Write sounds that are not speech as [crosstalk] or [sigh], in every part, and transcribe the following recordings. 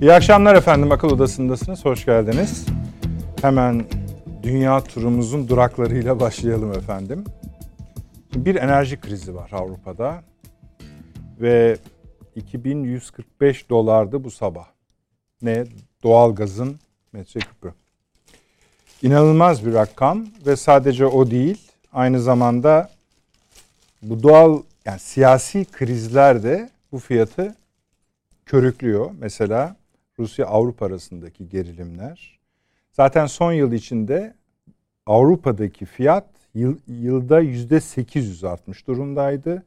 İyi akşamlar efendim. Akıl Odası'ndasınız. Hoş geldiniz. Hemen dünya turumuzun duraklarıyla başlayalım efendim. Bir enerji krizi var Avrupa'da ve 2145 dolardı bu sabah. Ne? Doğalgazın metreküpü. İnanılmaz bir rakam ve sadece o değil, aynı zamanda bu doğal yani siyasi krizler de bu fiyatı körüklüyor. Mesela Rusya Avrupa arasındaki gerilimler. Zaten son yıl içinde Avrupa'daki fiyat yıl, yılda yüzde 800 artmış durumdaydı.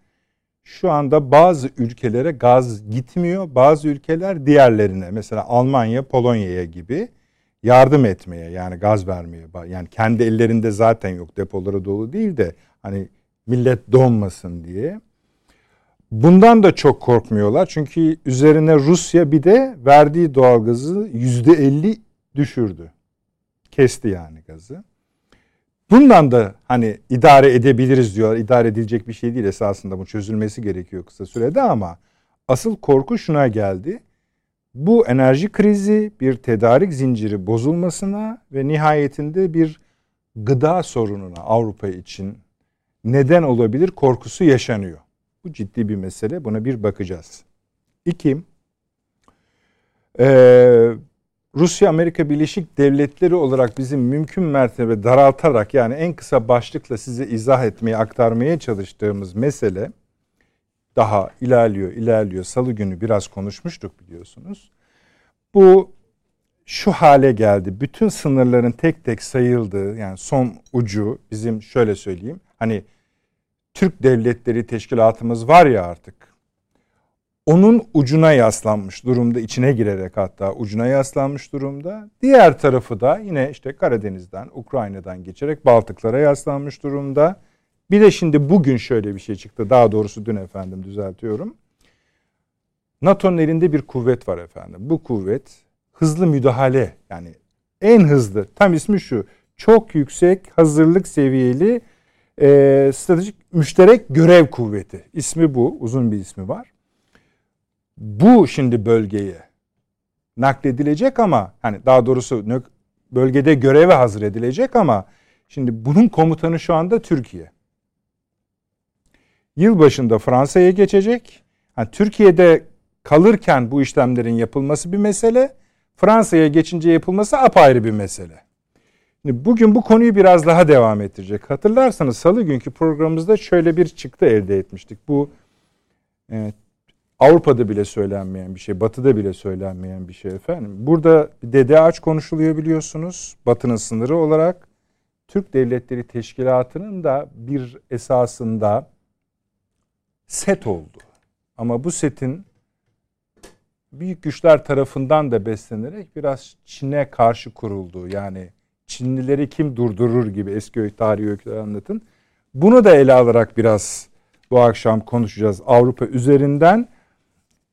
Şu anda bazı ülkelere gaz gitmiyor. Bazı ülkeler diğerlerine mesela Almanya, Polonya'ya gibi yardım etmeye yani gaz vermeye yani kendi ellerinde zaten yok depoları dolu değil de hani millet donmasın diye. Bundan da çok korkmuyorlar. Çünkü üzerine Rusya bir de verdiği doğalgazı yüzde elli düşürdü. Kesti yani gazı. Bundan da hani idare edebiliriz diyorlar. İdare edilecek bir şey değil esasında bu çözülmesi gerekiyor kısa sürede ama asıl korku şuna geldi. Bu enerji krizi bir tedarik zinciri bozulmasına ve nihayetinde bir gıda sorununa Avrupa için neden olabilir korkusu yaşanıyor. Bu ciddi bir mesele. Buna bir bakacağız. İki, e, Rusya Amerika Birleşik Devletleri olarak bizim mümkün mertebe daraltarak yani en kısa başlıkla size izah etmeye, aktarmaya çalıştığımız mesele daha ilerliyor, ilerliyor. Salı günü biraz konuşmuştuk biliyorsunuz. Bu şu hale geldi. Bütün sınırların tek tek sayıldığı yani son ucu bizim şöyle söyleyeyim. Hani Türk Devletleri Teşkilatımız var ya artık. Onun ucuna yaslanmış durumda, içine girerek hatta ucuna yaslanmış durumda. Diğer tarafı da yine işte Karadeniz'den, Ukrayna'dan geçerek Baltıklara yaslanmış durumda. Bir de şimdi bugün şöyle bir şey çıktı. Daha doğrusu dün efendim düzeltiyorum. NATO'nun elinde bir kuvvet var efendim. Bu kuvvet hızlı müdahale yani en hızlı tam ismi şu çok yüksek hazırlık seviyeli e, stratejik müşterek görev kuvveti. İsmi bu. Uzun bir ismi var. Bu şimdi bölgeye nakledilecek ama hani daha doğrusu bölgede göreve hazır edilecek ama şimdi bunun komutanı şu anda Türkiye. Yılbaşında Fransa'ya geçecek. Yani Türkiye'de kalırken bu işlemlerin yapılması bir mesele. Fransa'ya geçince yapılması apayrı bir mesele. Bugün bu konuyu biraz daha devam ettirecek. Hatırlarsanız salı günkü programımızda şöyle bir çıktı elde etmiştik. Bu evet, Avrupa'da bile söylenmeyen bir şey, Batı'da bile söylenmeyen bir şey efendim. Burada DDH konuşuluyor biliyorsunuz. Batı'nın sınırı olarak Türk Devletleri Teşkilatı'nın da bir esasında set oldu. Ama bu setin büyük güçler tarafından da beslenerek biraz Çin'e karşı kurulduğu yani Çinlileri kim durdurur gibi eski tarihi öyküler anlatın. Bunu da ele alarak biraz bu akşam konuşacağız Avrupa üzerinden.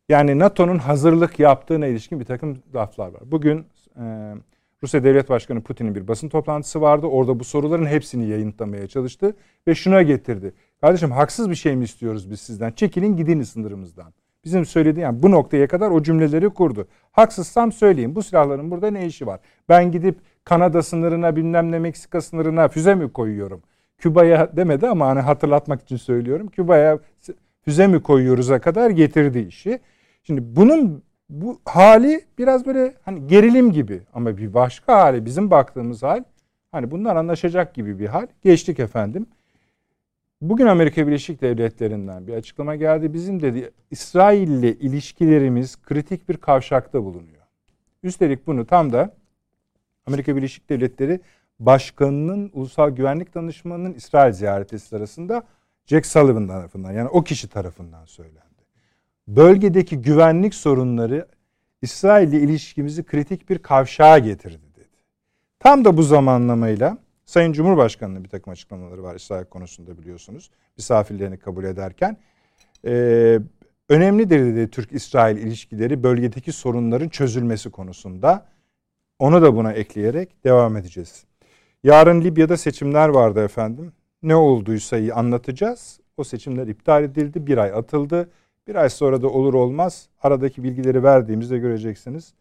Yani NATO'nun hazırlık yaptığına ilişkin bir takım laflar var. Bugün e, Rusya Devlet Başkanı Putin'in bir basın toplantısı vardı. Orada bu soruların hepsini yayınlamaya çalıştı ve şuna getirdi. Kardeşim haksız bir şey mi istiyoruz biz sizden? Çekilin gidin sınırımızdan. Bizim söylediği yani bu noktaya kadar o cümleleri kurdu. Haksızsam söyleyeyim bu silahların burada ne işi var? Ben gidip Kanada sınırına bilmem ne Meksika sınırına füze mi koyuyorum? Küba'ya demedi ama hani hatırlatmak için söylüyorum. Küba'ya füze mi koyuyoruz'a kadar getirdi işi. Şimdi bunun bu hali biraz böyle hani gerilim gibi ama bir başka hali bizim baktığımız hal hani bunlar anlaşacak gibi bir hal. Geçtik efendim. Bugün Amerika Birleşik Devletleri'nden bir açıklama geldi. Bizim dedi İsrail ile ilişkilerimiz kritik bir kavşakta bulunuyor. Üstelik bunu tam da Amerika Birleşik Devletleri Başkanı'nın Ulusal Güvenlik Danışmanı'nın İsrail ziyareti sırasında Jack Sullivan tarafından yani o kişi tarafından söylendi. Bölgedeki güvenlik sorunları İsrail ile ilişkimizi kritik bir kavşağa getirdi dedi. Tam da bu zamanlamayla Sayın Cumhurbaşkanı'nın bir takım açıklamaları var İsrail konusunda biliyorsunuz. Misafirlerini kabul ederken. Ee, önemlidir dedi Türk-İsrail ilişkileri bölgedeki sorunların çözülmesi konusunda. Onu da buna ekleyerek devam edeceğiz. Yarın Libya'da seçimler vardı efendim. Ne olduysa anlatacağız. O seçimler iptal edildi. Bir ay atıldı. Bir ay sonra da olur olmaz. Aradaki bilgileri verdiğimizde göreceksiniz.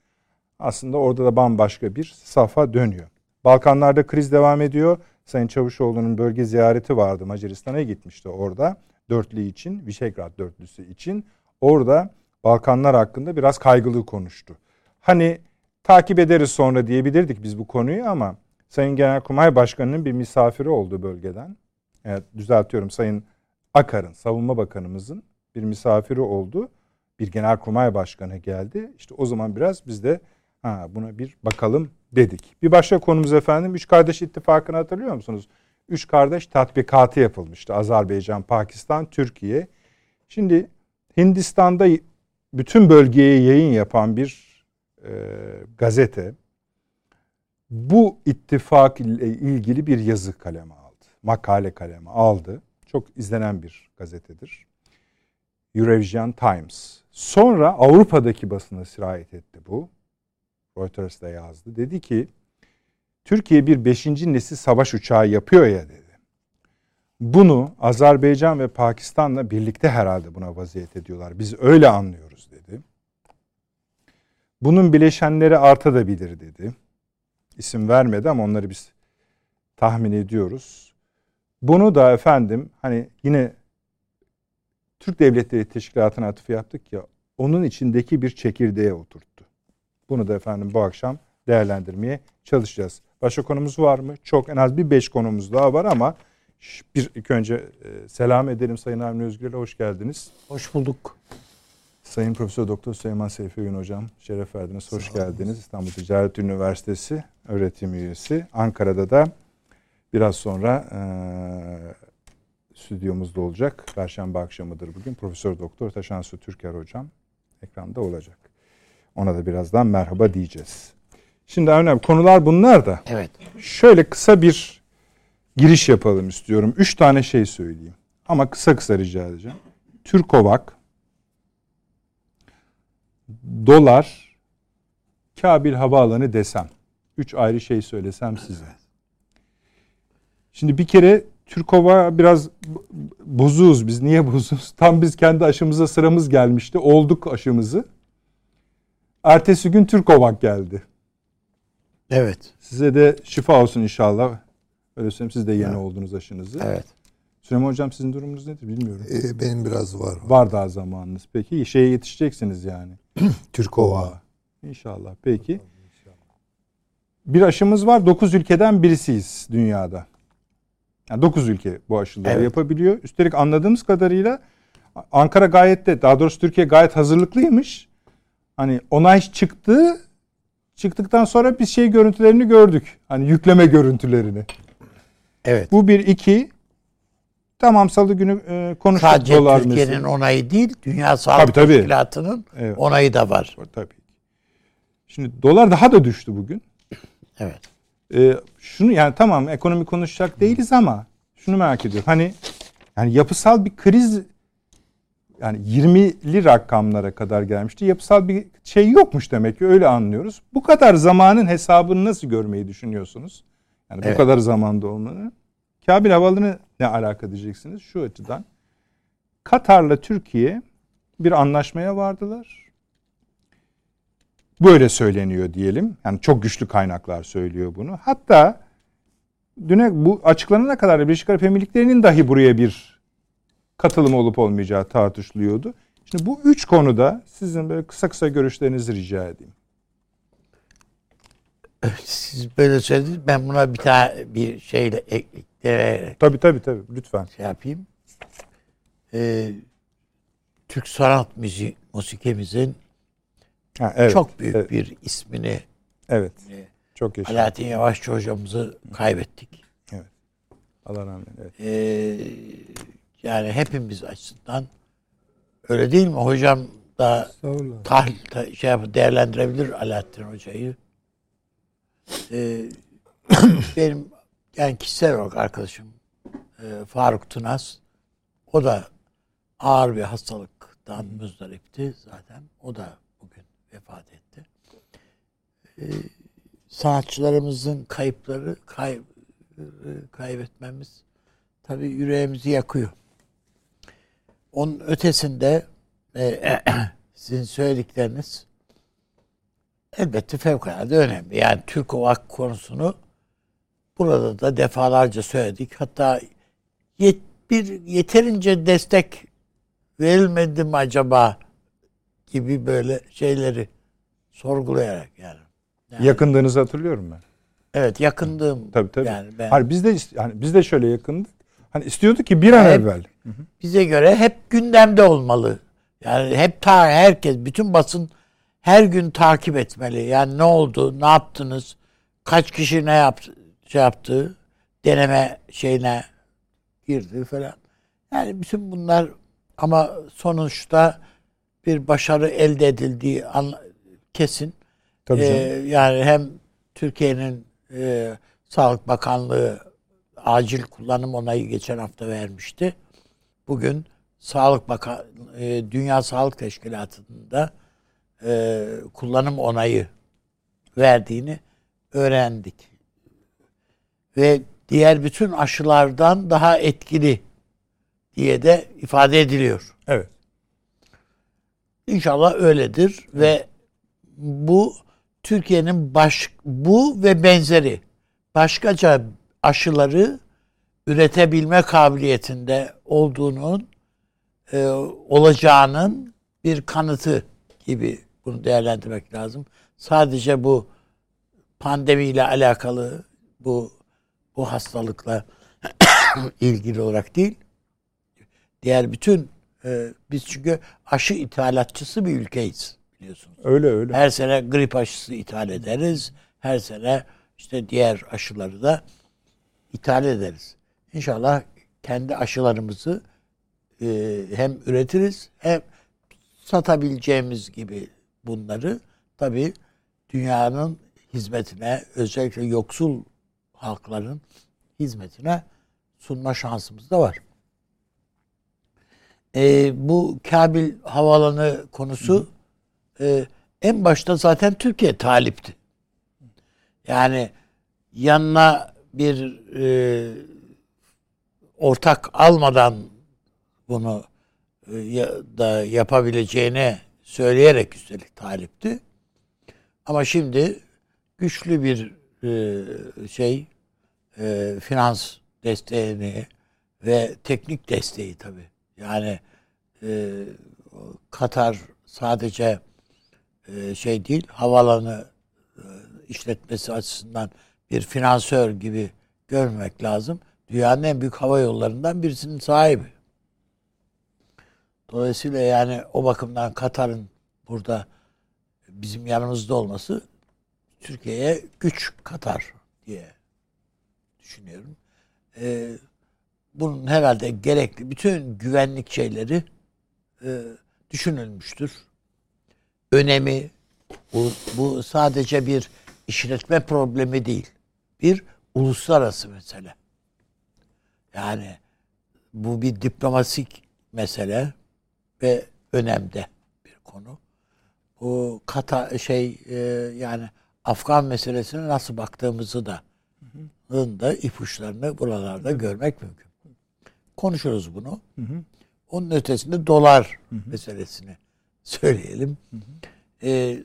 aslında orada da bambaşka bir safa dönüyor. Balkanlarda kriz devam ediyor. Sayın Çavuşoğlu'nun bölge ziyareti vardı. Macaristan'a gitmişti orada. Dörtlü için, Vişegrad dörtlüsü için. Orada Balkanlar hakkında biraz kaygılı konuştu. Hani takip ederiz sonra diyebilirdik biz bu konuyu ama Sayın Genelkurmay Başkanı'nın bir misafiri oldu bölgeden. Evet, düzeltiyorum Sayın Akar'ın, Savunma Bakanımızın bir misafiri oldu. Bir Genelkurmay Başkanı geldi. İşte o zaman biraz biz de ha, buna bir bakalım dedik. Bir başka konumuz efendim Üç Kardeş İttifakı'nı hatırlıyor musunuz? Üç kardeş tatbikatı yapılmıştı. Azerbaycan, Pakistan, Türkiye. Şimdi Hindistan'da bütün bölgeye yayın yapan bir e, gazete bu ittifak ile ilgili bir yazı kaleme aldı. Makale kaleme aldı. Çok izlenen bir gazetedir. Eurovision Times. Sonra Avrupa'daki basına sirayet etti bu. Reuters da yazdı. Dedi ki Türkiye bir beşinci nesil savaş uçağı yapıyor ya dedi. Bunu Azerbaycan ve Pakistan'la birlikte herhalde buna vaziyet ediyorlar. Biz öyle anlıyoruz dedi. Bunun bileşenleri artabilir dedi. İsim vermedi ama onları biz tahmin ediyoruz. Bunu da efendim hani yine Türk Devletleri Teşkilatı'na atıf yaptık ya onun içindeki bir çekirdeğe oturttu. Bunu da efendim bu akşam değerlendirmeye çalışacağız. Başka konumuz var mı? Çok en az bir beş konumuz daha var ama bir ilk önce e, selam edelim Sayın Avni Özgür'le hoş geldiniz. Hoş bulduk. Sayın Profesör Doktor Süleyman Seyfi Gün Hocam şeref verdiniz. Hoş geldiniz. İstanbul Ticaret Üniversitesi öğretim üyesi. Ankara'da da biraz sonra e, stüdyomuzda olacak. Perşembe akşamıdır bugün. Profesör Doktor Taşansu Türker Hocam ekranda olacak. Ona da birazdan merhaba diyeceğiz. Şimdi önemli konular bunlar da. Evet. Şöyle kısa bir giriş yapalım istiyorum. Üç tane şey söyleyeyim. Ama kısa kısa rica edeceğim. Türkovak, dolar, Kabil Havaalanı desem. Üç ayrı şey söylesem size. Şimdi bir kere Türkova biraz bozuz biz. Niye bozuz? [laughs] Tam biz kendi aşımıza sıramız gelmişti. Olduk aşımızı. Ertesi gün Türkovak geldi. Evet. Size de şifa olsun inşallah. Öyle söyleyeyim siz de yeni evet. oldunuz aşınızı. Evet. Süleyman Hocam sizin durumunuz nedir bilmiyorum. Ee, benim biraz var. Var daha zamanınız. Peki şeye yetişeceksiniz yani. [clears throat] Türkova. İnşallah. Peki. Bir aşımız var. Dokuz ülkeden birisiyiz dünyada. Yani dokuz ülke bu aşıları evet. yapabiliyor. Üstelik anladığımız kadarıyla Ankara gayet de daha doğrusu Türkiye gayet hazırlıklıymış. Hani onay çıktı. Çıktıktan sonra biz şey görüntülerini gördük. Hani yükleme görüntülerini. Evet. Bu bir iki. Tamam salı günü e, konuştuk Sadece dolar Türkiye'nin onayı değil, Dünya Sağlık Teşkilatı'nın evet. onayı da var. Tabii. Şimdi dolar daha da düştü bugün. Evet. Ee, şunu yani tamam ekonomi konuşacak değiliz ama şunu merak ediyorum. Hani yani yapısal bir kriz yani 20'li rakamlara kadar gelmişti. Yapısal bir şey yokmuş demek ki öyle anlıyoruz. Bu kadar zamanın hesabını nasıl görmeyi düşünüyorsunuz? Yani evet. bu kadar zamanda olmanı. Kabil Havalı'nı ne alaka diyeceksiniz şu açıdan. Katar'la Türkiye bir anlaşmaya vardılar. Böyle söyleniyor diyelim. Yani çok güçlü kaynaklar söylüyor bunu. Hatta düne bu açıklanana kadar Birleşik Arap Emirlikleri'nin dahi buraya bir katılım olup olmayacağı tartışılıyordu. Şimdi bu üç konuda sizin böyle kısa kısa görüşlerinizi rica edeyim. Siz böyle söylediniz. Ben buna bir tane bir şeyle ekleyerek tabii tabii tabii lütfen şey yapayım. Ee, Türk sanat müziği musikimizin Ha, evet, çok büyük evet. bir ismini Evet. E, çok yaşa. Alaaddin Yavaşçı hocamızı kaybettik. Evet. Allah rahmet evet. Ee, yani hepimiz açısından öyle değil mi? Hocam da tahlil şey yapıp değerlendirebilir Alaaddin Hoca'yı. Ee, [coughs] benim yani kişisel olarak arkadaşım e, Faruk Tunaz o da ağır bir hastalıktan müzdaripti zaten. O da vefat etti. Ee, sanatçılarımızın kayıpları kay, kaybetmemiz tabii yüreğimizi yakıyor. Onun ötesinde e, [clears throat] sizin söyledikleriniz elbette fevkalade önemli. Yani Türk Ovak konusunu burada da defalarca söyledik. Hatta yet, bir yeterince destek verilmedi mi acaba gibi böyle şeyleri sorgulayarak yani. yani Yakındığınızı hatırlıyorum ben. Evet yakındığım. Tabii tabii. Yani ben, Hayır, biz de yani biz de şöyle yakındık. Hani istiyorduk ki bir an hep, evvel. Bize göre hep gündemde olmalı. Yani hep ta herkes bütün basın her gün takip etmeli. Yani ne oldu, ne yaptınız, kaç kişi ne yaptı, şey yaptı, deneme şeyine girdi falan. Yani bütün bunlar ama sonuçta bir başarı elde edildiği an, kesin. Tabii ee, yani hem Türkiye'nin e, Sağlık Bakanlığı acil kullanım onayı geçen hafta vermişti. Bugün Sağlık Bakan e, Dünya Sağlık Teşkilatı'nda e, kullanım onayı verdiğini öğrendik. Ve diğer bütün aşılardan daha etkili diye de ifade ediliyor. Evet. İnşallah öyledir ve bu Türkiye'nin baş bu ve benzeri başkaca aşıları üretebilme kabiliyetinde olduğunun e, olacağının bir kanıtı gibi bunu değerlendirmek lazım. Sadece bu pandemiyle alakalı bu bu hastalıkla [coughs] ilgili olarak değil. Diğer bütün e, biz çünkü aşı ithalatçısı bir ülkeyiz biliyorsunuz. Öyle öyle. Her sene grip aşısı ithal ederiz. Her sene işte diğer aşıları da ithal ederiz. İnşallah kendi aşılarımızı e, hem üretiriz hem satabileceğimiz gibi bunları tabi dünyanın hizmetine özellikle yoksul halkların hizmetine sunma şansımız da var. E, bu Kabil havaalanı konusu e, en başta zaten Türkiye talipti. Yani yanına bir e, ortak almadan bunu e, da yapabileceğini söyleyerek üstelik talipti. Ama şimdi güçlü bir e, şey e, finans desteğini ve teknik desteği tabi. Yani e, Katar sadece e, şey değil havalanı e, işletmesi açısından bir finansör gibi görmek lazım. Dünyanın en büyük hava yollarından birisinin sahibi. Dolayısıyla yani o bakımdan Katar'ın burada bizim yanımızda olması Türkiye'ye güç katar diye düşünüyorum. Ee, bunun herhalde gerekli bütün güvenlik şeyleri e, düşünülmüştür. Önemi bu, bu sadece bir işletme problemi değil. Bir uluslararası mesele. Yani bu bir diplomatik mesele ve önemde bir konu. Bu kata şey e, yani Afgan meselesine nasıl baktığımızı da da ipuçlarını buralarda görmek mümkün. Konuşuruz bunu. Hı hı. Onun ötesinde dolar hı hı. meselesini [laughs] söyleyelim. Hı hı. Ee,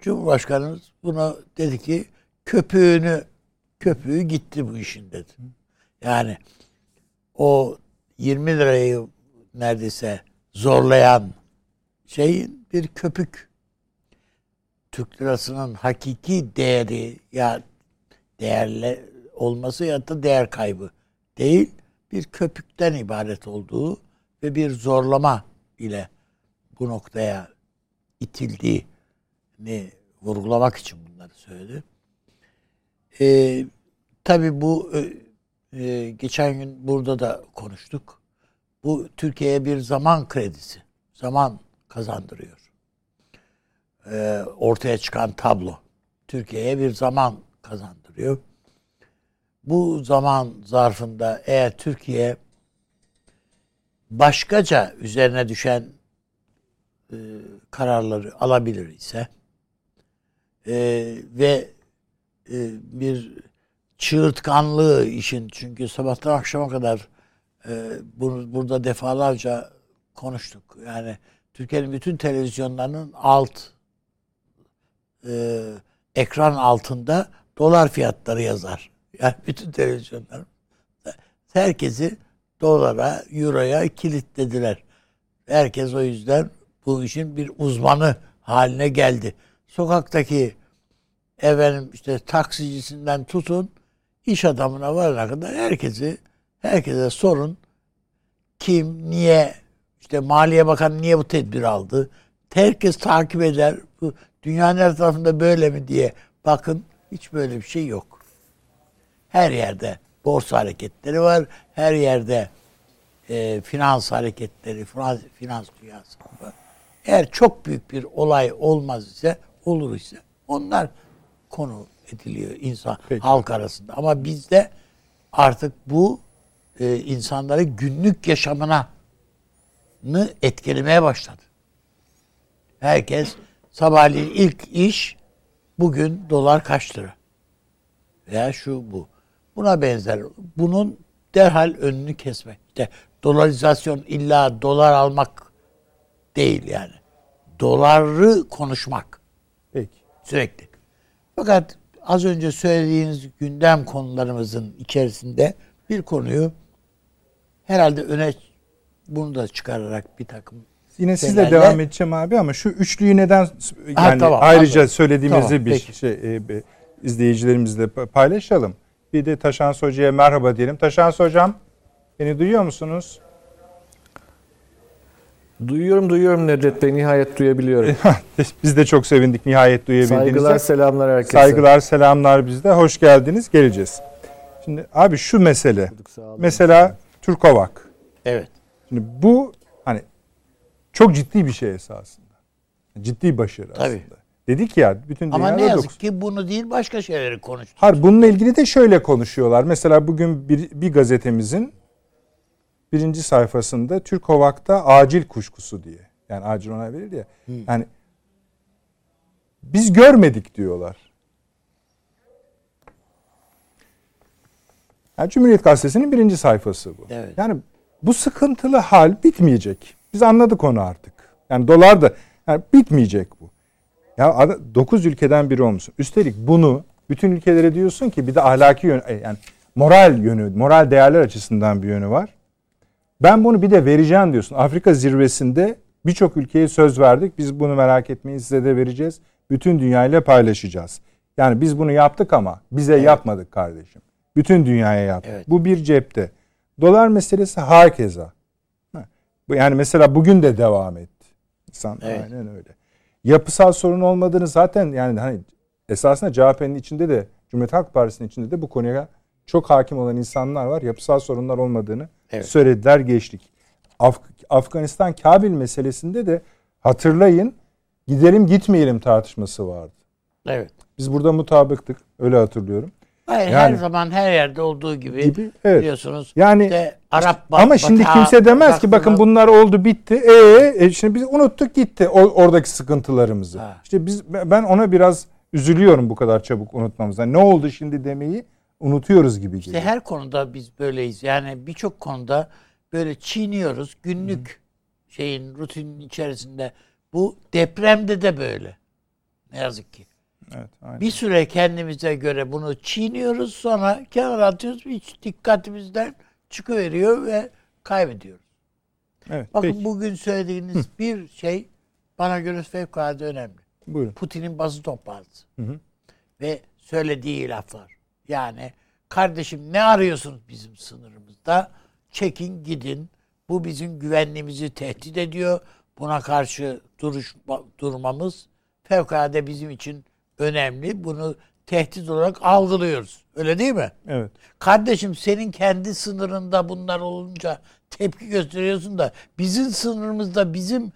Cumhurbaşkanımız buna dedi ki köpüğünü köpüğü gitti bu işin dedi. Yani o 20 lirayı neredeyse zorlayan şeyin bir köpük Türk lirasının hakiki değeri ya değerli olması ya da değer kaybı değil bir köpükten ibaret olduğu ve bir zorlama ile bu noktaya itildiğini vurgulamak için bunları söyledi. Ee, tabii bu e, geçen gün burada da konuştuk. Bu Türkiye'ye bir zaman kredisi, zaman kazandırıyor. Ee, ortaya çıkan tablo Türkiye'ye bir zaman kazandırıyor. Bu zaman zarfında eğer Türkiye başkaca üzerine düşen e, kararları alabilir ise e, ve e, bir çığırtkanlığı işin çünkü sabahtan akşama kadar e, bunu burada defalarca konuştuk. Yani Türkiye'nin bütün televizyonlarının alt e, ekran altında dolar fiyatları yazar. Yani bütün televizyonlar herkesi dolara, euroya kilitlediler. Herkes o yüzden bu işin bir uzmanı haline geldi. Sokaktaki efendim işte taksicisinden tutun iş adamına varana kadar herkesi herkese sorun kim niye işte Maliye Bakanı niye bu tedbir aldı? Herkes takip eder. Bu dünyanın her tarafında böyle mi diye bakın hiç böyle bir şey yok. Her yerde borsa hareketleri var. Her yerde e, finans hareketleri, finans, finans dünyası var. Eğer çok büyük bir olay olmaz ise, olur ise onlar konu ediliyor insan Peki. halk arasında. Ama bizde artık bu e, insanları günlük yaşamına nı etkilemeye başladı. Herkes sabahleyin ilk iş bugün dolar kaç lira? Veya şu bu. Buna benzer. Bunun derhal önünü kesmek. İşte dolarizasyon illa dolar almak değil yani. Doları konuşmak Peki. sürekli. Fakat az önce söylediğiniz gündem konularımızın içerisinde bir konuyu herhalde öne bunu da çıkararak bir takım Yine sizle devam edeceğim abi ama şu üçlüyü neden yani Ha, tamam, ayrıca anladım. söylediğimizi Tamam, bir peki. şey e, bir izleyicilerimizle pa- paylaşalım. Bir de Taşans Hoca'ya merhaba diyelim. Taşans Hocam beni duyuyor musunuz? Duyuyorum duyuyorum Nedret Bey nihayet duyabiliyorum. [laughs] Biz de çok sevindik nihayet duyabildiğinizde. Saygılar selamlar herkese. Saygılar, selamlar bizde. Hoş geldiniz. Geleceğiz. Şimdi abi şu mesele. Mesela Türkovak. evet Şimdi bu çok ciddi bir şey esasında. Ciddi başarı Tabii. aslında. Dedik ya bütün ama dünyada ne yazık dokuz- ki bunu değil başka şeyleri konuştuk. Hayır bununla ilgili de şöyle konuşuyorlar. Mesela bugün bir, bir gazetemizin birinci sayfasında Türk Hovak'ta acil kuşkusu diye. Yani acil onay verir ya. Yani biz görmedik diyorlar. Yani Cumhuriyet Gazetesi'nin birinci sayfası bu. Evet. Yani bu sıkıntılı hal bitmeyecek. Biz anladık onu artık. Yani dolar da yani bitmeyecek bu. Ya 9 ülkeden biri olmuşsun. Üstelik bunu bütün ülkelere diyorsun ki bir de ahlaki yön e, yani moral yönü, moral değerler açısından bir yönü var. Ben bunu bir de vereceğim diyorsun. Afrika zirvesinde birçok ülkeye söz verdik. Biz bunu merak etmeyin size de vereceğiz. Bütün dünyayla paylaşacağız. Yani biz bunu yaptık ama bize yapmadık kardeşim. Bütün dünyaya yaptık. Evet. Bu bir cepte. Dolar meselesi hakeza. Yani mesela bugün de devam etti. İnsan Evet. aynen öyle. Yapısal sorun olmadığını zaten yani hani esasında CHP'nin içinde de Cumhuriyet Halk Partisi'nin içinde de bu konuya çok hakim olan insanlar var. Yapısal sorunlar olmadığını Evet. söylediler geçtik. Af- Afganistan Kabil meselesinde de hatırlayın gidelim gitmeyelim tartışması vardı. Evet. Biz burada mutabıktık. Öyle hatırlıyorum. Hayır her Yani- zaman her yerde olduğu gibi, Gibi, evet. biliyorsunuz. Yani işte Arap ama şimdi Batağı- kimse demez ki bakın bunlar oldu bitti. Ee, e, şimdi biz unuttuk gitti o, oradaki sıkıntılarımızı. Ha. İşte biz ben ona biraz üzülüyorum bu kadar çabuk unutmamızdan. Ne oldu şimdi demeyi unutuyoruz gibi İşte geliyor. her konuda biz böyleyiz. Yani birçok konuda böyle çiğniyoruz. Günlük şeyin rutinin içerisinde. Bu depremde de böyle. Ne yazık ki. Evet, aynen. Bir süre kendimize göre bunu çiğniyoruz sonra kenara atıyoruz. Hiç dikkatimizden çıkıveriyor ve kaybediyoruz. Evet, Bakın peki. bugün söylediğiniz bir şey bana göre fevkalade önemli. Buyurun. Putin'in basın toplantısı. Hı hı. Ve söylediği laflar. Yani kardeşim ne arıyorsunuz bizim sınırımızda? Çekin gidin. Bu bizim güvenliğimizi tehdit ediyor. Buna karşı duruş, durmamız fevkalade bizim için önemli. Bunu tehdit olarak algılıyoruz. Öyle değil mi? Evet. Kardeşim senin kendi sınırında bunlar olunca tepki gösteriyorsun da bizim sınırımızda bizim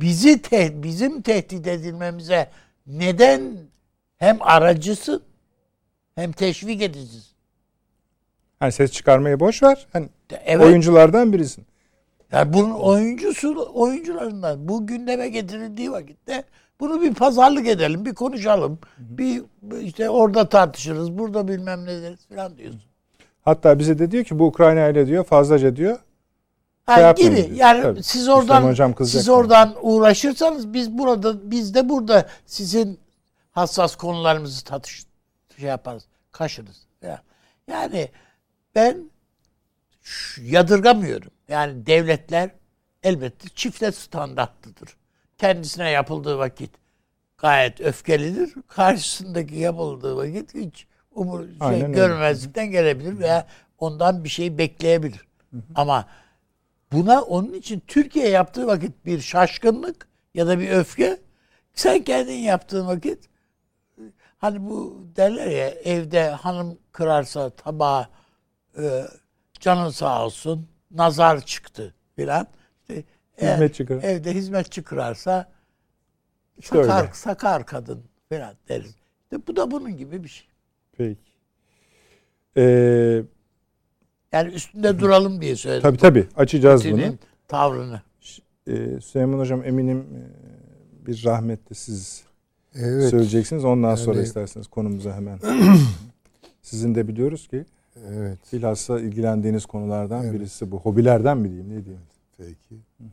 bizi te, bizim tehdit edilmemize neden hem aracısın hem teşvik edicisin. Hani ses çıkarmayı boş ver. Hani Evet. oyunculardan birisin. Yani bunun oyuncusu oyuncularından bu gündeme getirildiği vakitte bunu bir pazarlık edelim, bir konuşalım. Bir işte orada tartışırız, burada bilmem ne deriz falan diyorsun. Hatta bize de diyor ki bu Ukrayna ile diyor fazlaca diyor. Ha, Şey gibi. diyor. Yani Tabii. siz oradan kızacak siz oradan uğraşırsanız biz burada biz de burada sizin hassas konularımızı tartış şey yaparız, kaşırız. Ya- Yani ben yadırgamıyorum. Yani devletler elbette çifte standartlıdır. Kendisine yapıldığı vakit gayet öfkelidir. Karşısındaki yapıldığı vakit hiç umur şey, Aynen öyle. görmezlikten gelebilir veya ondan bir şey bekleyebilir. Ama buna onun için Türkiye yaptığı vakit bir şaşkınlık ya da bir öfke sen kendin yaptığın vakit hani bu derler ya evde hanım kırarsa tabağı e, canın sağ olsun nazar çıktı filan. Eğer Hizmetçi kırar. Evde hizmetçi kırarsa İşte öyle. sakar, sakar kadın filan deriz. İşte bu da bunun gibi bir şey. Peki. Ee, Yani üstünde duralım diye söyledim. tabii tabii açacağız bunu. Putin'in tavrını. Ee, Süleyman Hocam eminim e, bir rahmetli siz Evet. söyleyeceksiniz. Ondan sonra Yani- isterseniz konumuza hemen. [clears throat] Sizin de biliyoruz ki Evet. bilhassa ilgilendiğiniz konulardan Evet. birisi bu. Hobilerden mi diyeyim ne diyeyim. Peki. Ee,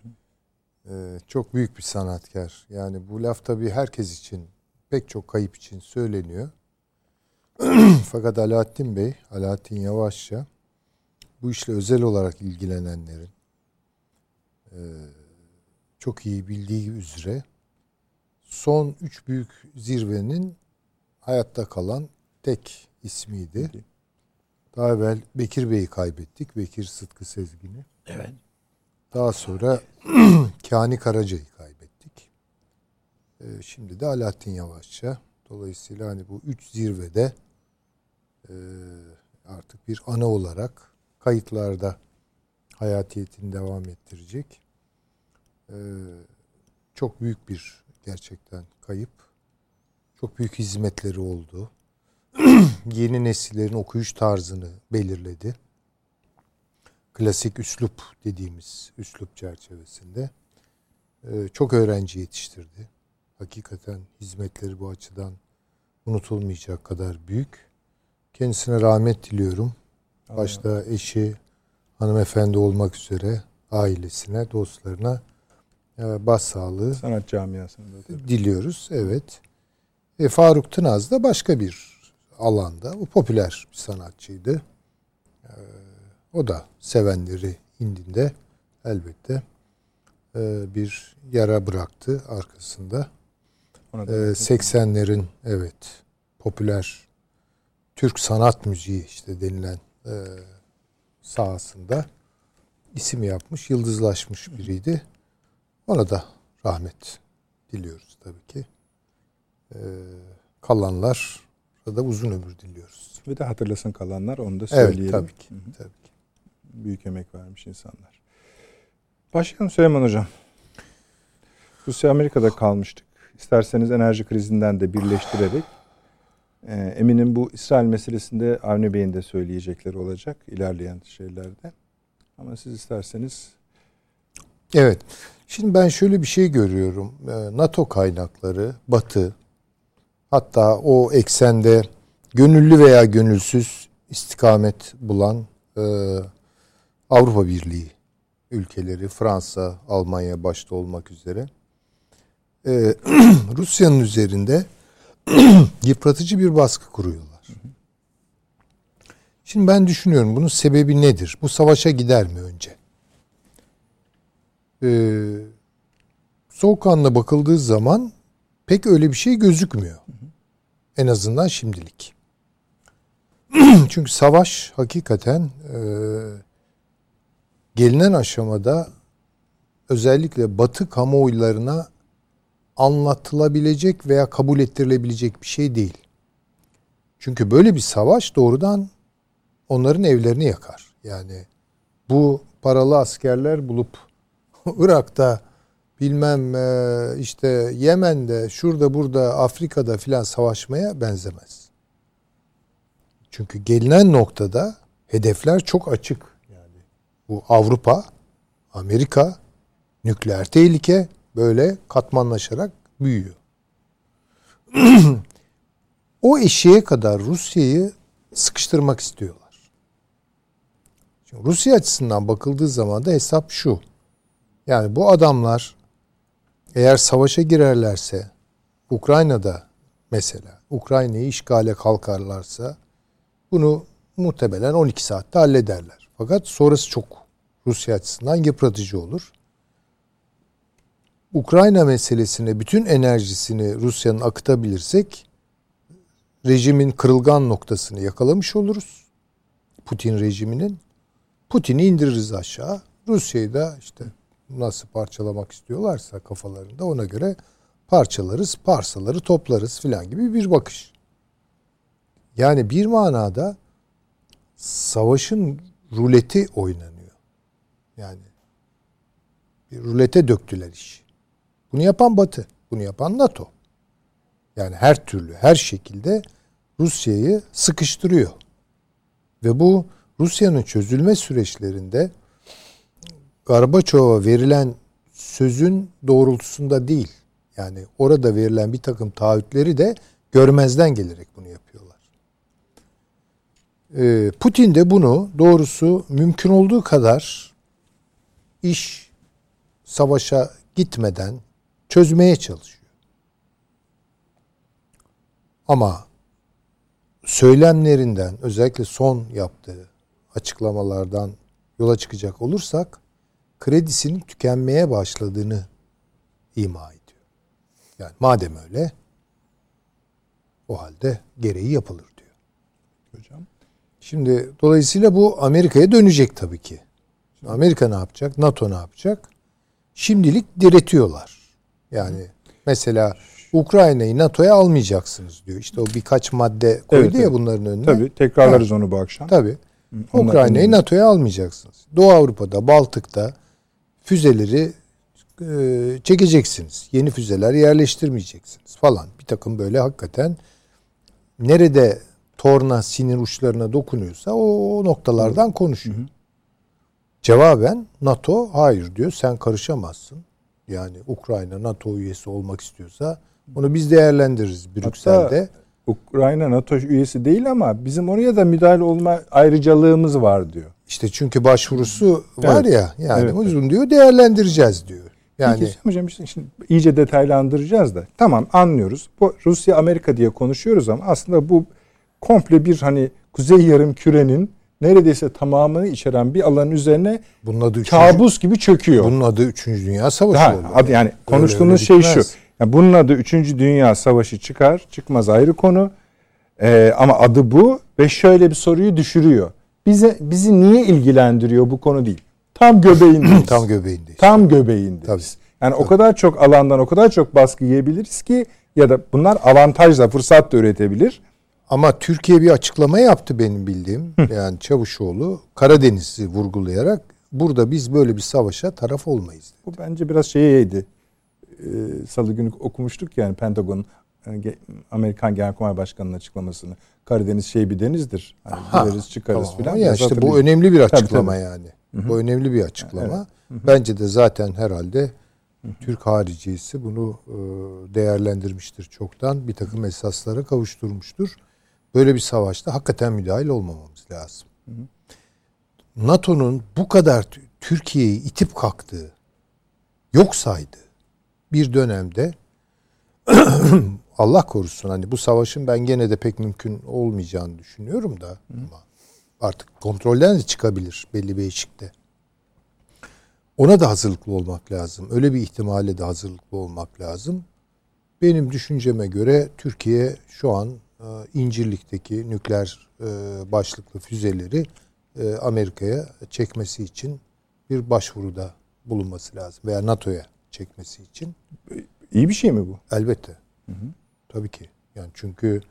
çok büyük bir sanatkar. Yani bu laf tabii herkes için, pek çok kayıp için söyleniyor. [clears throat] Fakat Alaaddin Bey, Alaaddin Yavaşça bu işle özel olarak ilgilenenlerin e, çok iyi bildiği üzere son üç büyük zirvenin hayatta kalan tek ismiydi. Daha evvel Bekir Bey'i kaybettik. Bekir Sıtkı Sezgin'i. Evet. Daha sonra [clears throat] Kani Karaca'yı kaybettik. Ee, şimdi de Alaaddin Yavaşça. Dolayısıyla hani bu üç zirvede e, artık bir ana olarak kayıtlarda hayatiyetini devam ettirecek. Ee, çok büyük bir gerçekten kayıp. Çok büyük hizmetleri oldu. [clears throat] Yeni nesillerin okuyuş tarzını belirledi klasik üslup dediğimiz üslup çerçevesinde e, çok öğrenci yetiştirdi. Hakikaten hizmetleri bu açıdan unutulmayacak kadar büyük. Kendisine rahmet diliyorum. Başta eşi, hanımefendi olmak üzere ailesine, dostlarına e, başsağlığı Sanat camiasında. tabii. diliyoruz. Evet. E, Faruk Tınaz da başka bir alanda. O popüler bir sanatçıydı. E, o da sevenleri indinde elbette e, bir yara bıraktı arkasında. E, da 80'lerin evet popüler Türk sanat müziği işte denilen e, sahasında isim yapmış, yıldızlaşmış biriydi. Ona da rahmet diliyoruz tabii ki. E, kalanlar da uzun ömür diliyoruz. Ve de hatırlasın kalanlar onu da Evet söyleyelim. tabii ki. Hı hı. Tabii. Büyük emek vermiş insanlar. Başlayalım Süleyman Hocam. Rusya Amerika'da kalmıştık. İsterseniz enerji krizinden de birleştirerek e, eminim bu İsrail meselesinde Avni Bey'in de söyleyecekleri olacak ilerleyen şeylerde. Ama siz isterseniz Evet. Şimdi ben şöyle bir şey görüyorum. Ee, NATO kaynakları, Batı, hatta o eksende gönüllü veya gönülsüz istikamet bulan e, Avrupa Birliği ülkeleri, Fransa, Almanya başta olmak üzere e, [clears throat] Rusya'nın üzerinde [clears throat] yıpratıcı bir baskı kuruyorlar. Şimdi ben düşünüyorum bunun sebebi nedir? Bu savaşa gider mi önce? Ee, soğukkanlı bakıldığı zaman pek öyle bir şey gözükmüyor. En azından şimdilik. [clears throat] Çünkü savaş hakikaten e, gelinen aşamada özellikle Batı kamuoylarına anlatılabilecek veya kabul ettirilebilecek bir şey değil. Çünkü böyle bir savaş doğrudan onların evlerini yakar. Yani bu paralı askerler bulup [laughs] Irak'ta bilmem e, işte Yemen'de şurada burada Afrika'da filan savaşmaya benzemez. Çünkü gelinen noktada hedefler çok açık. Bu Avrupa, Amerika, nükleer tehlike böyle katmanlaşarak büyüyor. [clears throat] o eşiğe kadar Rusya'yı sıkıştırmak istiyorlar. Şimdi Rusya açısından bakıldığı zaman da hesap şu. Yani bu adamlar eğer savaşa girerlerse Ukrayna'da mesela Ukrayna'yı işgale kalkarlarsa bunu muhtemelen 12 saatte hallederler. Fakat sonrası çok Rusya açısından yıpratıcı olur. Ukrayna meselesine bütün enerjisini Rusya'nın akıtabilirsek rejimin kırılgan noktasını yakalamış oluruz. Putin rejiminin. Putin'i indiririz aşağı. Rusya'yı da işte nasıl parçalamak istiyorlarsa kafalarında ona göre parçalarız, parsaları toplarız filan gibi bir bakış. Yani bir manada savaşın ruleti oynanıyor. Yani bir rulete döktüler iş. Bunu yapan Batı, bunu yapan NATO. Yani her türlü, her şekilde Rusya'yı sıkıştırıyor. Ve bu Rusya'nın çözülme süreçlerinde Gorbaçov'a verilen sözün doğrultusunda değil. Yani orada verilen bir takım taahhütleri de görmezden gelerek bunu yapıyorlar. Ee, Putin de bunu doğrusu mümkün olduğu kadar iş savaşa gitmeden çözmeye çalışıyor. Ama söylemlerinden özellikle son yaptığı açıklamalardan yola çıkacak olursak kredisinin tükenmeye başladığını ima ediyor. Yani madem öyle o halde gereği yapılır diyor. Hocam. Şimdi dolayısıyla bu Amerika'ya dönecek tabii ki. Şimdi Amerika ne yapacak? NATO ne yapacak? Şimdilik diretiyorlar. Yani mesela Ukrayna'yı NATO'ya almayacaksınız diyor. İşte o birkaç madde koydu Evet, ya evet. bunların önüne. Tabii tekrarlarız onu bu akşam. Tabii. Ukrayna'yı. NATO'ya almayacaksınız. Doğu Avrupa'da, Baltık'ta füzeleri e, çekeceksiniz. Yeni füzeler yerleştirmeyeceksiniz falan. Bir takım böyle hakikaten nerede torna sinir uçlarına dokunuyorsa o, o noktalardan konuşuyor. Cevaben NATO hayır diyor sen karışamazsın. Yani Ukrayna NATO üyesi olmak istiyorsa onu biz değerlendiririz Brüksel'de. Ukrayna NATO üyesi değil ama bizim oraya da müdahale olma ayrıcalığımız var diyor. İşte çünkü başvurusu var Evet. ya yani Evet, uzun diyor değerlendireceğiz diyor. Yani Peki hocam işte şimdi iyice detaylandıracağız da. Tamam anlıyoruz. Bu Rusya Amerika diye konuşuyoruz ama aslında bu komple bir hani Kuzey Yarım Küre'nin neredeyse tamamını içeren bir alanın üzerine bunun adı üçüncü, kabus gibi çöküyor. bunun adı 3. Dünya Savaşı Ha, oldu. adı yani konuştuğumuz öyle şey şu. Yani bunun adı 3. Dünya Savaşı çıkar, çıkmaz ayrı konu. Ee, ama adı bu ve şöyle bir soruyu düşürüyor. Bize bizi niye ilgilendiriyor bu konu değil. Tam [clears throat] göbeğindeyiz. Tam göbeğindeyiz. Tam göbeğindeyiz. Tabii. Yani o kadar çok alandan o kadar çok baskı yiyebiliriz ki ya da bunlar avantajla fırsat da üretebilir. Ama Türkiye bir açıklama yaptı benim bildiğim. yani Çavuşoğlu Karadeniz'i vurgulayarak burada biz böyle bir savaşa taraf olmayız. Bu bence biraz şeyeydi. Ee, Salı günü okumuştuk yani Pentagon'un e, Amerikan Genelkurmay Başkanı'nın açıklamasını. Karadeniz şey bir denizdir. Hani Ha, gireriz çıkarız Tamam. filan. Ya işte bu önemli bir Tabii, açıklama tabii. yani. Bu önemli bir açıklama. Bence de zaten herhalde Türk haricisi bunu e, değerlendirmiştir çoktan. Bir takım esaslara kavuşturmuştur. Böyle bir savaşta hakikaten müdahil olmamamız lazım. NATO'nun bu kadar Türkiye'yi itip kalktığı, yok saydığı bir dönemde [clears throat] Allah korusun hani bu savaşın ben gene de pek mümkün olmayacağını düşünüyorum da ama artık kontrolden de çıkabilir belli bir eşikte. Ona da hazırlıklı olmak lazım. Öyle bir ihtimale de hazırlıklı olmak lazım. Benim düşünceme göre Türkiye şu an İncirlik'teki nükleer e, başlıklı füzeleri e, Amerika'ya çekmesi için bir başvuruda bulunması lazım veya NATO'ya çekmesi için. İyi bir şey mi bu? Elbette. Tabii ki. Yani çünkü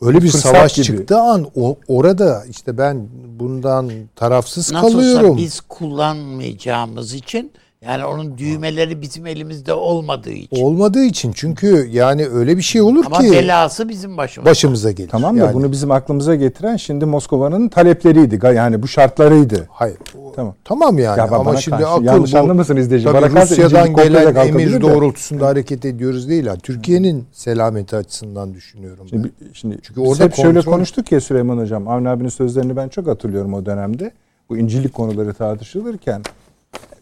öyle bir Fırsat savaş gibi. çıktığı an o, orada işte ben bundan tarafsız Nasıl olsa kalıyorum. biz kullanmayacağımız için yani onun düğmeleri bizim elimizde olmadığı için. Olmadığı için çünkü yani öyle bir şey olur Ama ki belası bizim başımıza. başımıza gelir. Tamam da Yani- bunu bizim aklımıza getiren şimdi Moskova'nın talepleriydi. Yani bu şartlarıydı. Hayır. Tamam. Tamam yani Ya bana ama şimdi karşı akıl yanlış bu. anlamasın izleyici. Tabii Rusya'dan gelen emir de. doğrultusunda hareket ediyoruz değil. Yani Türkiye'nin selameti açısından düşünüyorum. ben. Şimdi, şimdi Çünkü orada hep şöyle kontrol- konuştuk ya Süleyman Hocam. Avni abinin sözlerini ben çok hatırlıyorum o dönemde. Bu incilik konuları tartışılırken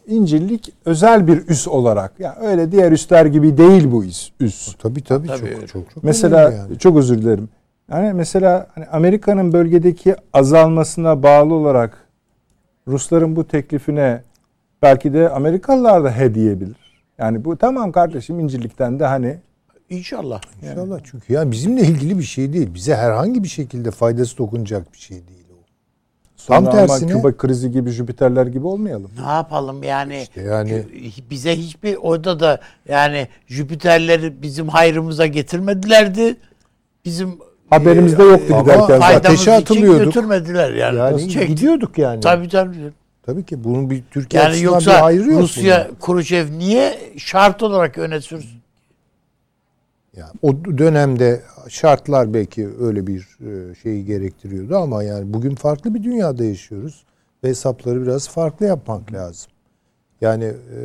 İncirlik özel bir üs olarak. Yani öyle diğer üsler gibi değil bu üs. üs. Tabii tabii, Tabii. çok çok çok Mesela yani. çok özür dilerim. Yani mesela hani Amerika'nın bölgedeki azalmasına bağlı olarak Rusların bu teklifine belki de Amerikalılar da he diyebilir. Yani bu tamam kardeşim İncirlik'ten de hani İnşallah. İnşallah çünkü yani bizimle ilgili bir şey değil. Bize herhangi bir şekilde faydası dokunacak bir şey değil. Sonra Tam tersine- Küba krizi gibi Jüpiterler gibi olmayalım. Ne yapalım yani? İşte yani- bize hiçbir orada da yani Jüpiterleri bizim hayrımıza getirmedilerdi. Bizim Haberimizde yoktu ama giderken ateşe için atılıyorduk. götürmediler yani. Yani çektik? gidiyorduk yani. Tabii tabii. Tabii ki bunun bir Türkiye Yani açısından yoksa bir ayrı yok. Rusya. Khrushchev niye şart olarak öne sürsün? Yani o dönemde şartlar belki öyle bir e, şeyi gerektiriyordu ama yani bugün farklı bir dünyada yaşıyoruz ve hesapları biraz farklı yapmak lazım. Yani e,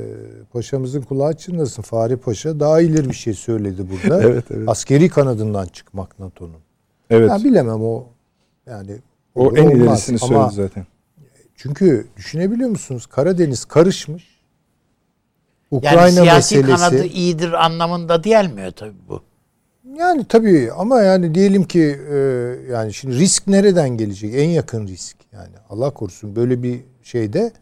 paşamızın kulağı çınlasın. Fahri Paşa daha ileri bir şey söyledi burada. [laughs] Evet, evet. Askeri kanadından çıkmak NATO'nun. Evet. Ya bilemem o yani o en olmaz. ilerisini söyledi zaten. Çünkü düşünebiliyor musunuz? Karadeniz karışmış. Yani Ukrayna siyasi meselesi. kanadı iyidir anlamında gelmiyor tabii bu. Yani tabii ama yani diyelim ki e, yani şimdi risk nereden gelecek? En yakın risk yani Allah korusun böyle bir şeyde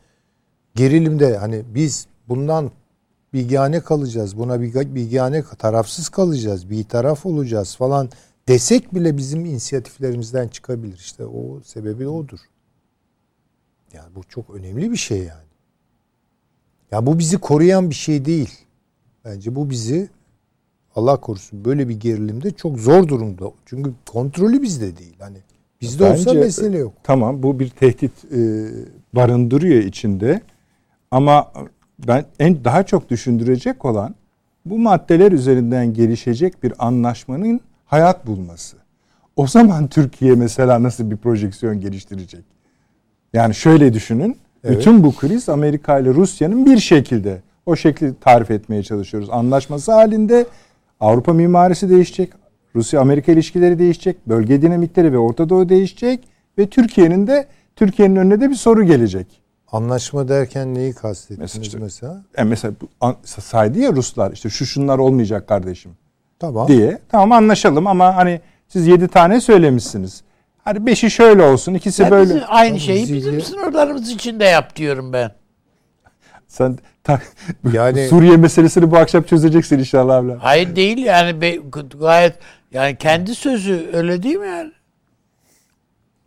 gerilimde hani biz bundan bilgane kalacağız. Buna bir bilgane tarafsız kalacağız. Bir taraf olacağız falan desek bile bizim inisiyatiflerimizden çıkabilir. İşte o sebebi odur. Yani bu çok önemli bir şey yani. Ya bu bizi koruyan bir şey değil. Bence bu bizi Allah korusun böyle bir gerilimde çok zor durumda. Çünkü kontrolü bizde değil. Hani bizde olsa Bence- mesele yok. Tamam bu bir tehdit e, barındırıyor içinde. Ama ben en daha çok düşündürecek olan bu maddeler üzerinden gelişecek bir anlaşmanın hayat bulması. O zaman Türkiye mesela nasıl bir projeksiyon geliştirecek? Yani şöyle düşünün. Evet. Bütün bu kriz Amerika ile Rusya'nın bir şekilde o şekli tarif etmeye çalışıyoruz. Anlaşması halinde Avrupa mimarisi değişecek. Rusya-Amerika ilişkileri değişecek. Bölge dinamikleri ve Orta Doğu değişecek. Ve Türkiye'nin de Türkiye'nin önüne de bir soru gelecek. Anlaşma derken neyi kastettiniz Mesela mesela? işte- Yani mesela bu saydı ya Ruslar işte şu şunlar olmayacak kardeşim Tamam. diye. Tamam anlaşalım ama hani siz yedi tane söylemişsiniz. Hadi beşi şöyle olsun, ikisi Ben böyle. bizim- aynı şeyi bizi- bizim sınırlarımız içinde yap diyorum ben. Sen ta- [laughs] Yani- Suriye meselesini bu akşam çözeceksin inşallah abla. Hayır değil yani be- gayet yani kendi sözü öyle değil mi yani?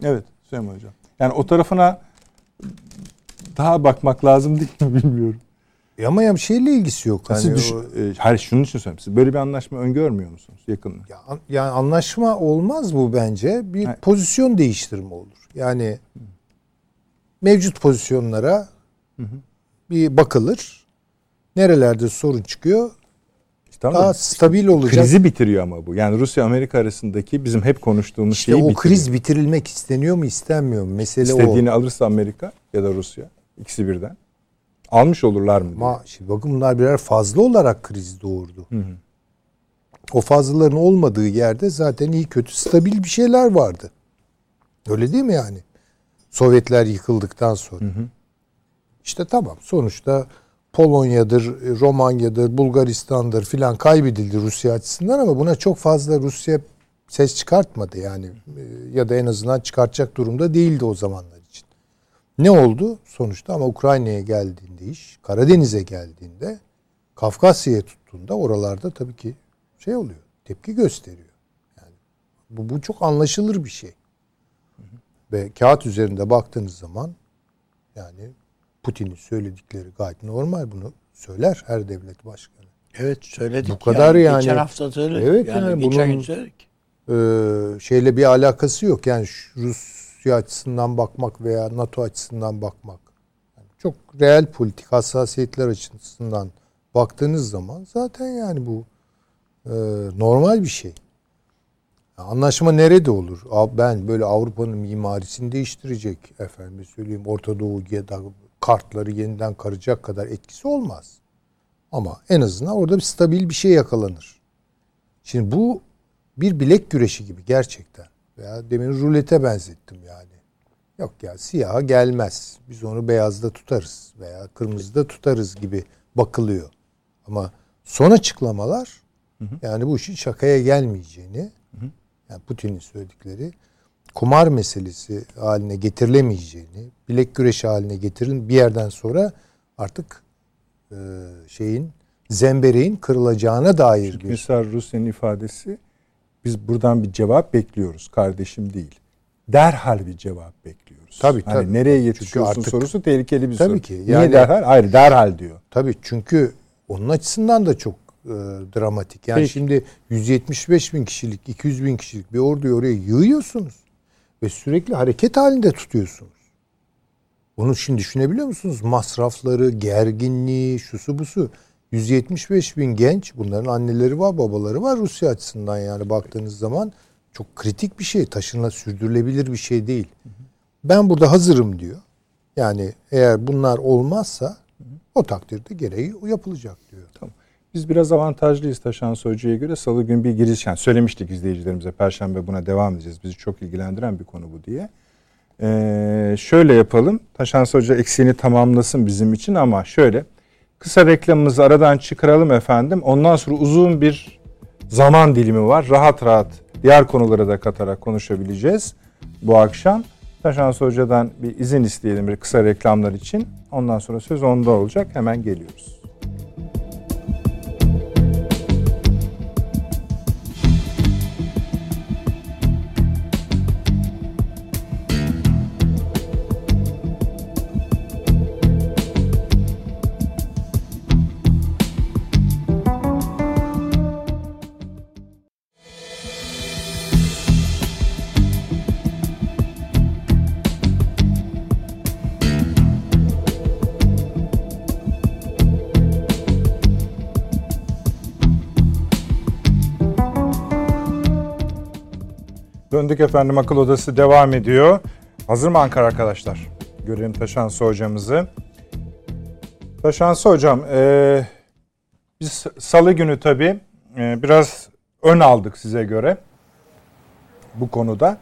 Evet Süleyman Hocam. Yani o tarafına daha bakmak lazım değil mi bilmiyorum. E Ama ya şeyle ilgisi yok. Siz Hani düşün, o- e, hayır şunun için söylüyorum. Siz böyle bir anlaşma öngörmüyor musunuz yakında? Ya, an- yani anlaşma olmaz bu bence. Bir Hayır. pozisyon değiştirme olur. Yani mevcut pozisyonlara bir bakılır. Nerelerde sorun çıkıyor? Tamam Daha mı? stabil olacak. Krizi bitiriyor ama bu. Yani Rusya Amerika arasındaki bizim hep konuştuğumuz işte şeyi o bitiriyor. kriz bitirilmek isteniyor mu istemiyor mu? Mesele İstediğini o. alırsa Amerika ya da Rusya ikisi birden almış olurlar mı? Ama şimdi bakın bunlar birer fazla olarak kriz doğurdu. O fazlaların olmadığı yerde zaten iyi kötü stabil bir şeyler vardı. Öyle değil mi yani? Sovyetler yıkıldıktan sonra. İşte tamam sonuçta Polonya'dır, Romanya'dır, Bulgaristan'dır filan kaybedildi Rusya açısından ama buna çok fazla Rusya ses çıkartmadı yani Ee, ya da en azından çıkartacak durumda değildi o zamanlar. Ne oldu? Sonuçta ama Ukrayna'ya geldiğinde iş, Karadeniz'e geldiğinde, Kafkasya'ya tuttuğunda oralarda tabii ki şey oluyor, tepki gösteriyor. Yani bu, bu çok anlaşılır bir şey. Ve kağıt üzerinde baktığınız zaman yani Putin'in söyledikleri gayet normal bunu söyler her devlet başkanı. Evet söyledik. Bu kadar yani. Geçen hafta söyledik. Evet yani, yani geçen bunun- gün söyledik. Ee, şeyle bir alakası yok. Yani şu Rusya açısından bakmak veya NATO açısından bakmak. Yani çok reel politik hassasiyetler açısından baktığınız zaman zaten yani bu e, normal bir şey. Anlaşma nerede olur? Ben böyle Avrupa'nın mimarisini değiştirecek efendim söyleyeyim Orta Doğu ya da kartları yeniden karacak kadar etkisi olmaz. Ama en azından orada bir stabil bir şey yakalanır. Şimdi bu bir bilek güreşi gibi gerçekten. Veya demin rulete benzettim yani. Yok ya siyaha gelmez. Biz onu beyazda tutarız veya kırmızıda tutarız gibi bakılıyor. Ama son açıklamalar yani bu işin şakaya gelmeyeceğini yani Putin'in söyledikleri kumar meselesi haline getirilemeyeceğini, bilek güreşi haline getirin bir yerden sonra artık e, şeyin zembereğin kırılacağına dair bir Mesela Rusya'nın ifadesi biz buradan bir cevap bekliyoruz kardeşim değil. Derhal bir cevap bekliyoruz. Tabii, hani tabii. nereye Çünkü yetişiyorsun artık- sorusu tehlikeli bir Tabii soru. ki. Niye Yani- derhal? Hayır derhal diyor. Tabii çünkü onun açısından da çok e, dramatik. Yani Peki. şimdi 175 bin kişilik, 200 bin kişilik bir orduyu oraya yığıyorsunuz ve sürekli hareket halinde tutuyorsunuz. Bunu şimdi düşünebiliyor musunuz? Masrafları, gerginliği, şusu busu. 175 bin genç, bunların anneleri var, babaları var Rusya açısından yani baktığınız zaman çok kritik bir şey, taşınla sürdürülebilir bir şey değil. Ben burada hazırım diyor. Yani eğer bunlar olmazsa o takdirde gereği yapılacak diyor. Tamam. Biz biraz avantajlıyız Taşan Hoca'ya göre. Salı günü bir giriş, yani söylemiştik izleyicilerimize. Perşembe buna devam edeceğiz. Bizi çok ilgilendiren bir konu bu diye. Ee, şöyle yapalım. Taşan Hoca eksiğini tamamlasın bizim için ama şöyle. Kısa reklamımızı aradan çıkaralım efendim. Ondan sonra uzun bir zaman dilimi var. Rahat rahat diğer konuları da katarak konuşabileceğiz bu akşam. Taşan Hoca'dan bir izin isteyelim bir kısa reklamlar için. Ondan sonra söz onda olacak. Hemen geliyoruz. Döndük efendim akıl odası devam ediyor. Hazır mı Ankara arkadaşlar? Görelim Taşansı hocamızı. Taşansı hocam, e, biz salı günü tabii e, biraz ön aldık size göre bu konuda.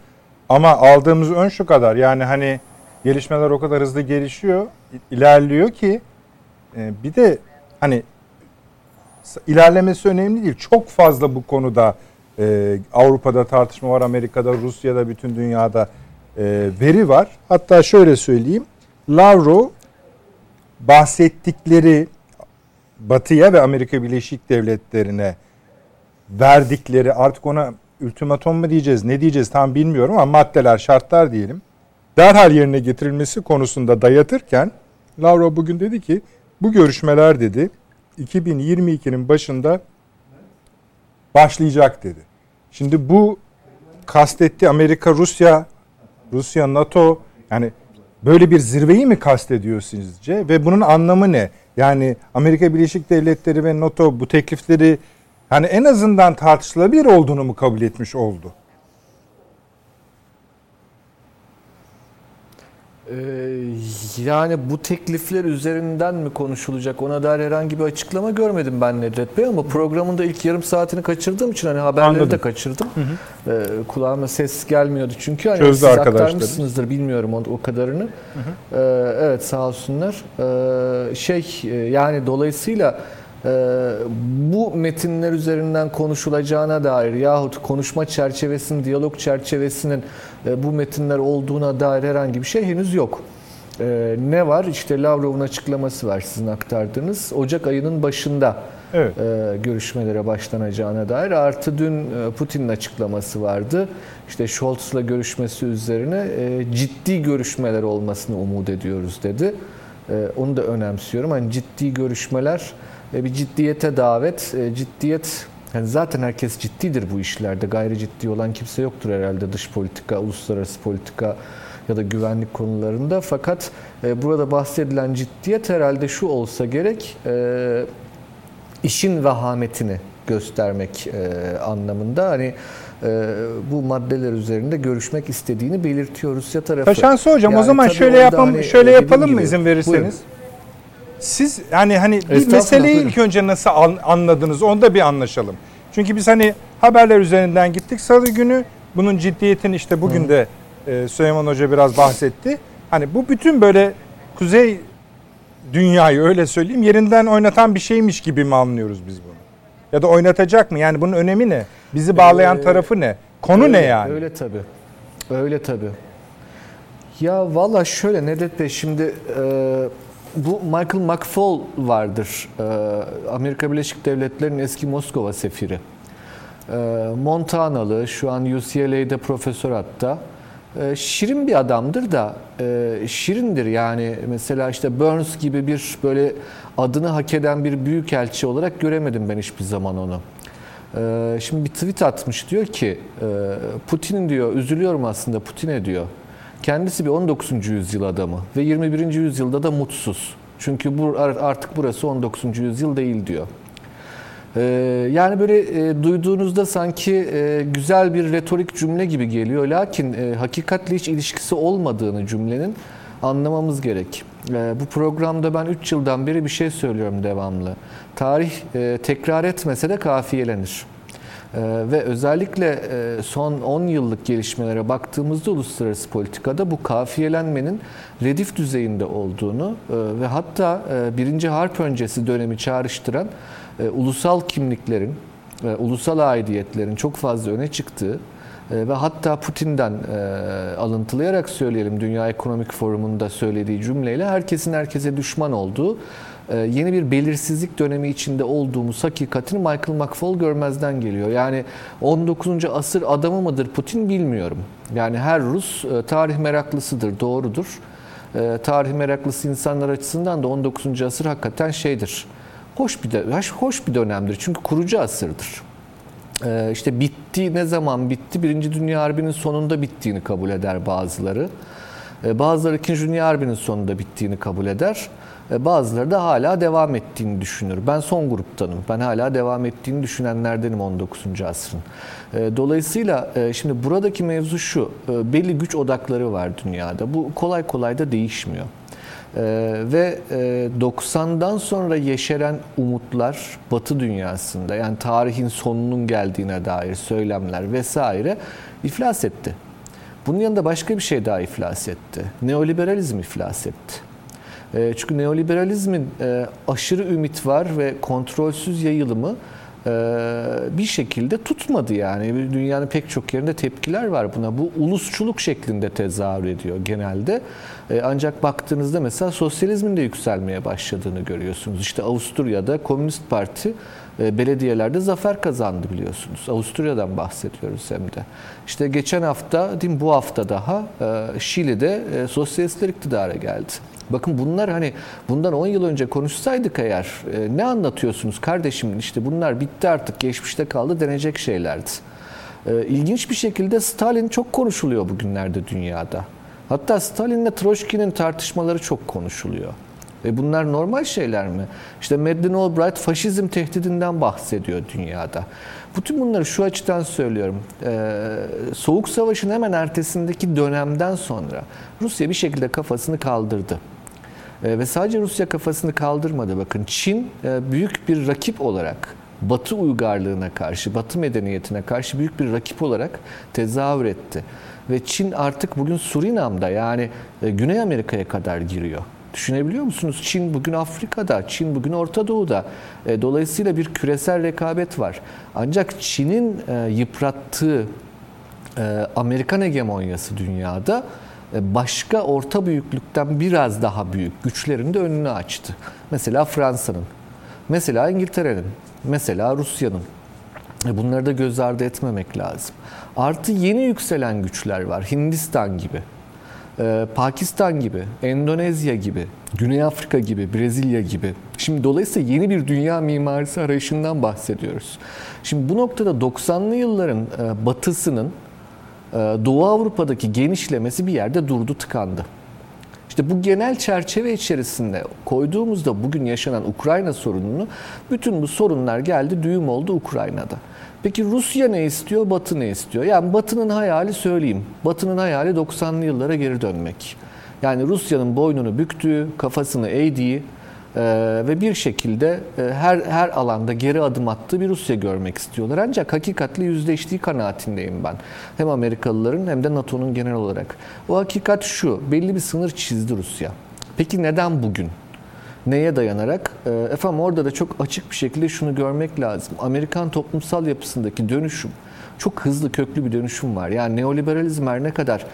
Ama aldığımız ön şu kadar yani hani gelişmeler o kadar hızlı gelişiyor, ilerliyor ki e, bir de hani ilerlemesi önemli değil. Çok fazla bu konuda e, Avrupa'da tartışma var, Amerika'da, Rusya'da, bütün dünyada e, veri var. Hatta şöyle söyleyeyim. Lavrov bahsettikleri Batı'ya ve Amerika Birleşik Devletleri'ne verdikleri artık ona ultimatom mu diyeceğiz ne diyeceğiz tam bilmiyorum ama maddeler şartlar diyelim. Derhal yerine getirilmesi konusunda dayatırken Lavrov bugün dedi ki bu görüşmeler dedi 2022'nin başında başlayacak dedi. Şimdi bu kastetti Amerika, Rusya, Rusya, NATO yani böyle bir zirveyi mi kastediyor sizce ve bunun anlamı ne? Yani Amerika Birleşik Devletleri ve NATO bu teklifleri hani en azından tartışılabilir olduğunu mu kabul etmiş oldu? Ee, yani bu teklifler üzerinden mi konuşulacak ona dair herhangi bir açıklama görmedim ben Nedret Bey ama programın da ilk yarım saatini kaçırdığım için hani haberleri Anladım. de kaçırdım. Ee, kulağıma ses gelmiyordu çünkü hani Çözdü siz arkadaşlar. aktarmışsınızdır bilmiyorum o, o kadarını. Ee, evet sağ olsunlar. Ee, şey e, yani dolayısıyla bu metinler üzerinden konuşulacağına dair yahut konuşma çerçevesinin, diyalog çerçevesinin e, bu metinler olduğuna dair herhangi bir şey henüz yok. E, ne var? İşte Lavrov'un açıklaması var sizin aktardığınız. Ocak ayının başında Evet. e, görüşmelere başlanacağına dair. Artı dün e, Putin'in açıklaması vardı. İşte Scholz'la görüşmesi üzerine e, ciddi görüşmeler olmasını umut ediyoruz dedi. E, onu da önemsiyorum. Hani ciddi görüşmeler bir ciddiyete davet. E, ciddiyet yani zaten herkes ciddidir bu işlerde. Gayri ciddi olan kimse yoktur herhalde dış politika, uluslararası politika ya da güvenlik konularında. Fakat e, burada bahsedilen ciddiyet herhalde şu olsa gerek. E, işin vehametini göstermek anlamında hani bu maddeler üzerinde görüşmek istediğini belirtiyor Rusya tarafı. Taşansı hocam o Yani zaman tabii şöyle yapalım hani şöyle yapalım mı izin verirseniz? Buyurun. Siz yani hani bir meseleyi buyurun. ilk önce nasıl an- anladınız onu da bir anlaşalım. Çünkü biz hani haberler üzerinden gittik salı günü bunun ciddiyetini işte bugün de e, Süleyman Hoca biraz bahsetti. Hani bu bütün böyle kuzey dünyayı öyle söyleyeyim yerinden oynatan bir şeymiş gibi mi anlıyoruz biz bunu? Ya da oynatacak mı? Yani bunun önemi ne? Bizi bağlayan Ee, tarafı ne? Konu öyle, ne yani? Öyle tabii. Öyle tabii. Ya valla şöyle Nedret Bey şimdi e, bu Michael McFaul vardır. E, Amerika Birleşik Devletleri'nin eski Moskova sefiri. E, Montanalı, şu an UCLA'de profesör hatta. E, şirin bir adamdır da e, şirindir yani mesela işte Burns gibi bir böyle adını hak eden bir büyükelçi olarak göremedim ben hiçbir zaman onu. Ee, şimdi bir tweet atmış diyor ki e, Putin'in diyor üzülüyorum aslında Putin'e diyor. Kendisi bir 19. yüzyıl adamı ve 21. yüzyılda da mutsuz. Çünkü bu artık burası 19. yüzyıl değil diyor. Ee, yani böyle e, duyduğunuzda sanki e, güzel bir retorik cümle gibi geliyor. Lakin e, hakikatle hiç ilişkisi olmadığını cümlenin anlamamız gerek. E, bu programda ben 3 yıldan beri bir şey söylüyorum devamlı. Tarih tekrar etmese de kafiyelenir. E, ve özellikle e, son 10 yıllık gelişmelere baktığımızda uluslararası politikada bu kafiyelenmenin redif düzeyinde olduğunu e, ve hatta e, birinci harp öncesi dönemi çağrıştıran e, ulusal kimliklerin, e, ulusal aidiyetlerin çok fazla öne çıktığı e, ve hatta Putin'den e, alıntılayarak söyleyelim Dünya Ekonomik Forumu'nda söylediği cümleyle herkesin herkese düşman olduğu e, yeni bir belirsizlik dönemi içinde olduğumuz hakikatini Michael McFaul görmezden geliyor. Yani 19. asır adamı mıdır Putin bilmiyorum. Yani her Rus e, tarih meraklısıdır, doğrudur. E, tarih meraklısı insanlar açısından da 19. asır hakikaten şeydir. Hoş bir de, hoş bir dönemdir çünkü kurucu asırdır. İşte bitti ne zaman bitti? Birinci Dünya Harbi'nin sonunda bittiğini kabul eder bazıları. Bazıları İkinci Dünya Harbi'nin sonunda bittiğini kabul eder. Ee, bazıları da hala devam ettiğini düşünür. Ben son gruptanım. Ben hala devam ettiğini düşünenlerdenim 19. asrın. Dolayısıyla e, şimdi buradaki mevzu şu. E, belli güç odakları var dünyada. Bu kolay kolay da değişmiyor. Ee, ve e, 90'dan sonra yeşeren umutlar Batı dünyasında yani tarihin sonunun geldiğine dair söylemler vesaire iflas etti. Bunun yanında başka bir şey daha iflas etti. Neoliberalizm iflas etti. E, çünkü neoliberalizmin e, aşırı ümit var ve kontrolsüz yayılımı ee, bir şekilde tutmadı yani. Dünyanın pek çok yerinde tepkiler var buna. Bu ulusçuluk şeklinde tezahür ediyor genelde. Ancak baktığınızda mesela sosyalizmin de yükselmeye başladığını görüyorsunuz. İşte Avusturya'da Komünist Parti e, belediyelerde zafer kazandı biliyorsunuz. Avusturya'dan bahsediyoruz hem de. İşte geçen hafta, değil mi, bu hafta daha e, Şili'de e, sosyalistler iktidara geldi. Bakın bunlar hani bundan 10 yıl önce konuşsaydık eğer e, ne anlatıyorsunuz kardeşim işte bunlar bitti artık geçmişte kaldı denecek şeylerdi. E, ilginç bir şekilde Stalin çok konuşuluyor bugünlerde dünyada. Hatta Stalin'le Troçki'nin tartışmaları çok konuşuluyor. Ve bunlar normal şeyler mi? İşte Madeleine Albright faşizm tehdidinden bahsediyor dünyada. Bütün bunları şu açıdan söylüyorum. Ee, Soğuk Savaş'ın hemen ertesindeki dönemden sonra Rusya bir şekilde kafasını kaldırdı. Ee, ve sadece Rusya kafasını kaldırmadı. Bakın Çin e, büyük bir rakip olarak Batı uygarlığına karşı, Batı medeniyetine karşı büyük bir rakip olarak tezahür etti. Ve Çin artık bugün Surinam'da yani e, Güney Amerika'ya kadar giriyor. Düşünebiliyor musunuz? Çin bugün Afrika'da, Çin bugün Orta Doğu'da. E, dolayısıyla bir küresel rekabet var. Ancak Çin'in yıprattığı Amerikan hegemonyası dünyada başka orta büyüklükten biraz daha büyük güçlerin de önünü açtı. Mesela Fransa'nın, mesela İngiltere'nin, mesela Rusya'nın. E, bunları da göz ardı etmemek lazım. Artı yeni yükselen güçler var. Hindistan gibi, e, Pakistan gibi, Endonezya gibi, Güney Afrika gibi, Brezilya gibi. Şimdi dolayısıyla yeni bir dünya mimarisi arayışından bahsediyoruz. Şimdi bu noktada 90'lı yılların batısının Doğu Avrupa'daki genişlemesi bir yerde durdu, tıkandı. İşte bu genel çerçeve içerisinde koyduğumuzda bugün yaşanan Ukrayna sorununu bütün bu sorunlar geldi düğüm oldu Ukrayna'da. Peki Rusya ne istiyor, Batı ne istiyor? Yani Batı'nın hayali söyleyeyim. Batı'nın hayali 90'lı yıllara geri dönmek. Yani Rusya'nın boynunu büktüğü, kafasını eğdiği, Ee, ve bir şekilde e, her her alanda geri adım attığı bir Rusya görmek istiyorlar. Ancak hakikatle yüzleştiği kanaatindeyim ben. Hem Amerikalıların hem de NATO'nun genel olarak. O hakikat şu, belli bir sınır çizdi Rusya. Peki neden bugün? Neye dayanarak? E, efendim orada da çok açık bir şekilde şunu görmek lazım. Amerikan toplumsal yapısındaki dönüşüm, çok hızlı köklü bir dönüşüm var. Yani neoliberalizm her ne kadar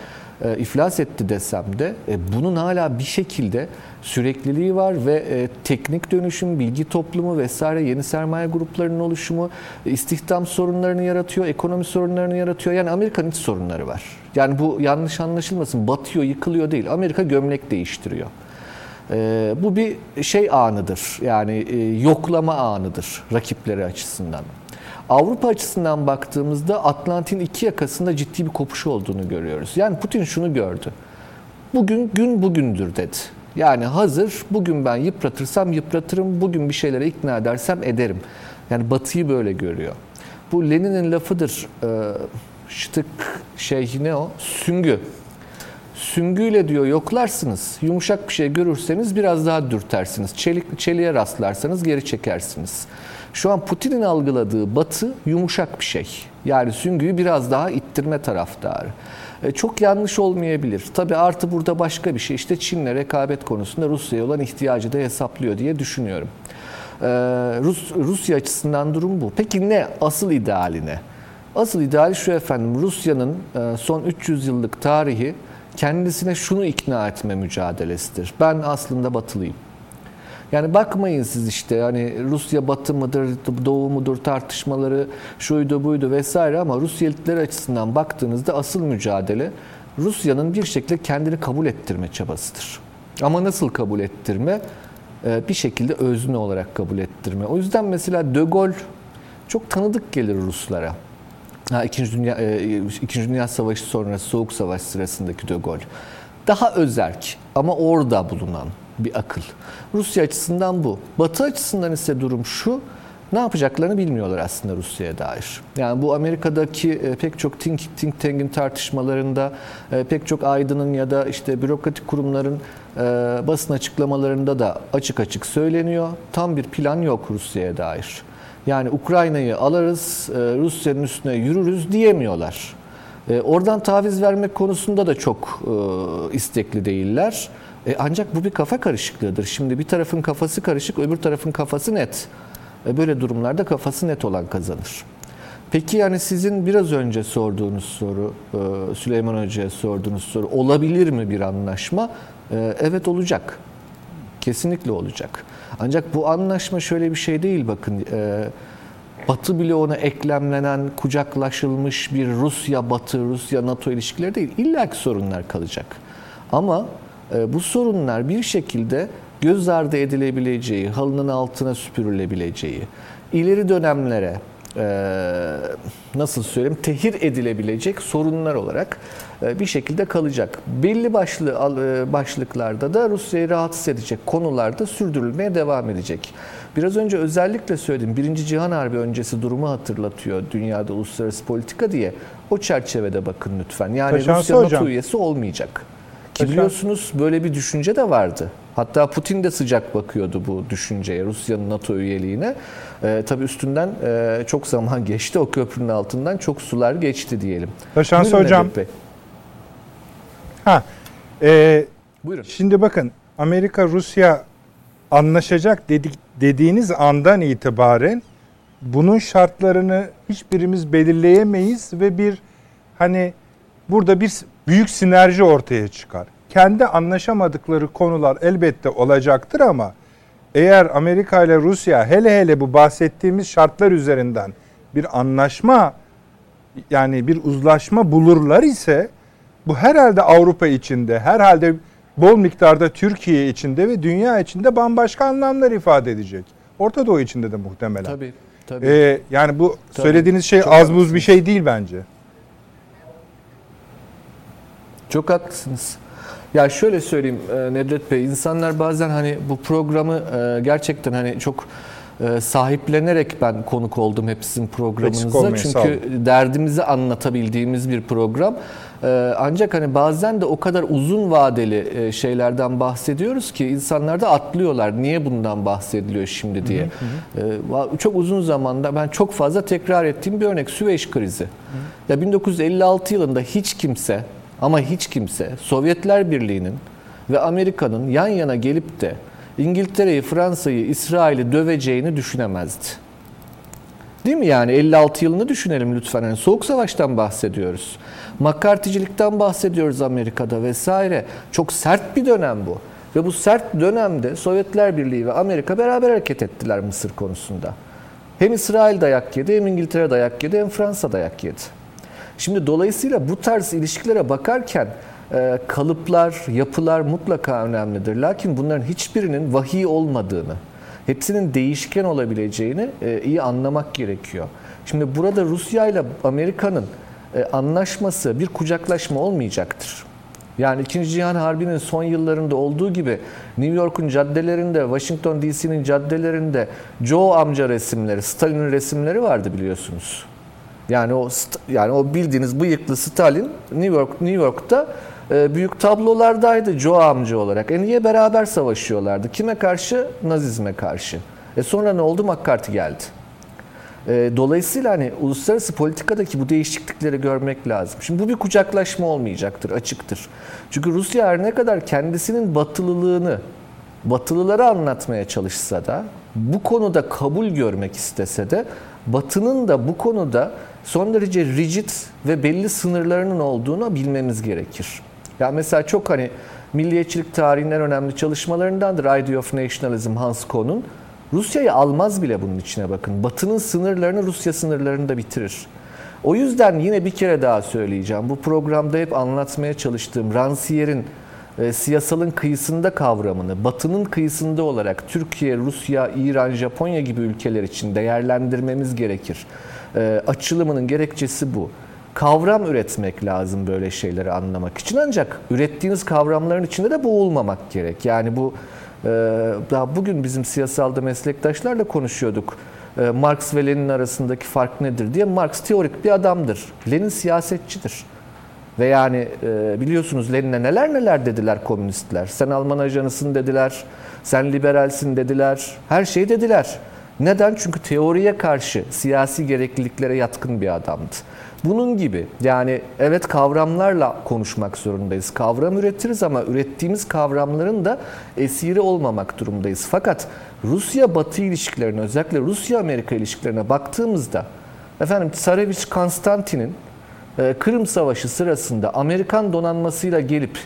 e, iflas etti desem de e, bunun hala bir şekilde sürekliliği var ve e, teknik dönüşüm, bilgi toplumu vesaire yeni sermaye gruplarının oluşumu e, istihdam sorunlarını yaratıyor, ekonomi sorunlarını yaratıyor. Yani Amerika'nın iç sorunları var. Yani bu yanlış anlaşılmasın, batıyor, yıkılıyor değil. Amerika gömlek değiştiriyor. Bu bir şey anıdır. Yani yoklama anıdır rakipleri açısından. Avrupa açısından baktığımızda Atlantin iki yakasında ciddi bir kopuş olduğunu görüyoruz. Yani Putin şunu gördü. Bugün gün bugündür dedi. Yani hazır bugün ben yıpratırsam yıpratırım, bugün bir şeylere ikna edersem ederim. Yani Batı'yı böyle görüyor. Bu Lenin'in lafıdır. E, şıtık şey ne o? Süngü. Süngüyle diyor yoklarsınız. Yumuşak bir şey görürseniz biraz daha dürtersiniz. Çelik, çeliğe rastlarsanız geri çekersiniz. Şu an Putin'in algıladığı batı yumuşak bir şey. Yani süngüyü biraz daha ittirme taraftarı. E, çok yanlış olmayabilir. Tabi artı burada başka bir şey. İşte Çin'le rekabet konusunda Rusya'ya olan ihtiyacı da hesaplıyor diye düşünüyorum. E, Rus, Rusya açısından durum bu. Peki ne? Asıl ideali ne? Asıl ideali şu efendim. Rusya'nın e, son 300 yıllık tarihi kendisine şunu ikna etme mücadelesidir. Ben aslında batılıyım. Yani bakmayın siz işte hani Rusya batı mıdır, doğu mudur tartışmaları şuydu buydu vesaire ama Rusya elitleri açısından baktığınızda asıl mücadele Rusya'nın bir şekilde kendini kabul ettirme çabasıdır. Ama nasıl kabul ettirme? Ee, bir şekilde özne olarak kabul ettirme. O yüzden mesela De Gaulle çok tanıdık gelir Ruslara. Ha, İkinci Dünya e, İkinci Dünya Savaşı sonrası Soğuk Savaş sırasındaki De Gaulle. Daha özerk ama orada bulunan bir akıl. Rusya açısından bu. Batı açısından ise durum şu. Ne yapacaklarını bilmiyorlar aslında Rusya'ya dair. Yani bu Amerika'daki e, pek çok think, think tank'in tartışmalarında, e, pek çok aydının ya da işte bürokratik kurumların e, basın açıklamalarında da açık açık söyleniyor. Tam bir plan yok Rusya'ya dair. Yani Ukrayna'yı alırız, Rusya'nın üstüne yürürüz diyemiyorlar. Oradan taviz vermek konusunda da çok istekli değiller. E, ancak bu bir kafa karışıklığıdır. Şimdi bir tarafın kafası karışık, öbür tarafın kafası net. E, böyle durumlarda kafası net olan kazanır. Peki yani sizin biraz önce sorduğunuz soru, e, Süleyman Hoca'ya sorduğunuz soru, olabilir mi bir anlaşma? E, evet olacak. Kesinlikle olacak. Ancak bu anlaşma şöyle bir şey değil bakın. E, Batı ona eklemlenen, kucaklaşılmış bir Rusya-Batı, Rusya-NATO ilişkileri değil. İlla ki sorunlar kalacak. Ama bu sorunlar bir şekilde göz ardı edilebileceği, halının altına süpürülebileceği, ileri dönemlere e, nasıl söyleyeyim tehir edilebilecek sorunlar olarak e, bir şekilde kalacak. Belli başlı e, başlıklarda da Rusya'yı rahatsız edecek konularda sürdürülmeye devam edecek. Biraz önce özellikle söyledim. Birinci Cihan Harbi öncesi durumu hatırlatıyor dünyada uluslararası politika diye. O çerçevede bakın lütfen. Yani Taşansı Rusya hocam. NATO üyesi olmayacak. Ki biliyorsunuz böyle bir düşünce de vardı. Hatta Putin de sıcak bakıyordu bu düşünceye, Rusya'nın NATO üyeliğine. Ee, tabii üstünden e, çok zaman [laughs] geçti, o köprünün altından çok sular geçti diyelim. Taşansı Buyurun hocam. Bey. Ha, e, Buyurun. şimdi bakın Amerika Rusya anlaşacak dedik dediğiniz andan itibaren bunun şartlarını hiçbirimiz belirleyemeyiz ve bir hani burada bir büyük sinerji ortaya çıkar. Kendi anlaşamadıkları konular elbette olacaktır ama eğer Amerika ile Rusya hele hele bu bahsettiğimiz şartlar üzerinden bir anlaşma yani bir uzlaşma bulurlar ise bu herhalde Avrupa içinde, herhalde bol miktarda Türkiye içinde ve dünya içinde bambaşka anlamlar ifade edecek. Orta Doğu içinde de muhtemelen. Tabii, tabii. Ee, yani bu Tabii. söylediğiniz şey az buz bir şey değil bence. Çok haklısınız. Ya şöyle söyleyeyim e, Nedret Bey, insanlar bazen hani bu programı e, gerçekten hani çok e, sahiplenerek ben konuk oldum hep sizin programınıza. Çünkü derdimizi anlatabildiğimiz bir program. Ancak hani bazen de o kadar uzun vadeli şeylerden bahsediyoruz ki insanlar da atlıyorlar. Niye bundan bahsediliyor şimdi diye. E, va- çok uzun zamanda ben çok fazla tekrar ettiğim bir örnek Süveyş krizi. Ya 1956 yılında hiç kimse ama hiç kimse Sovyetler Birliği'nin ve Amerika'nın yan yana gelip de İngiltere'yi, Fransa'yı, İsrail'i döveceğini düşünemezdi. Değil mi yani 56 yılını düşünelim lütfen. Yani Soğuk Savaş'tan bahsediyoruz. McCarthy'cilikten bahsediyoruz Amerika'da vesaire. Çok sert bir dönem bu. Ve bu sert dönemde Sovyetler Birliği ve Amerika beraber hareket ettiler Mısır konusunda. Hem İsrail dayak yedi, hem İngiltere dayak yedi, hem Fransa dayak yedi. Şimdi dolayısıyla bu tarz ilişkilere bakarken e, kalıplar, yapılar mutlaka önemlidir. Lakin bunların hiçbirinin vahiy olmadığını, hepsinin değişken olabileceğini e, iyi anlamak gerekiyor. Şimdi burada Rusya ile Amerika'nın e, anlaşması bir kucaklaşma olmayacaktır. Yani 2. Cihan Harbi'nin son yıllarında olduğu gibi New York'un caddelerinde, Washington DC'nin caddelerinde Joe amca resimleri, Stalin'in resimleri vardı biliyorsunuz. Yani o yani o bildiğiniz bıyıklı Stalin New York New York'ta e, büyük tablolardaydı Joe amca olarak. E niye beraber savaşıyorlardı? Kime karşı? Nazizme karşı. E sonra ne oldu? McCarthy geldi. E, dolayısıyla hani uluslararası politikadaki bu değişiklikleri görmek lazım. Şimdi bu bir kucaklaşma olmayacaktır, açıktır. Çünkü Rusya her ne kadar kendisinin batılılığını batılılara anlatmaya çalışsa da bu konuda kabul görmek istese de batının da bu konuda son derece rigid ve belli sınırlarının olduğunu bilmemiz gerekir. Ya mesela çok hani milliyetçilik tarihinin önemli çalışmalarındandır Idea of Nationalism Hans Kuhn'un. Rusya'yı almaz bile bunun içine bakın. Batı'nın sınırlarını Rusya sınırlarında bitirir. O yüzden yine bir kere daha söyleyeceğim. Bu programda hep anlatmaya çalıştığım Rancière'in e, siyasalın kıyısında kavramını, batının kıyısında olarak Türkiye, Rusya, İran, Japonya gibi ülkeler için değerlendirmemiz gerekir. E, açılımının gerekçesi bu. Kavram üretmek lazım böyle şeyleri anlamak için ancak ürettiğiniz kavramların içinde de boğulmamak gerek. Yani bu e, daha bugün bizim siyasalda meslektaşlarla konuşuyorduk. E, Marx ve Lenin arasındaki fark nedir diye. Marx teorik bir adamdır. Lenin siyasetçidir. Ve yani e, biliyorsunuz Lenin'e neler neler dediler komünistler. Sen Alman ajanısın dediler, sen liberalsin dediler, her şeyi dediler. Neden? Çünkü teoriye karşı siyasi gerekliliklere yatkın bir adamdı. Bunun gibi yani evet kavramlarla konuşmak zorundayız. Kavram üretiriz ama ürettiğimiz kavramların da esiri olmamak durumdayız. Fakat Rusya-Batı ilişkilerine özellikle Rusya-Amerika ilişkilerine baktığımızda efendim Tsarevich Konstantin'in e, Kırım Savaşı sırasında Amerikan donanmasıyla gelip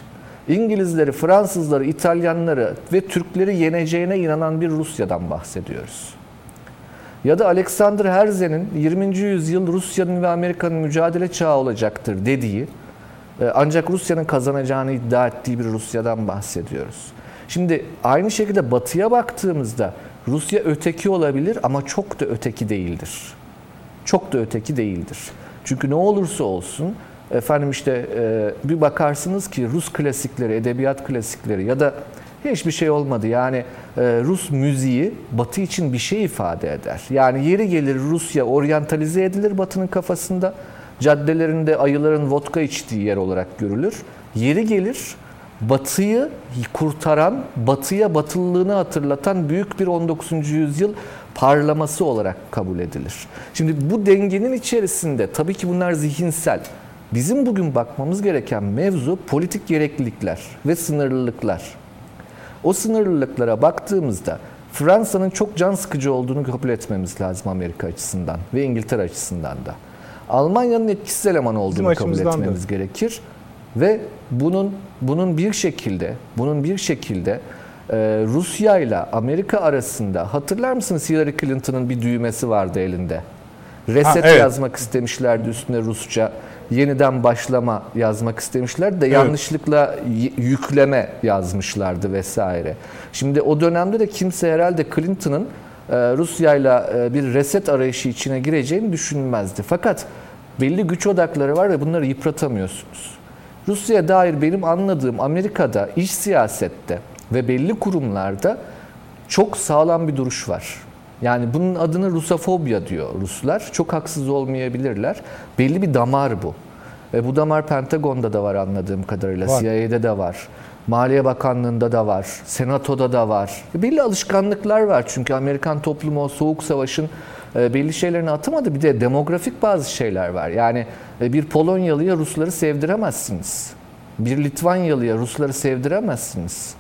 İngilizleri, Fransızları, İtalyanları ve Türkleri yeneceğine inanan bir Rusya'dan bahsediyoruz. Ya da Alexander Herzen'in 20. yüzyıl Rusya'nın ve Amerika'nın mücadele çağı olacaktır dediği e, ancak Rusya'nın kazanacağını iddia ettiği bir Rusya'dan bahsediyoruz. Şimdi aynı şekilde batıya baktığımızda Rusya öteki olabilir ama çok da öteki değildir. Çok da öteki değildir. Çünkü ne olursa olsun efendim işte e, bir bakarsınız ki Rus klasikleri, edebiyat klasikleri ya da hiçbir şey olmadı. Yani e, Rus müziği Batı için bir şey ifade eder. Yani yeri gelir Rusya oryantalize edilir Batı'nın kafasında. Caddelerinde ayıların vodka içtiği yer olarak görülür. Yeri gelir Batı'yı kurtaran, Batı'ya batılılığını hatırlatan büyük bir 19. yüzyıl parlaması olarak kabul edilir. Şimdi bu dengenin içerisinde tabii ki bunlar zihinsel. Bizim bugün bakmamız gereken mevzu politik gereklilikler ve sınırlılıklar. O sınırlılıklara baktığımızda Fransa'nın çok can sıkıcı olduğunu kabul etmemiz lazım Amerika açısından ve İngiltere açısından da. Almanya'nın etkisiz eleman olduğunu kabul açımızdan da. etmemiz gerekir ve bunun bunun bir şekilde bunun bir şekilde e, Rusya ile Amerika arasında hatırlar mısınız Hillary Clinton'ın bir düğmesi vardı elinde. Reset Ha, evet. yazmak istemişlerdi üstüne Rusça. Yeniden başlama yazmak istemişlerdi de Evet. yanlışlıkla yükleme yazmışlardı vesaire. Şimdi o dönemde de kimse herhalde Clinton'ın e, Rusya'yla e, bir reset arayışı içine gireceğini düşünmezdi. Fakat belli güç odakları var ve bunları yıpratamıyorsunuz. Rusya'ya dair benim anladığım Amerika'da iç siyasette ve belli kurumlarda çok sağlam bir duruş var. Yani bunun adını Rusofobya diyor Ruslar. Çok haksız olmayabilirler. Belli bir damar bu. Ve bu damar Pentagon'da da var anladığım kadarıyla. Var. CIA'de de var. Maliye Bakanlığı'nda da var. Senato'da da var. Belli alışkanlıklar var. Çünkü Amerikan toplumu o soğuk savaşın e, belli şeylerini atamadı. Bir de demografik bazı şeyler var. Yani e, bir Polonyalıya Rusları sevdiremezsiniz. Bir Litvanyalıya Rusları sevdiremezsiniz.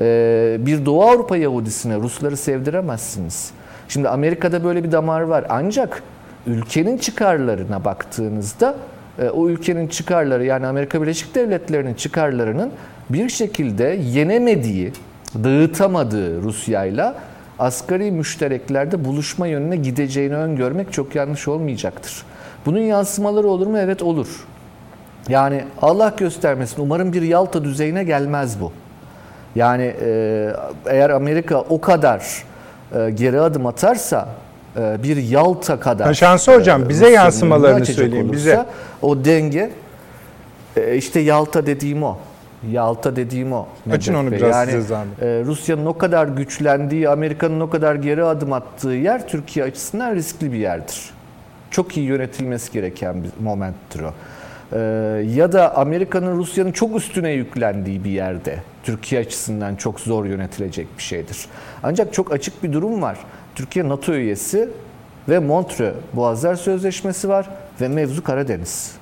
E, Bir Doğu Avrupa Yahudisine Rusları sevdiremezsiniz. Şimdi Amerika'da böyle bir damar var. Ancak ülkenin çıkarlarına baktığınızda e, o ülkenin çıkarları yani Amerika Birleşik Devletleri'nin çıkarlarının bir şekilde yenemediği, dağıtamadığı Rusya'yla asgari müştereklerde buluşma yönüne gideceğini öngörmek çok yanlış olmayacaktır. Bunun yansımaları olur mu? Evet olur. Yani Allah göstermesin umarım bir Yalta düzeyine gelmez bu. Yani e, eğer Amerika o kadar geri adım atarsa e, bir Yalta kadar Ha, Şansı hocam, bize Rusya'nın yansımalarını olursa, bize. O denge e, işte Yalta dediğim o. Yalta dediğim o. Açın onu Bey. biraz yani, size zahmet. e, Rusya'nın o kadar güçlendiği, Amerika'nın o kadar geri adım attığı yer Türkiye açısından riskli bir yerdir. Çok iyi yönetilmesi gereken bir momenttir o. E, ya da Amerika'nın Rusya'nın çok üstüne yüklendiği bir yerde Türkiye açısından çok zor yönetilecek bir şeydir. Ancak çok açık bir durum var. Türkiye NATO üyesi ve Montreux Boğazlar Sözleşmesi var ve mevzu Karadeniz.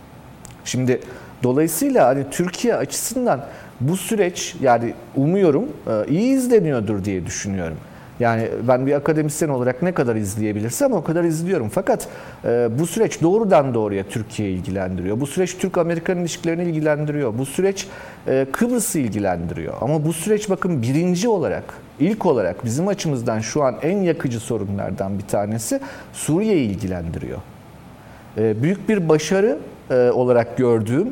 Şimdi dolayısıyla hani Türkiye açısından bu süreç yani umuyorum e, iyi izleniyordur diye düşünüyorum. Yani ben bir akademisyen olarak ne kadar izleyebilirsem o kadar izliyorum. Fakat e, bu süreç doğrudan doğruya Türkiye'yi ilgilendiriyor. Bu süreç Türk-Amerikan ilişkilerini ilgilendiriyor. Bu süreç e, Kıbrıs'ı ilgilendiriyor. Ama bu süreç bakın birinci olarak, ilk olarak bizim açımızdan şu an en yakıcı sorunlardan bir tanesi Suriye'yi ilgilendiriyor. E, büyük bir başarı e, olarak gördüğüm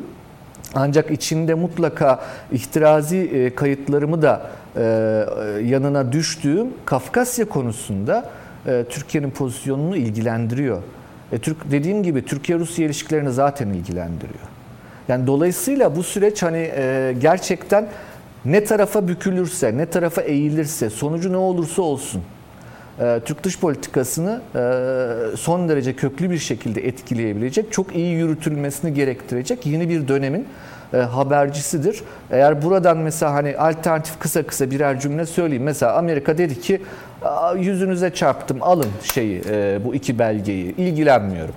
ancak içinde mutlaka ihtirazi e, kayıtlarımı da e, yanına düştüğüm Kafkasya konusunda e, Türkiye'nin pozisyonunu ilgilendiriyor. E, Türk dediğim gibi Türkiye-Rusya ilişkilerini zaten ilgilendiriyor. Yani dolayısıyla bu süreç hani e, gerçekten ne tarafa bükülürse, ne tarafa eğilirse, sonucu ne olursa olsun Türk dış politikasını e, son derece köklü bir şekilde etkileyebilecek, çok iyi yürütülmesini gerektirecek yeni bir dönemin e, habercisidir. Eğer buradan mesela hani alternatif kısa kısa birer cümle söyleyeyim. Mesela Amerika dedi ki "Aa, yüzünüze çarptım alın şeyi e, bu iki belgeyi ilgilenmiyorum.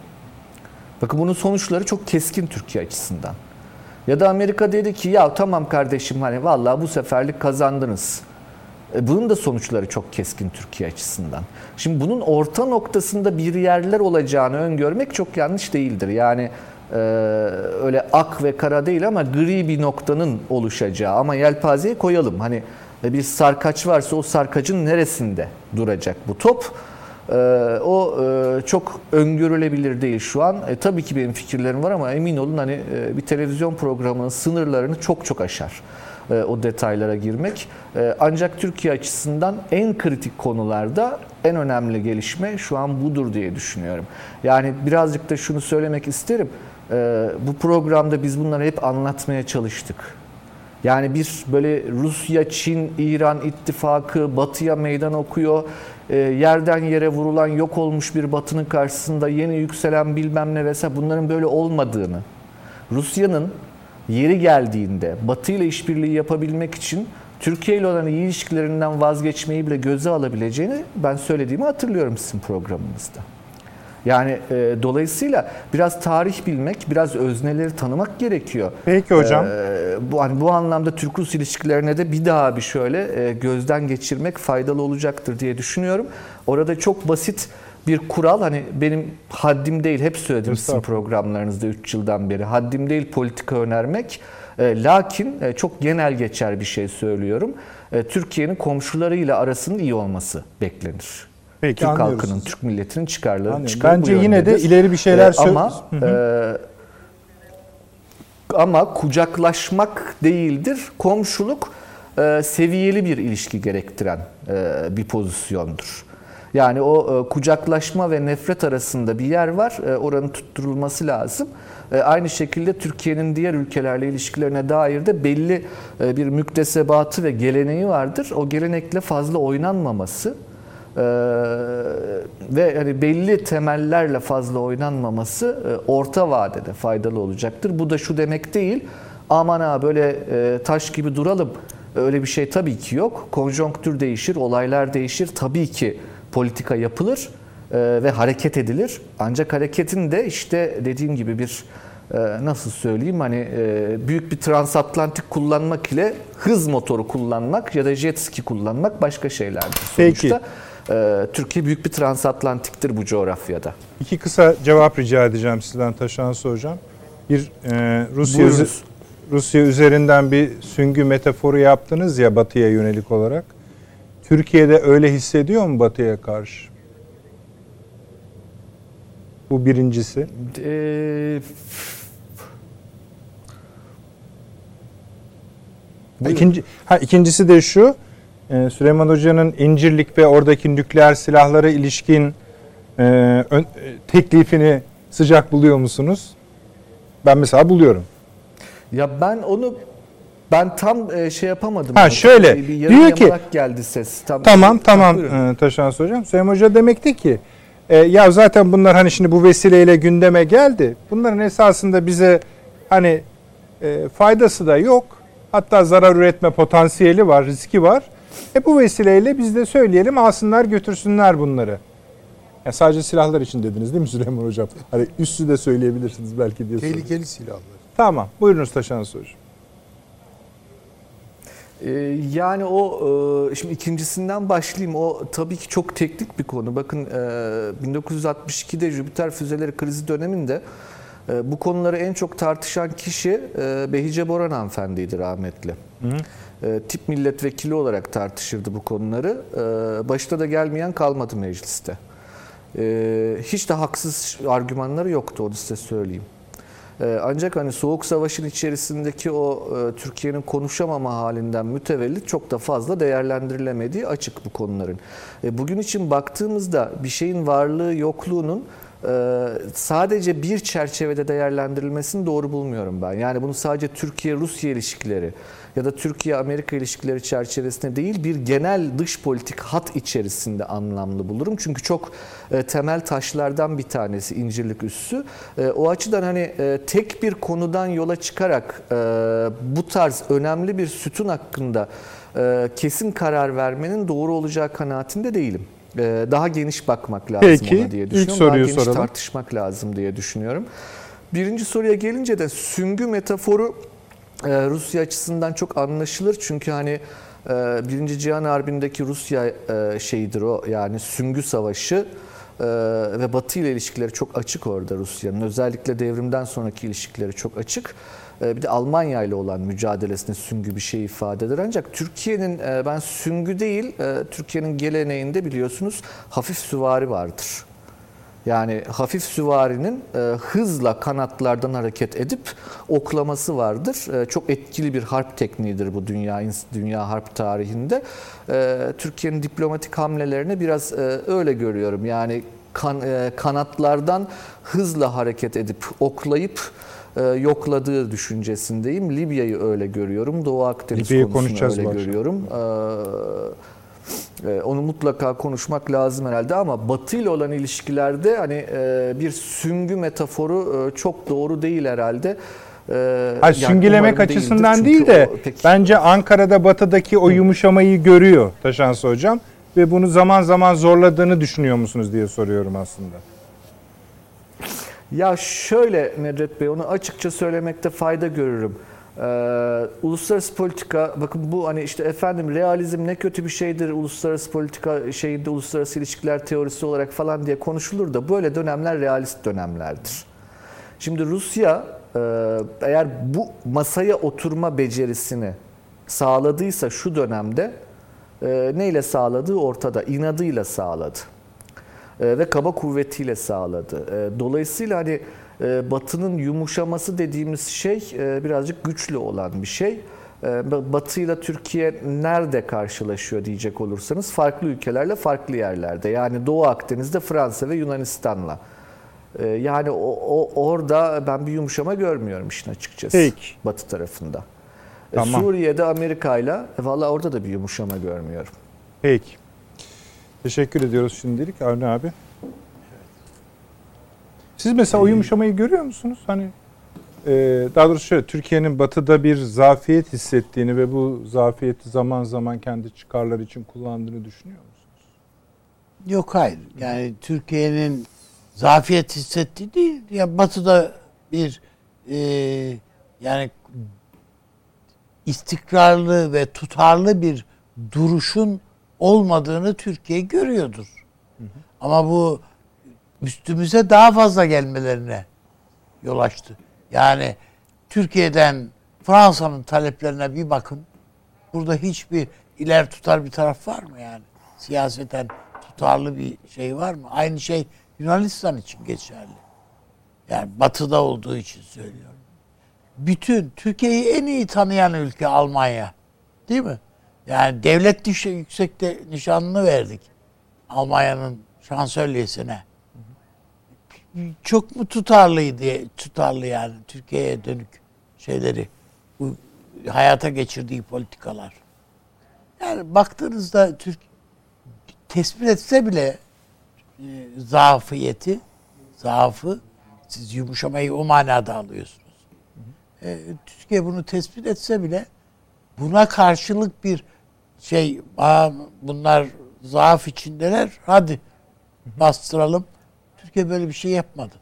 Bakın bunun sonuçları çok keskin Türkiye açısından. Ya da Amerika dedi ki ya tamam kardeşim hani vallahi bu seferlik kazandınız. E, Bunun da sonuçları çok keskin Türkiye açısından. Şimdi bunun orta noktasında bir yerler olacağını öngörmek çok yanlış değildir. Yani e, öyle ak ve kara değil ama gri bir noktanın oluşacağı ama yelpazeyi koyalım. Hani e, bir sarkaç varsa o sarkacın neresinde duracak bu top? E, o e, çok öngörülebilir değil şu an. E, tabii ki benim fikirlerim var ama emin olun hani e, bir televizyon programının sınırlarını çok çok aşar o detaylara girmek. E, Ancak Türkiye açısından en kritik konularda en önemli gelişme şu an budur diye düşünüyorum. Yani birazcık da şunu söylemek isterim. E, Bu programda biz bunları hep anlatmaya çalıştık. Yani bir böyle Rusya, Çin, İran ittifakı batıya meydan okuyor. E, yerden yere vurulan yok olmuş bir batının karşısında yeni yükselen bilmem ne vesaire bunların böyle olmadığını. Rusya'nın yeri geldiğinde Batı ile işbirliği yapabilmek için Türkiye ile olan iyi ilişkilerinden vazgeçmeyi bile göze alabileceğini ben söylediğimi hatırlıyorum sizin programınızda. Yani e, dolayısıyla biraz tarih bilmek, biraz özneleri tanımak gerekiyor. Peki hocam. Ee, bu hani bu anlamda Türk-Rus ilişkilerine de bir daha bir şöyle e, gözden geçirmek faydalı olacaktır diye düşünüyorum. Orada çok basit bir kural hani benim haddim değil hep söyledim sizin programlarınızda 3 yıldan beri haddim değil politika önermek. E, lakin e, çok genel geçer bir şey söylüyorum. E, Türkiye'nin komşularıyla arasının iyi olması beklenir. Peki, Türk anlıyoruz halkının. Türk milletinin çıkarları Anlıyorum. bu Bence yine de ileri bir şeyler E, sö- ama e, ama kucaklaşmak değildir. Komşuluk e, seviyeli bir ilişki gerektiren e, bir pozisyondur. Yani o e, kucaklaşma ve nefret arasında bir yer var. E, oranın tutturulması lazım. E, aynı şekilde Türkiye'nin diğer ülkelerle ilişkilerine dair de belli bir müktesebatı ve geleneği vardır. O gelenekle fazla oynanmaması ve hani belli temellerle fazla oynanmaması orta vadede faydalı olacaktır. Bu da şu demek değil. Aman ha böyle taş gibi duralım. Öyle bir şey tabii ki yok. Konjonktür değişir, olaylar değişir. Tabii ki politika yapılır e, ve hareket edilir. Ancak hareketin de işte dediğim gibi bir e, nasıl söyleyeyim hani e, büyük bir transatlantik kullanmak ile hız motoru kullanmak ya da jet ski kullanmak başka şeylerdir. Peki. Sonuçta e, Türkiye büyük bir transatlantiktir bu coğrafyada. İki kısa cevap rica edeceğim sizden Taşansı Hocam. Bir e, Rusya Rusya üzerinden bir süngü metaforu yaptınız ya Batı'ya yönelik olarak. Türkiye'de öyle hissediyor mu Batı'ya karşı? Bu birincisi. E, Buyurun. İkinci, ha, ikincisi de şu. e, Süleyman Hoca'nın İncirlik ve oradaki nükleer silahlara ilişkin e, ön- e, teklifini sıcak buluyor musunuz? Ben mesela buluyorum. Ya ben onu ben tam e, şey yapamadım. Ha, Yani şöyle, Bir yarım diyor ki- geldi ses. Tam, Tamam tamam e, Taşans Hocam. Süleyman Hoca demekti ki e, ya zaten bunlar hani şimdi bu vesileyle gündeme geldi. Bunların esasında bize hani e, faydası da yok. Hatta zarar üretme potansiyeli var, riski var. E bu vesileyle biz de söyleyelim alsınlar götürsünler bunları. Ya sadece silahlar için dediniz değil mi Süleyman Hocam? Hani üstü de söyleyebilirsiniz belki diye. Tehlikeli silahlar. Tamam. Buyurunuz Taşans Hocam. Ee, Yani o e, şimdi ikincisinden başlayayım. O tabii ki çok teknik bir konu. Bakın e, 1962'de Jüpiter füzeleri krizi döneminde e, bu konuları en çok tartışan kişi e, Behice Boran hanımefendiydi rahmetli. E, Tip milletvekili olarak tartışırdı bu konuları. E, Başta da gelmeyen kalmadı mecliste. E, Hiç de haksız argümanları yoktu onu size söyleyeyim. Ee, Ancak hani Soğuk Savaş'ın içerisindeki o e, Türkiye'nin konuşamama halinden mütevellit çok da fazla değerlendirilemediği açık bu konuların. E, Bugün için baktığımızda bir şeyin varlığı yokluğunun e, sadece bir çerçevede değerlendirilmesini doğru bulmuyorum ben. Yani bunu sadece Türkiye-Rusya ilişkileri ya da Türkiye-Amerika ilişkileri çerçevesinde değil bir genel dış politik hat içerisinde anlamlı bulurum. Çünkü çok e, temel taşlardan bir tanesi incirlik üssü. E, o açıdan hani e, tek bir konudan yola çıkarak e, bu tarz önemli bir sütun hakkında e, kesin karar vermenin doğru olacağı kanaatinde değilim. Daha geniş bakmak lazım Peki, ona diye ilk düşünüyorum. soruyu daha geniş soralım. tartışmak lazım diye düşünüyorum. Birinci soruya gelince de süngü metaforu Rusya açısından çok anlaşılır. Çünkü hani e, Birinci Cihan Harbi'ndeki Rusya e, şeyidir o yani süngü savaşı e, ve Batı ile ilişkileri çok açık orada Rusya'nın. Özellikle devrimden sonraki ilişkileri çok açık. Bir de Almanya ile olan mücadelesinde süngü bir şey ifade eder. Ancak Türkiye'nin ben süngü değil, Türkiye'nin geleneğinde biliyorsunuz hafif süvari vardır. Yani hafif süvarinin e, hızla kanatlardan hareket edip oklaması vardır. E, çok etkili bir harp tekniğidir bu dünya dünya harp tarihinde. E, Türkiye'nin diplomatik hamlelerini biraz e, öyle görüyorum. Yani kan, e, kanatlardan hızla hareket edip oklayıp e, yokladığı düşüncesindeyim. Libya'yı öyle görüyorum. Doğu Akdeniz Libya'yı konusunu öyle görüyorum. E, Onu mutlaka konuşmak lazım herhalde ama Batı ile olan ilişkilerde hani e, bir süngü metaforu e, çok doğru değil herhalde. Ee, Hayır, yani süngülemek açısından değil de o pek- bence Ankara'da batıdaki o yumuşamayı görüyor Taşansı Hocam ve bunu zaman zaman zorladığını düşünüyor musunuz diye soruyorum aslında. Ya şöyle Nedret Bey onu açıkça söylemekte fayda görürüm. Ee, uluslararası politika bakın bu hani işte efendim realizm ne kötü bir şeydir uluslararası politika şeyinde uluslararası ilişkiler teorisi olarak falan diye konuşulur da böyle dönemler realist dönemlerdir. Şimdi Rusya e, eğer bu masaya oturma becerisini sağladıysa şu dönemde e, neyle sağladığı ortada inadıyla sağladı e, ve kaba kuvvetiyle sağladı. E, Dolayısıyla hani Batı'nın yumuşaması dediğimiz şey e, birazcık güçlü olan bir şey. E, Batı ile Türkiye nerede karşılaşıyor diyecek olursanız farklı ülkelerle farklı yerlerde. Yani Doğu Akdeniz'de Fransa ve Yunanistan'la. E, Yani o, o orada ben bir yumuşama görmüyorum işin açıkçası. Peki. Batı tarafında. Tamam. Suriye'de Amerika'yla e, valla orada da bir yumuşama görmüyorum. Peki. Teşekkür ediyoruz şimdilik Avni abi. Siz mesela o yumuşamayı görüyor musunuz? Hani e, daha doğrusu şöyle Türkiye'nin batıda bir zafiyet hissettiğini ve bu zafiyeti zaman zaman kendi çıkarları için kullandığını düşünüyor musunuz? Yok hayır. Yani Türkiye'nin zafiyet hissettiği değil. Ya batıda bir e, yani istikrarlı ve tutarlı bir duruşun olmadığını Türkiye görüyordur. Ama bu üstümüze daha fazla gelmelerine yol açtı. Yani Türkiye'den Fransa'nın taleplerine bir bakın. Burada hiçbir iler tutar bir taraf var mı yani? Siyaseten tutarlı bir şey var mı? Aynı şey Yunanistan için geçerli. Yani batıda olduğu için söylüyorum. Bütün Türkiye'yi en iyi tanıyan ülke Almanya. Değil mi? Yani devlet dışı yüksekte nişanını verdik. Almanya'nın şansölyesine. Çok mu tutarlıydı, tutarlı yani Türkiye'ye dönük şeyleri, bu hayata geçirdiği politikalar. Yani baktığınızda Türk tespit etse bile e, zafiyeti, zaafı siz yumuşamayı o manada alıyorsunuz. E, Türkiye bunu tespit etse bile buna karşılık bir şey "Aa, bunlar zaaf içindeler hadi bastıralım. Türkiye böyle bir şey yapmadı.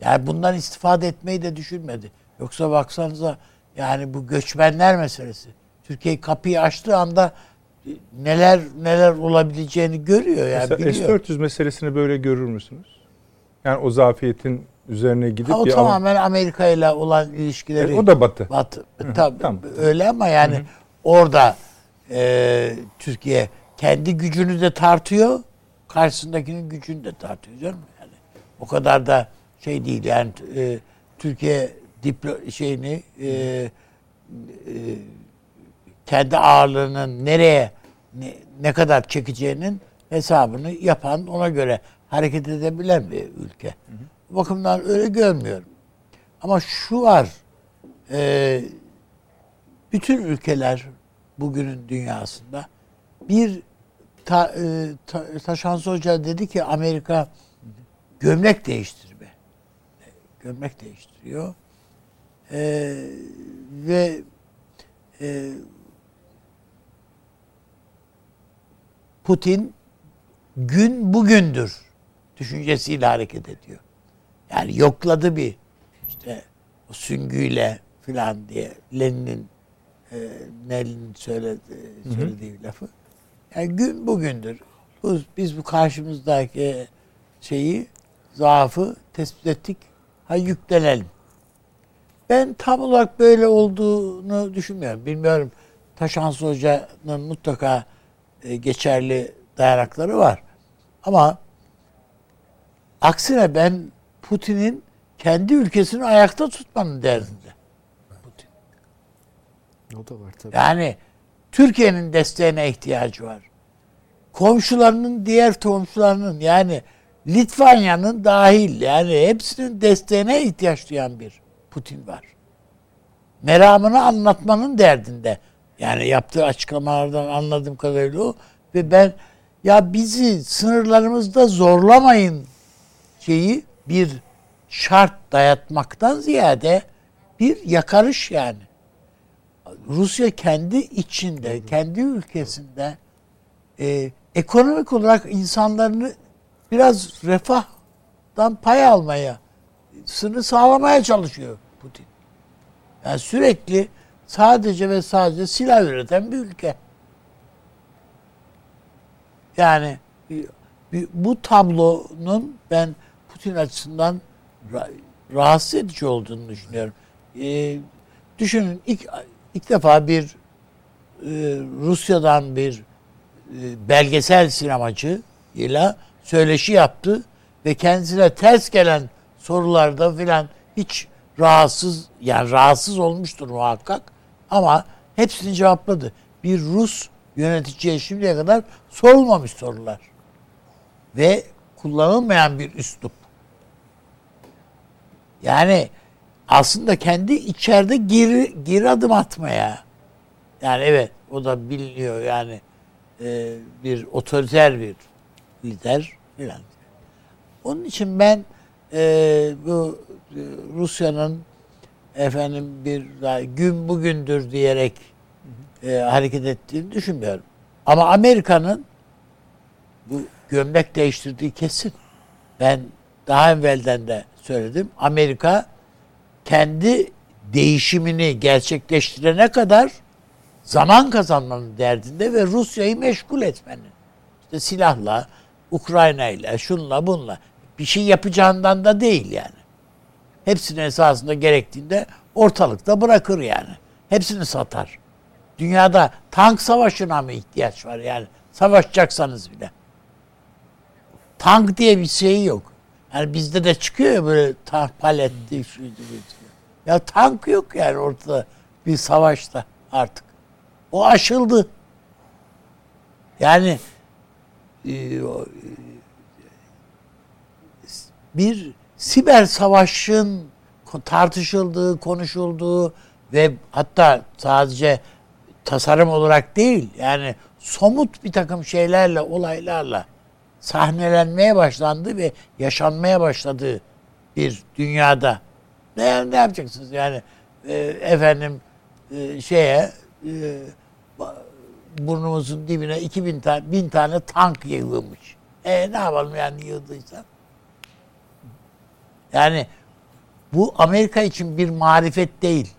Yani bundan istifade etmeyi de düşünmedi. Yoksa baksanıza yani bu göçmenler meselesi. Türkiye kapıyı açtığı anda neler neler olabileceğini görüyor yani Mesela biliyor. S-400 meselesini böyle görür müsünüz? Yani o zafiyetin üzerine gidip Ha, o bir tamamen Amerika ile olan ilişkileri. E, o da batı. Batı. Tabii tamam. öyle ama yani orada e, Türkiye kendi gücünü de tartıyor, karşısındakinin gücünü de tartıyor canım yani. O kadar da şey değil yani e, Türkiye diplo şeyini e, e, kendi ağırlığının nereye ne, ne kadar çekeceğinin hesabını yapan ona göre hareket edebilen bir ülke. Bu bakımdan öyle görmüyorum. Ama şu var, e, bütün ülkeler bugünün dünyasında bir ta, e, ta, Taşansı Hoca dedi ki Amerika gömlek değiştirme. Gömlek değiştiriyor. E, ve e, Putin gün bugündür düşüncesiyle hareket ediyor. Yani yokladı bir işte o süngüyle filan diye Lenin'in e, Lenin'in söyledi, söylediği lafı. Yani gün bugündür. Bu, biz bu karşımızdaki şeyi zaafı tespit ettik. Ha yüklenelim. Ben tam olarak böyle olduğunu düşünmüyorum. Bilmiyorum. Taşansı Hoca'nın mutlaka e, geçerli dayanakları var. Ama aksine ben Putin'in kendi ülkesini ayakta tutmanın derdinde. Putin. O da var tabii. Yani Türkiye'nin desteğine ihtiyacı var. Komşularının diğer komşularının yani Litvanya'nın dahil yani hepsinin desteğine ihtiyaç duyan bir Putin var. Meramını anlatmanın derdinde. Yani yaptığı açıklamalardan anladığım kadarıyla o. Ve ben ya bizi sınırlarımızda zorlamayın şeyi bir şart dayatmaktan ziyade bir yakarış yani. Rusya kendi içinde, kendi ülkesinde e, ekonomik olarak insanlarını biraz refahdan pay almaya, sını sağlamaya çalışıyor Putin. Yani sürekli sadece ve sadece silah üreten bir ülke. Yani e, bu tablonun ben Putin açısından rahatsız edici olduğunu düşünüyorum. Ee, düşünün ilk ilk defa bir e, Rusya'dan bir e, belgesel sinemacı ile söyleşi yaptı ve kendisine ters gelen sorularda filan hiç rahatsız yani rahatsız olmuştur muhakkak ama hepsini cevapladı. Bir Rus yöneticiye şimdiye kadar sorulmamış sorular. Ve kullanılmayan bir üslup. Yani aslında kendi içeride geri, geri adım atmaya. Yani evet o da biliniyor yani e, bir otoriter bir lider filan. Onun için ben e, bu e, Rusya'nın efendim bir gün bugündür diyerek e, hareket ettiğini düşünmüyorum. Ama Amerika'nın bu gömlek değiştirdiği kesin. Ben daha evvelden de söyledim. Amerika kendi değişimini gerçekleştirene kadar zaman kazanmanın derdinde ve Rusya'yı meşgul etmenin. İşte silahla, Ukrayna ile, şunla bunla. Bir şey yapacağından da değil yani. Hepsini esasında gerektiğinde ortalıkta bırakır yani. Hepsini satar. Dünyada tank savaşına mı ihtiyaç var yani? Savaşacaksanız bile. Tank diye bir şey yok. Yani bizde de çıkıyor ya böyle tank paletti, şuydu buydu. Ya tank yok yani ortada bir savaşta artık. O aşıldı. Yani e, e, bir siber savaşın tartışıldığı, konuşulduğu ve hatta sadece tasarım olarak değil yani somut bir takım şeylerle, olaylarla sahnelenmeye başlandı ve yaşanmaya başladığı bir dünyada. Ne, ne yapacaksınız yani e, efendim e, şeye e, burnumuzun dibine 2000 tane, bin tane tank yığılmış. E ne yapalım yani yığdıysa? Yani bu Amerika için bir marifet değil.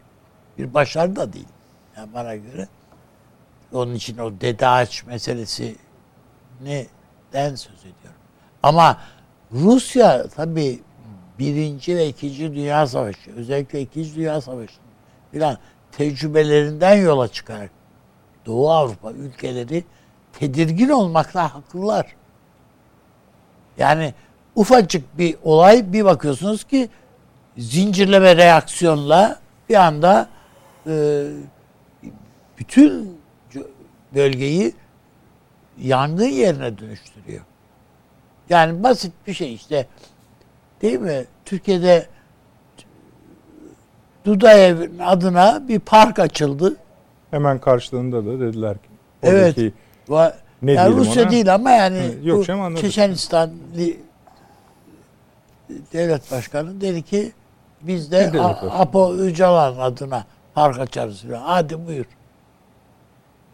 Bir başarı da değil. Yani bana göre. Onun için o dede ağaç meselesi neden söz ediyorum. Ama Rusya tabii birinci ve ikinci Dünya Savaşı, özellikle ikinci Dünya Savaşı filan tecrübelerinden yola çıkarak Doğu Avrupa ülkeleri tedirgin olmakla haklılar. Yani ufacık bir olay bir bakıyorsunuz ki zincirleme reaksiyonla bir anda e, bütün bölgeyi yangın yerine dönüştürüyor. Yani basit bir şey işte. Değil mi? Türkiye'de Dudaev adına bir park açıldı. Hemen karşılığında da dediler ki. Evet. Va- Ne yani Rusya ona? değil ama yani Evet, yok bu canım, devlet başkanı dedi ki biz de A-? Apo Öcalan adına park açarız. falan. Hadi buyur.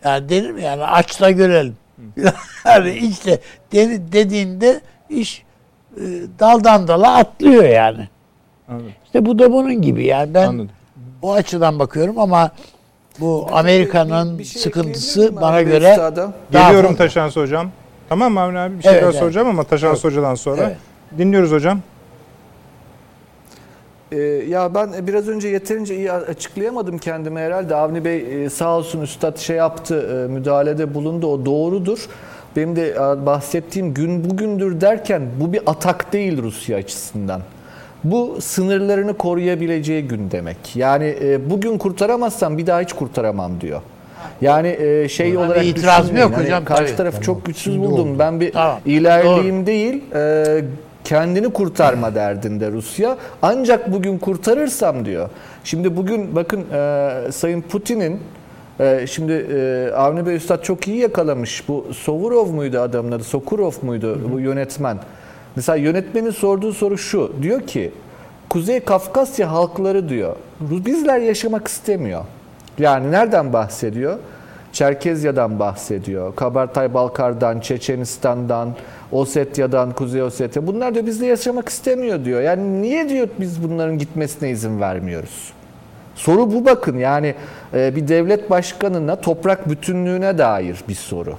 Yani denir mi yani aç da görelim. [laughs] yani işte dedi- dediğinde iş daldan dala atlıyor yani. Anladım. İşte bu da bunun gibi yani ben Anladım. o açıdan bakıyorum ama bu Amerika'nın Bir şey sıkıntısı bana abi göre üstada? Geliyorum fazla. Taşans hocam. Tamam mı Avni abi? Bir şey Evet, daha evet. soracağım ama Taşans hocadan sonra. Evet. Dinliyoruz hocam. Ee, ya ben biraz önce yeterince iyi açıklayamadım kendimi herhalde. Avni Bey e, sağ olsun üstad şey yaptı, e, müdahalede bulundu. O doğrudur. Benim de e, bahsettiğim gün bugündür derken bu bir atak değil Rusya açısından. Bu sınırlarını koruyabileceği gün demek. Yani e, bugün kurtaramazsam bir daha hiç kurtaramam diyor. Yani e, şey bir olarak itirazım düşünmeyin. yok Hani hocam, Karşı tabii. tarafı çok güçsüz Şimdi buldum. oldu. Ben bir Tamam, ilerleyeyim değil, e, kendini kurtarma derdinde Rusya. Ancak bugün kurtarırsam diyor. Şimdi bugün bakın e, Sayın Putin'in e, şimdi e, Avni Bey Üstad çok iyi yakalamış. Bu Sovurov muydu adamın adı? Sokurov muydu bu yönetmen? Mesela yönetmenin sorduğu soru şu. Diyor ki Kuzey Kafkasya halkları diyor. Bizler yaşamak istemiyor. Yani nereden bahsediyor? Çerkezya'dan bahsediyor. Kabartay Balkar'dan, Çeçenistan'dan, Osetya'dan, Kuzey Ossetya. Bunlar diyor bizde yaşamak istemiyor diyor. Yani niye diyor biz bunların gitmesine izin vermiyoruz? Soru bu bakın yani e, bir devlet başkanına toprak bütünlüğüne dair bir soru.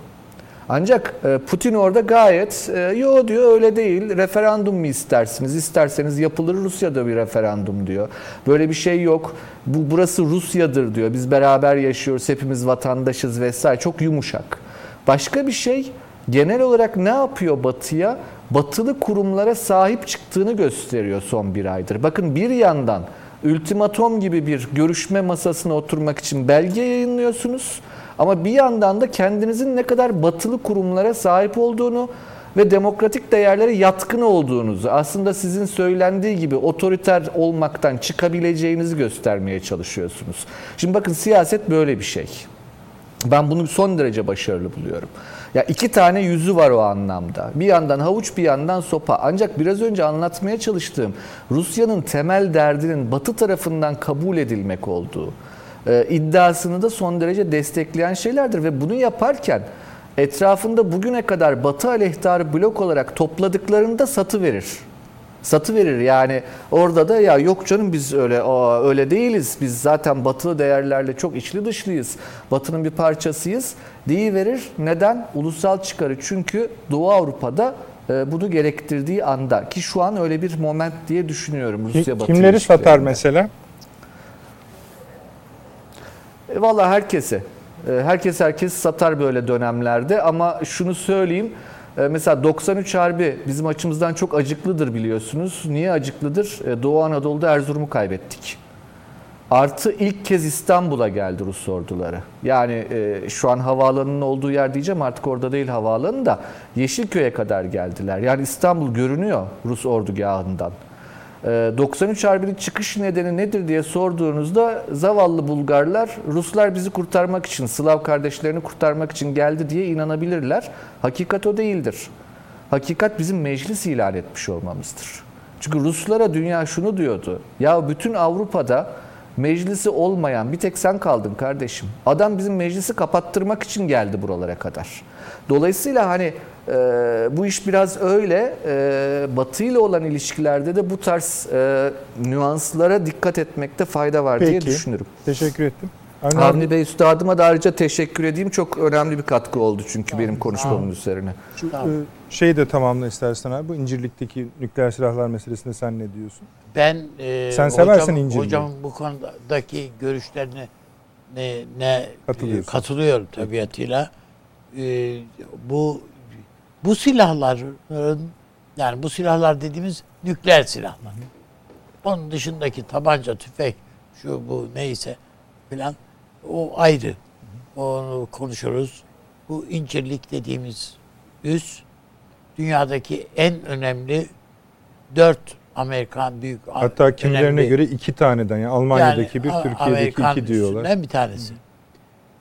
Ancak e, Putin orada gayet e, yo diyor öyle değil. Referandum mu istersiniz? İsterseniz yapılır Rusya'da bir referandum diyor. Böyle bir şey yok. Bu burası Rusya'dır diyor. Biz beraber yaşıyoruz. Hepimiz vatandaşız vesaire. Çok yumuşak. Başka bir şey genel olarak ne yapıyor Batı'ya? Batılı kurumlara sahip çıktığını gösteriyor son bir aydır. Bakın bir yandan ultimatom gibi bir görüşme masasına oturmak için belge yayınlıyorsunuz. Ama bir yandan da kendinizin ne kadar batılı kurumlara sahip olduğunu ve demokratik değerlere yatkın olduğunuzu, aslında sizin söylendiği gibi otoriter olmaktan çıkabileceğinizi göstermeye çalışıyorsunuz. Şimdi bakın siyaset böyle bir şey. Ben bunu son derece başarılı buluyorum. Ya iki tane yüzü var o anlamda. Bir yandan havuç bir yandan sopa. Ancak biraz önce anlatmaya çalıştığım Rusya'nın temel derdinin Batı tarafından kabul edilmek olduğu e, iddiasını da son derece destekleyen şeylerdir ve bunu yaparken etrafında bugüne kadar Batı aleyhtarı blok olarak topladıklarını da satı verir satı verir. Yani orada da ya yok canım biz öyle aa, öyle değiliz. Biz zaten batılı değerlerle çok içli dışlıyız. Batının bir parçasıyız. Diye verir. Neden? Ulusal çıkarı. Çünkü Doğu Avrupa'da e, bunu gerektirdiği anda ki şu an öyle bir moment diye düşünüyorum Rusya Batı Kimleri satar mesela? E, Valla herkese. E, Herkes herkes satar böyle dönemlerde ama şunu söyleyeyim. E, Mesela 93 Harbi bizim açımızdan çok acıklıdır biliyorsunuz. Niye acıklıdır? E, Doğu Anadolu'da Erzurum'u kaybettik. Artı ilk kez İstanbul'a geldi Rus orduları. Yani e, şu an havaalanının olduğu yer diyeceğim artık orada değil havaalanı da Yeşilköy'e kadar geldiler. Yani İstanbul görünüyor Rus ordugahından. E, 93 Harbi'nin çıkış nedeni nedir diye sorduğunuzda zavallı Bulgarlar Ruslar bizi kurtarmak için, Slav kardeşlerini kurtarmak için geldi diye inanabilirler. Hakikat o değildir. Hakikat bizim meclis ilan etmiş olmamızdır. Çünkü Ruslara dünya şunu diyordu. Ya bütün Avrupa'da meclisi olmayan bir tek sen kaldın kardeşim. Adam bizim meclisi kapattırmak için geldi buralara kadar. Dolayısıyla hani e, bu iş biraz öyle. E, Batı ile olan ilişkilerde de bu tarz e, nüanslara dikkat etmekte fayda var diye Peki. düşünürüm. Teşekkür ettim. Abi, Avni Bey Üstadıma da ayrıca teşekkür edeyim. Çok önemli bir katkı oldu çünkü benim konuşmamın üzerine. Tamam. e, şeyi de tamamla istersen abi. Bu İncirlik'teki nükleer silahlar meselesinde sen ne diyorsun? Ben e, Sen seversin hocam, İncil'i. Hocamın bu konudaki görüşlerine ne ne e, katılıyorum tabiatıyla. E, bu bu silahların yani bu silahlar dediğimiz nükleer silahlar. Onun dışındaki tabanca, tüfek, şu bu neyse filan o ayrı. Onu konuşuruz. Bu incirlik dediğimiz üs dünyadaki en önemli dört Amerikan büyük Hatta kimilerine önemli- göre iki taneden yani Almanya'daki bir, A- Türkiye'deki Amerikan iki diyorlar. bir tanesi.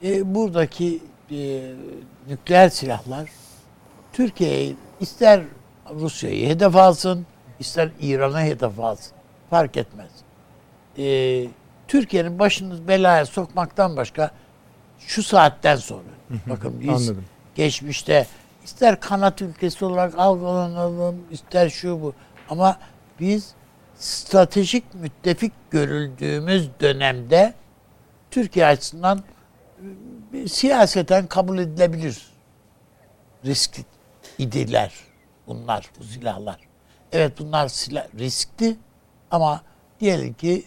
E, buradaki e, nükleer silahlar Türkiye'yi ister Rusya'yı hedef alsın, ister İran'ı hedef alsın. Fark etmez. E, Türkiye'nin başını belaya sokmaktan başka şu saatten sonra bakın biz Anladım. geçmişte ister kanat ülkesi olarak algılanalım, ister şu bu ama biz stratejik müttefik görüldüğümüz dönemde Türkiye açısından e, siyaseten kabul edilebilir risk idiler bunlar, bu silahlar. Evet bunlar silah, riskli ama diyelim ki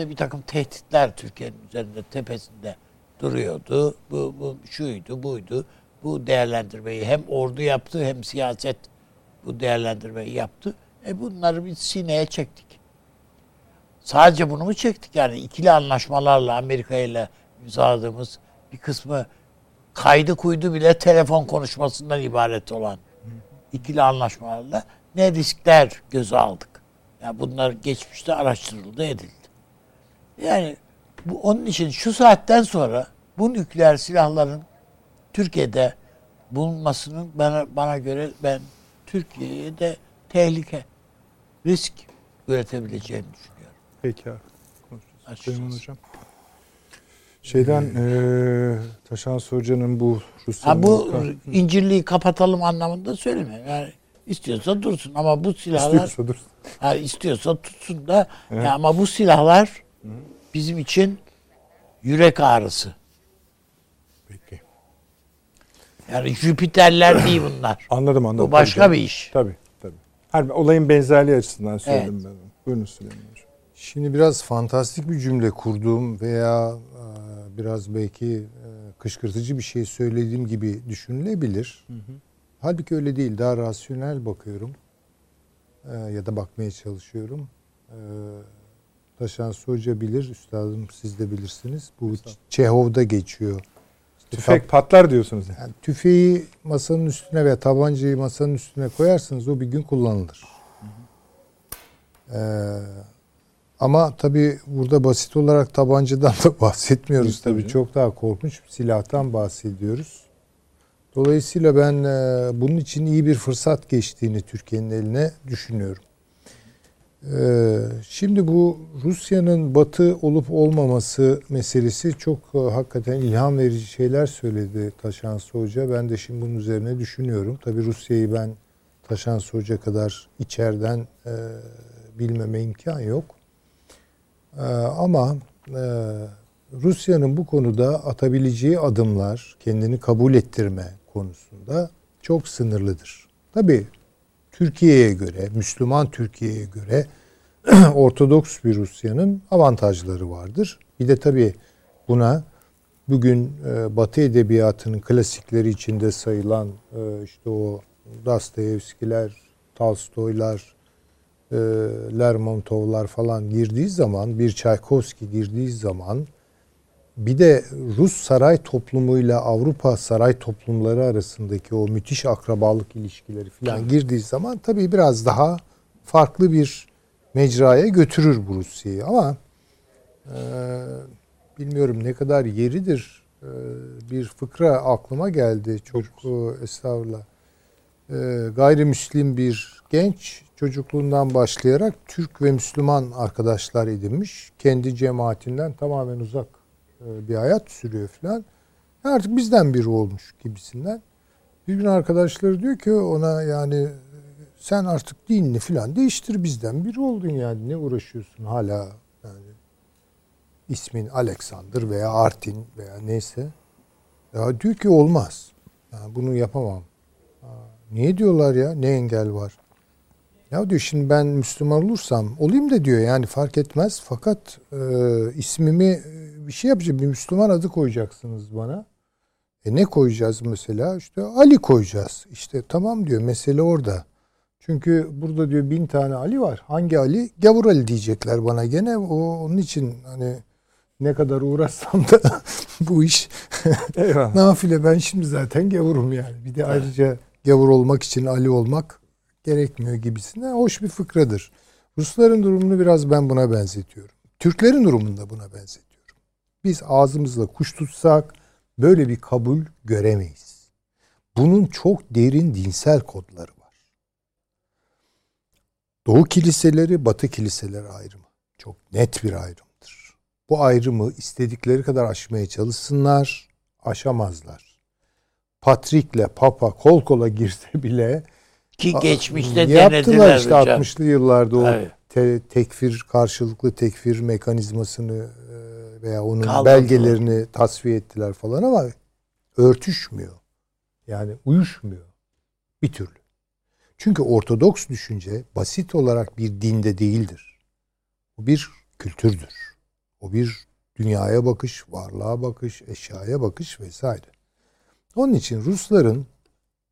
işte bir takım tehditler Türkiye'nin üzerinde tepesinde duruyordu. Bu, bu şuydu, buydu. Bu değerlendirmeyi hem ordu yaptı hem siyaset bu değerlendirmeyi yaptı. E bunları biz sineye çektik. Sadece bunu mu çektik? Yani ikili anlaşmalarla Amerika ile imzaladığımız bir kısmı kaydı kuydu bile telefon konuşmasından ibaret olan ikili anlaşmalarla ne riskler göze aldık. Yani bunlar geçmişte araştırıldı, edildi. Yani bu onun için şu saatten sonra bu nükleer silahların Türkiye'de bulunmasının bana bana göre ben Türkiye'de tehlike, risk üretebileceğini düşünüyorum. Peki abi. Süleyman Hocam. Şeyden eee Taşan Hoca'nın bu Rusya'nın... Ha bu incirliği kapatalım anlamında söylemiyorum. Yani istiyorsa dursun ama bu silahlar İstiyorsa dur. ha, istiyorsa tutsun da ya ama bu silahlar bizim için yürek ağrısı. Peki. Yani Jüpiterler değil bunlar. [clears throat] Anladım anladım. Bu başka Tabii bir iş. Tabii tabii. Her olayın benzerliği açısından söyledim ben. onu. Buyurun Süleyman Hocam. Şimdi biraz fantastik bir cümle kurduğum veya e, biraz belki e, kışkırtıcı bir şey söylediğim gibi düşünülebilir. Halbuki öyle değil. Daha rasyonel bakıyorum. E, ya da bakmaya çalışıyorum. E, Taşan Hoca bilir, üstadım siz de bilirsiniz. Bu Çehov'da geçiyor. Tüfek patlar diyorsunuz. Yani tüfeği masanın üstüne veya tabancayı masanın üstüne koyarsınız o bir gün kullanılır. Ee, ama tabii burada basit olarak tabancadan da [laughs] bahsetmiyoruz tabii. Tabii. Çok daha korkunç bir silahtan bahsediyoruz. Dolayısıyla ben e, bunun için iyi bir fırsat geçtiğini Türkiye'nin eline düşünüyorum. E, şimdi bu Rusya'nın batı olup olmaması meselesi çok e, hakikaten ilham verici şeyler söyledi Taşansı Hoca. Ben de şimdi bunun üzerine düşünüyorum. Tabii Rusya'yı ben Taşansı Hoca kadar içeriden e, bilmeme imkan yok. E, ama e, Rusya'nın bu konuda atabileceği adımlar, kendini kabul ettirme konusunda çok sınırlıdır. Tabii Türkiye'ye göre, Müslüman Türkiye'ye göre [clears throat] Ortodoks bir Rusya'nın avantajları vardır. Bir de tabii buna bugün e, Batı edebiyatının klasikleri içinde sayılan e, işte o Dostoyevskiler, Tolstoylar, e, Lermontovlar falan girdiği zaman, bir Çaykovski girdiği zaman bir de Rus saray toplumuyla Avrupa saray toplumları arasındaki o müthiş akrabalık ilişkileri falan girdiği zaman tabii biraz daha farklı bir mecraya götürür bu Rusya'yı. Ama e, bilmiyorum ne kadar yeridir e, bir fıkra aklıma geldi. Çok e, estağfurullah. E, gayrimüslim bir genç çocukluğundan başlayarak Türk ve Müslüman arkadaşlar edinmiş. Kendi cemaatinden tamamen uzak bir hayat sürüyor falan. Artık bizden biri olmuş gibisinden. Bir gün arkadaşları diyor ki ona yani sen artık dinini falan değiştir bizden biri oldun yani ne uğraşıyorsun hala yani ismin Alexander veya Artin veya neyse. Ya diyor ki olmaz. Yani bunu yapamam. niye diyorlar ya? Ne engel var? Ya diyor şimdi ben Müslüman olursam olayım da diyor yani fark etmez fakat e, ismimi bir şey yapacağım bir Müslüman adı koyacaksınız bana. E ne koyacağız mesela? İşte Ali koyacağız. İşte tamam diyor mesele orada. Çünkü burada diyor bin tane Ali var. Hangi Ali? Gavur Ali diyecekler bana gene. O, onun için hani ne kadar uğraşsam da [laughs] bu iş nafile. Ben şimdi zaten gavurum yani. Bir de ayrıca gavur olmak için Ali olmak gerekmiyor gibisine. Hoş bir fıkradır. Rusların durumunu biraz ben buna benzetiyorum. Türklerin durumunu da buna benzetiyorum. Biz ağzımızla kuş tutsak böyle bir kabul göremeyiz. Bunun çok derin dinsel kodları Doğu kiliseleri, Batı kiliseleri ayrımı. Çok net bir ayrımdır. Bu ayrımı istedikleri kadar aşmaya çalışsınlar, aşamazlar. Patrik'le Papa kol kola girse bile ki geçmişte yaptılar işte hocam. 60'lı yıllarda o evet. te, tekfir karşılıklı tekfir mekanizmasını e, veya onun Kalmadı. belgelerini tasfiye ettiler falan ama örtüşmüyor. Yani uyuşmuyor bir türlü. Çünkü ortodoks düşünce basit olarak bir dinde değildir. O bir kültürdür. O bir dünyaya bakış, varlığa bakış, eşyaya bakış vesaire. Onun için Rusların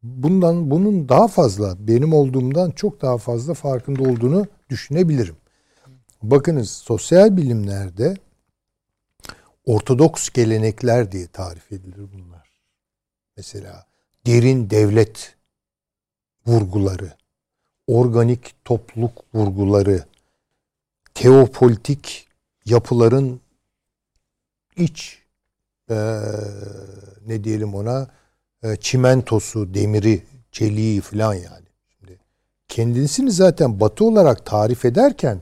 bundan bunun daha fazla benim olduğumdan çok daha fazla farkında olduğunu düşünebilirim. Bakınız sosyal bilimlerde ortodoks gelenekler diye tarif edilir bunlar. Mesela derin devlet vurguları, organik topluluk vurguları, teopolitik yapıların iç e, ne diyelim ona e, çimentosu, demiri, çeliği falan yani. Şimdi kendisini zaten batı olarak tarif ederken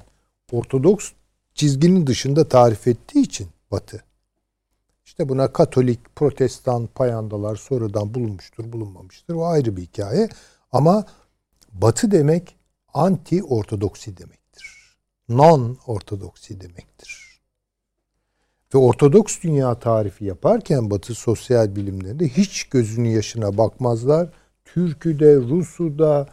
Ortodoks çizginin dışında tarif ettiği için batı. İşte buna Katolik, Protestan payandalar sonradan bulunmuştur, bulunmamıştır. O ayrı bir hikaye. Ama batı demek anti ortodoksi demektir. Non ortodoksi demektir. Ve ortodoks dünya tarifi yaparken batı sosyal bilimlerinde hiç gözünün yaşına bakmazlar. Türk'ü de, Rus'u [laughs]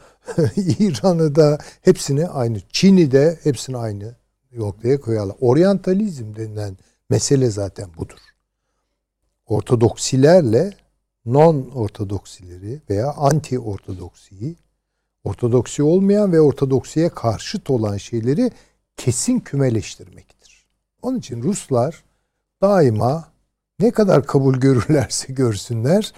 İran'ı da hepsini aynı. Çin'i de hepsini aynı noktaya koyarlar. Oryantalizm denilen mesele zaten budur. Ortodoksilerle non ortodoksileri veya anti ortodoksiyi ortodoksi olmayan ve ortodoksiye karşıt olan şeyleri kesin kümeleştirmektir. Onun için Ruslar daima ne kadar kabul görürlerse görsünler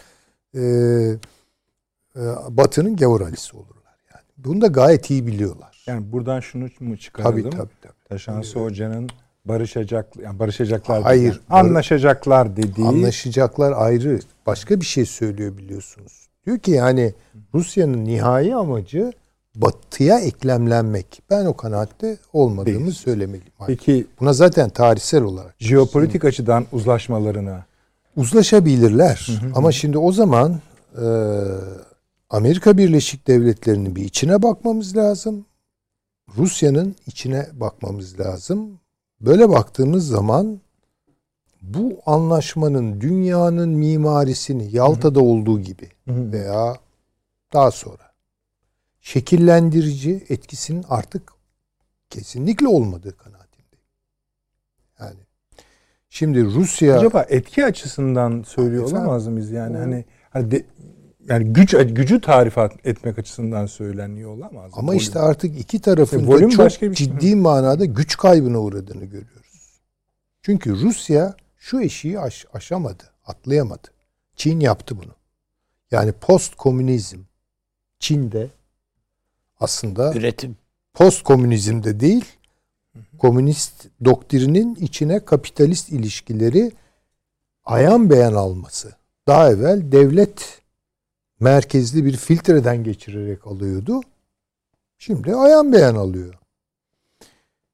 e, e, Batı'nın gavur alisi olurlar. Yani. Bunu da gayet iyi biliyorlar. Yani buradan şunu mu çıkaralım? Tabii tabii. tabii. Taşansı Hoca'nın barışacak yani barışacaklar Hayır. Değil, anlaşacaklar dediği. Anlaşacaklar ayrı. başka bir şey söylüyor biliyorsunuz. Diyor ki yani Rusya'nın nihai amacı batıya eklemlenmek. Ben o kanaatte olmadığımı Değil. söylemeliyim. Peki Buna zaten tarihsel olarak jeopolitik açıdan uzlaşmalarına uzlaşabilirler. Ama şimdi o zaman e, Amerika Birleşik Devletleri'nin bir içine bakmamız lazım. Rusya'nın içine bakmamız lazım. Böyle baktığımız zaman bu anlaşmanın dünyanın mimarisini Yalta'da olduğu gibi veya daha sonra şekillendirici etkisinin artık kesinlikle olmadığı kanaatindeyim. Yani şimdi Rusya acaba etki açısından söylüyor Efendim? olamaz mıyız yani hani, hani de- yani güç gücü tarif etmek açısından söyleniyor olamaz? Ama Volüm. işte artık iki tarafın E, da volüm çok başka bir şey. ciddi manada güç kaybına uğradığını görüyoruz. Çünkü Rusya şu eşiği aş- aşamadı, atlayamadı. Çin yaptı bunu. Yani post komünizm Çin'de aslında Üretim. post komünizmde değil, komünist doktrinin içine kapitalist ilişkileri ayan beyan alması. Daha evvel devlet merkezli bir filtreden geçirerek alıyordu. Şimdi ayan beyan alıyor.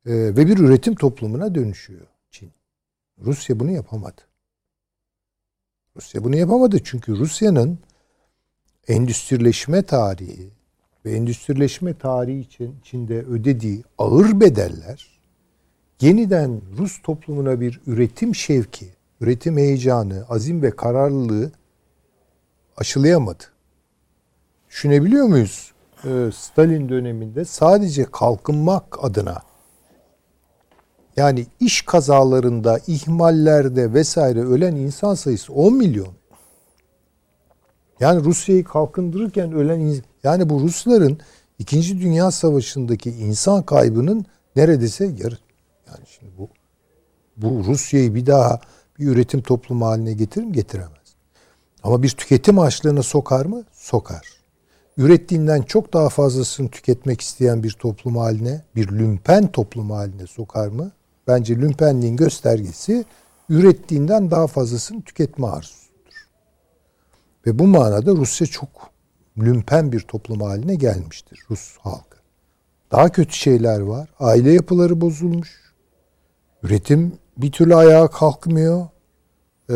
Ee, ve bir üretim toplumuna dönüşüyor Çin. Rusya bunu yapamadı. Rusya bunu yapamadı çünkü Rusya'nın endüstrileşme tarihi ve endüstrileşme tarihi için içinde ödediği ağır bedeller yeniden Rus toplumuna bir üretim şevki, üretim heyecanı, azim ve kararlılığı aşılayamadı. Düşünebiliyor muyuz? Ee, Stalin döneminde sadece kalkınmak adına yani iş kazalarında, ihmallerde vesaire ölen insan sayısı 10 milyon. Yani Rusya'yı kalkındırırken ölen ins- yani bu Rusların 2. Dünya Savaşı'ndaki insan kaybının neredeyse yarı. Yani şimdi bu bu Rusya'yı bir daha bir üretim toplumu haline getirir mi? Getiremez. Ama bir tüketim açlığına sokar mı? Sokar. Ürettiğinden çok daha fazlasını tüketmek isteyen bir toplum haline, bir lümpen toplum haline sokar mı? Bence lümpenliğin göstergesi ürettiğinden daha fazlasını tüketme arzusudur. Ve bu manada Rusya çok lümpen bir toplum haline gelmiştir Rus halkı. Daha kötü şeyler var. Aile yapıları bozulmuş. Üretim bir türlü ayağa kalkmıyor. Ee,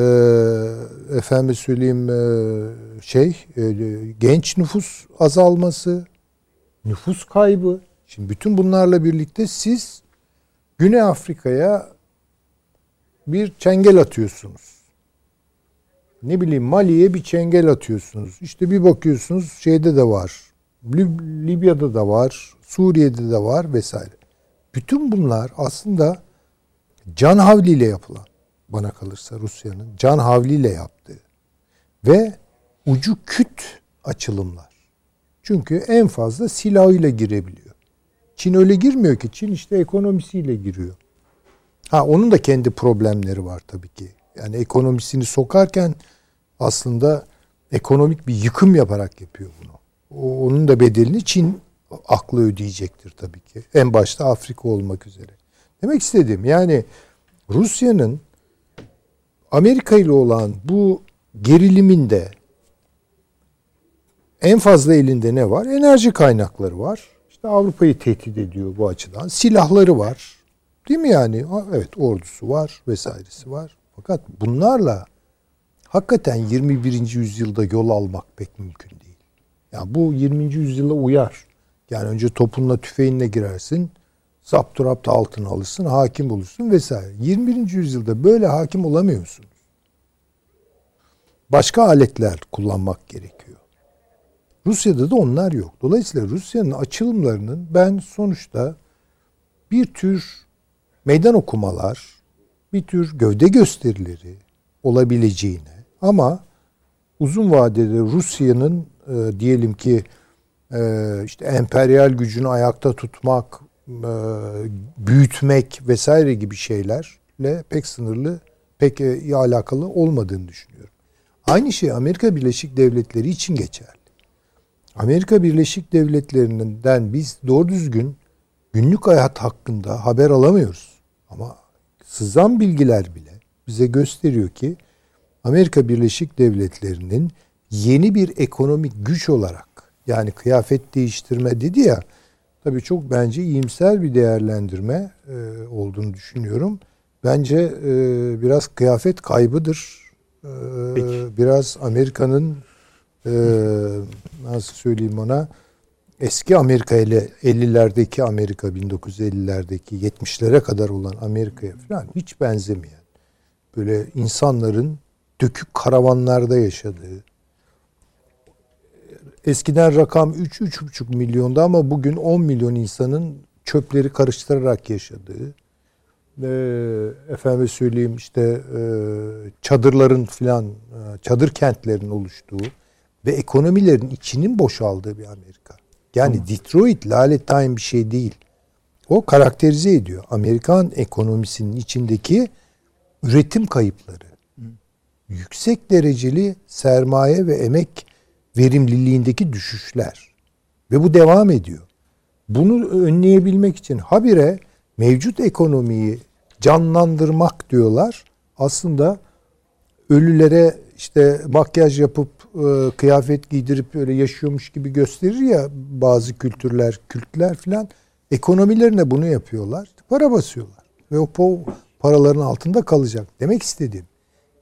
efendim söyleyeyim e, şey e, genç nüfus azalması, nüfus kaybı. Şimdi bütün bunlarla birlikte siz Güney Afrika'ya bir çengel atıyorsunuz. Ne bileyim Mali'ye bir çengel atıyorsunuz. İşte bir bakıyorsunuz şeyde de var. Lib- Libya'da da var, Suriye'de de var vesaire. Bütün bunlar aslında can havliyle yapılan bana kalırsa Rusya'nın can havliyle yaptığı ve ucu küt açılımlar. Çünkü en fazla silahıyla girebiliyor. Çin öyle girmiyor ki. Çin işte ekonomisiyle giriyor. Ha onun da kendi problemleri var tabii ki. Yani ekonomisini sokarken aslında ekonomik bir yıkım yaparak yapıyor bunu. Onun da bedelini Çin aklı ödeyecektir tabii ki. En başta Afrika olmak üzere. Demek istediğim yani Rusya'nın Amerika ile olan bu geriliminde en fazla elinde ne var? Enerji kaynakları var. İşte Avrupa'yı tehdit ediyor bu açıdan. Silahları var. Değil mi yani? Evet ordusu var vesairesi var. Fakat bunlarla hakikaten 21. yüzyılda yol almak pek mümkün değil. Yani bu 20. yüzyıla uyar. Yani önce topunla tüfeğinle girersin. Zapturapt altına alırsın, hakim olursun vesaire. 21. yüzyılda böyle hakim olamıyorsunuz. Başka aletler kullanmak gerekiyor. Rusya'da da onlar yok. Dolayısıyla Rusya'nın açılımlarının ben sonuçta bir tür meydan okumalar, bir tür gövde gösterileri olabileceğine ama uzun vadede Rusya'nın e, diyelim ki e, işte emperyal gücünü ayakta tutmak, e, büyütmek vesaire gibi şeylerle pek sınırlı, pek e, alakalı olmadığını düşünüyorum. Aynı şey Amerika Birleşik Devletleri için geçerli. Amerika Birleşik Devletleri'nden biz doğru düzgün günlük hayat hakkında haber alamıyoruz. Ama sızan bilgiler bile bize gösteriyor ki Amerika Birleşik Devletleri'nin yeni bir ekonomik güç olarak yani kıyafet değiştirme dedi ya tabii çok bence iyimser bir değerlendirme e, olduğunu düşünüyorum. Bence e, biraz kıyafet kaybıdır. E, biraz Amerika'nın e, nasıl söyleyeyim ona eski Amerika ile 50'lerdeki Amerika 1950'lerdeki 70'lere kadar olan Amerika'ya falan hiç benzemeyen böyle insanların dökük karavanlarda yaşadığı eskiden rakam 3-3,5 milyonda ama bugün 10 milyon insanın çöpleri karıştırarak yaşadığı e, efendim söyleyeyim işte e, çadırların filan e, çadır kentlerin oluştuğu ve ekonomilerin içinin boşaldığı bir Amerika. Yani Hı. Detroit lalettayn bir şey değil. O karakterize ediyor. Amerikan ekonomisinin içindeki üretim kayıpları. Yüksek dereceli sermaye ve emek verimliliğindeki düşüşler. Ve bu devam ediyor. Bunu önleyebilmek için habire mevcut ekonomiyi canlandırmak diyorlar. Aslında ölülere işte makyaj yapıp e, kıyafet giydirip öyle yaşıyormuş gibi gösterir ya bazı kültürler, kültler filan ekonomilerine bunu yapıyorlar. Para basıyorlar ve o paraların altında kalacak. Demek istediğim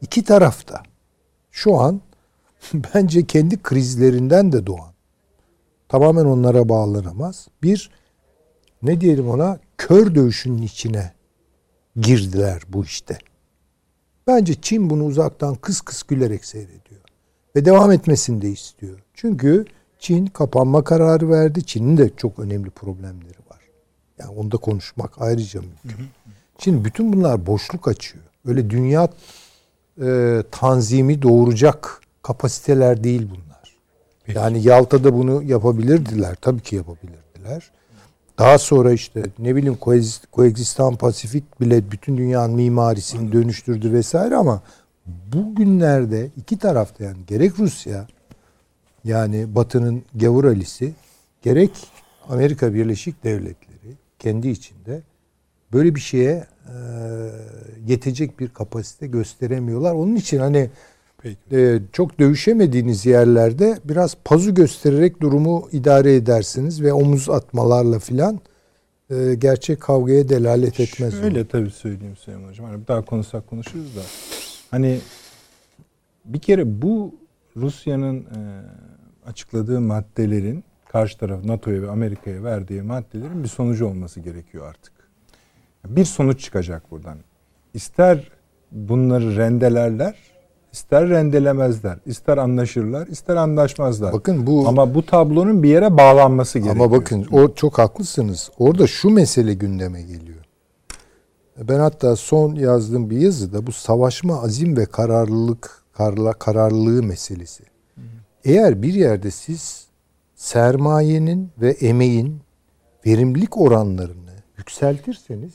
iki tarafta şu an [laughs] bence kendi krizlerinden de doğan tamamen onlara bağlanamaz. Bir ne diyelim ona kör dövüşünün içine girdiler bu işte. Bence Çin bunu uzaktan kıs kıs gülerek seyrediyor. Ve devam etmesini de istiyor. Çünkü Çin kapanma kararı verdi. Çin'in de çok önemli problemleri var. Yani onda konuşmak ayrıca mümkün. Çin bütün bunlar boşluk açıyor. Öyle dünya e, tanzimi doğuracak kapasiteler değil bunlar. Peki. Yani Yalta'da bunu yapabilirdiler. Tabii ki yapabilirdiler. Daha sonra işte ne bileyim Koexistan Pasifik bile bütün dünyanın mimarisini dönüştürdü vesaire ama bugünlerde iki tarafta yani gerek Rusya yani Batı'nın gavur alisi gerek Amerika Birleşik Devletleri kendi içinde böyle bir şeye yetecek bir kapasite gösteremiyorlar. Onun için hani e, çok dövüşemediğiniz yerlerde biraz pazu göstererek durumu idare edersiniz ve omuz atmalarla filan e, gerçek kavgaya delalet etmez. Öyle o. tabii söyleyeyim Süleyman Hocam. Hani bir daha konuşsak konuşuruz da. Hani bir kere bu Rusya'nın e, açıkladığı maddelerin karşı taraf NATO'ya ve Amerika'ya verdiği maddelerin bir sonucu olması gerekiyor artık. Bir sonuç çıkacak buradan. İster bunları rendelerler İster rendelemezler, ister anlaşırlar, ister anlaşmazlar. Bakın bu ama bu tablonun bir yere bağlanması gerekiyor. Ama bakın o çok haklısınız. Orada şu mesele gündeme geliyor. Ben hatta son yazdığım bir yazıda bu savaşma azim ve kararlılık karla kararlılığı meselesi. Eğer bir yerde siz sermayenin ve emeğin verimlilik oranlarını yükseltirseniz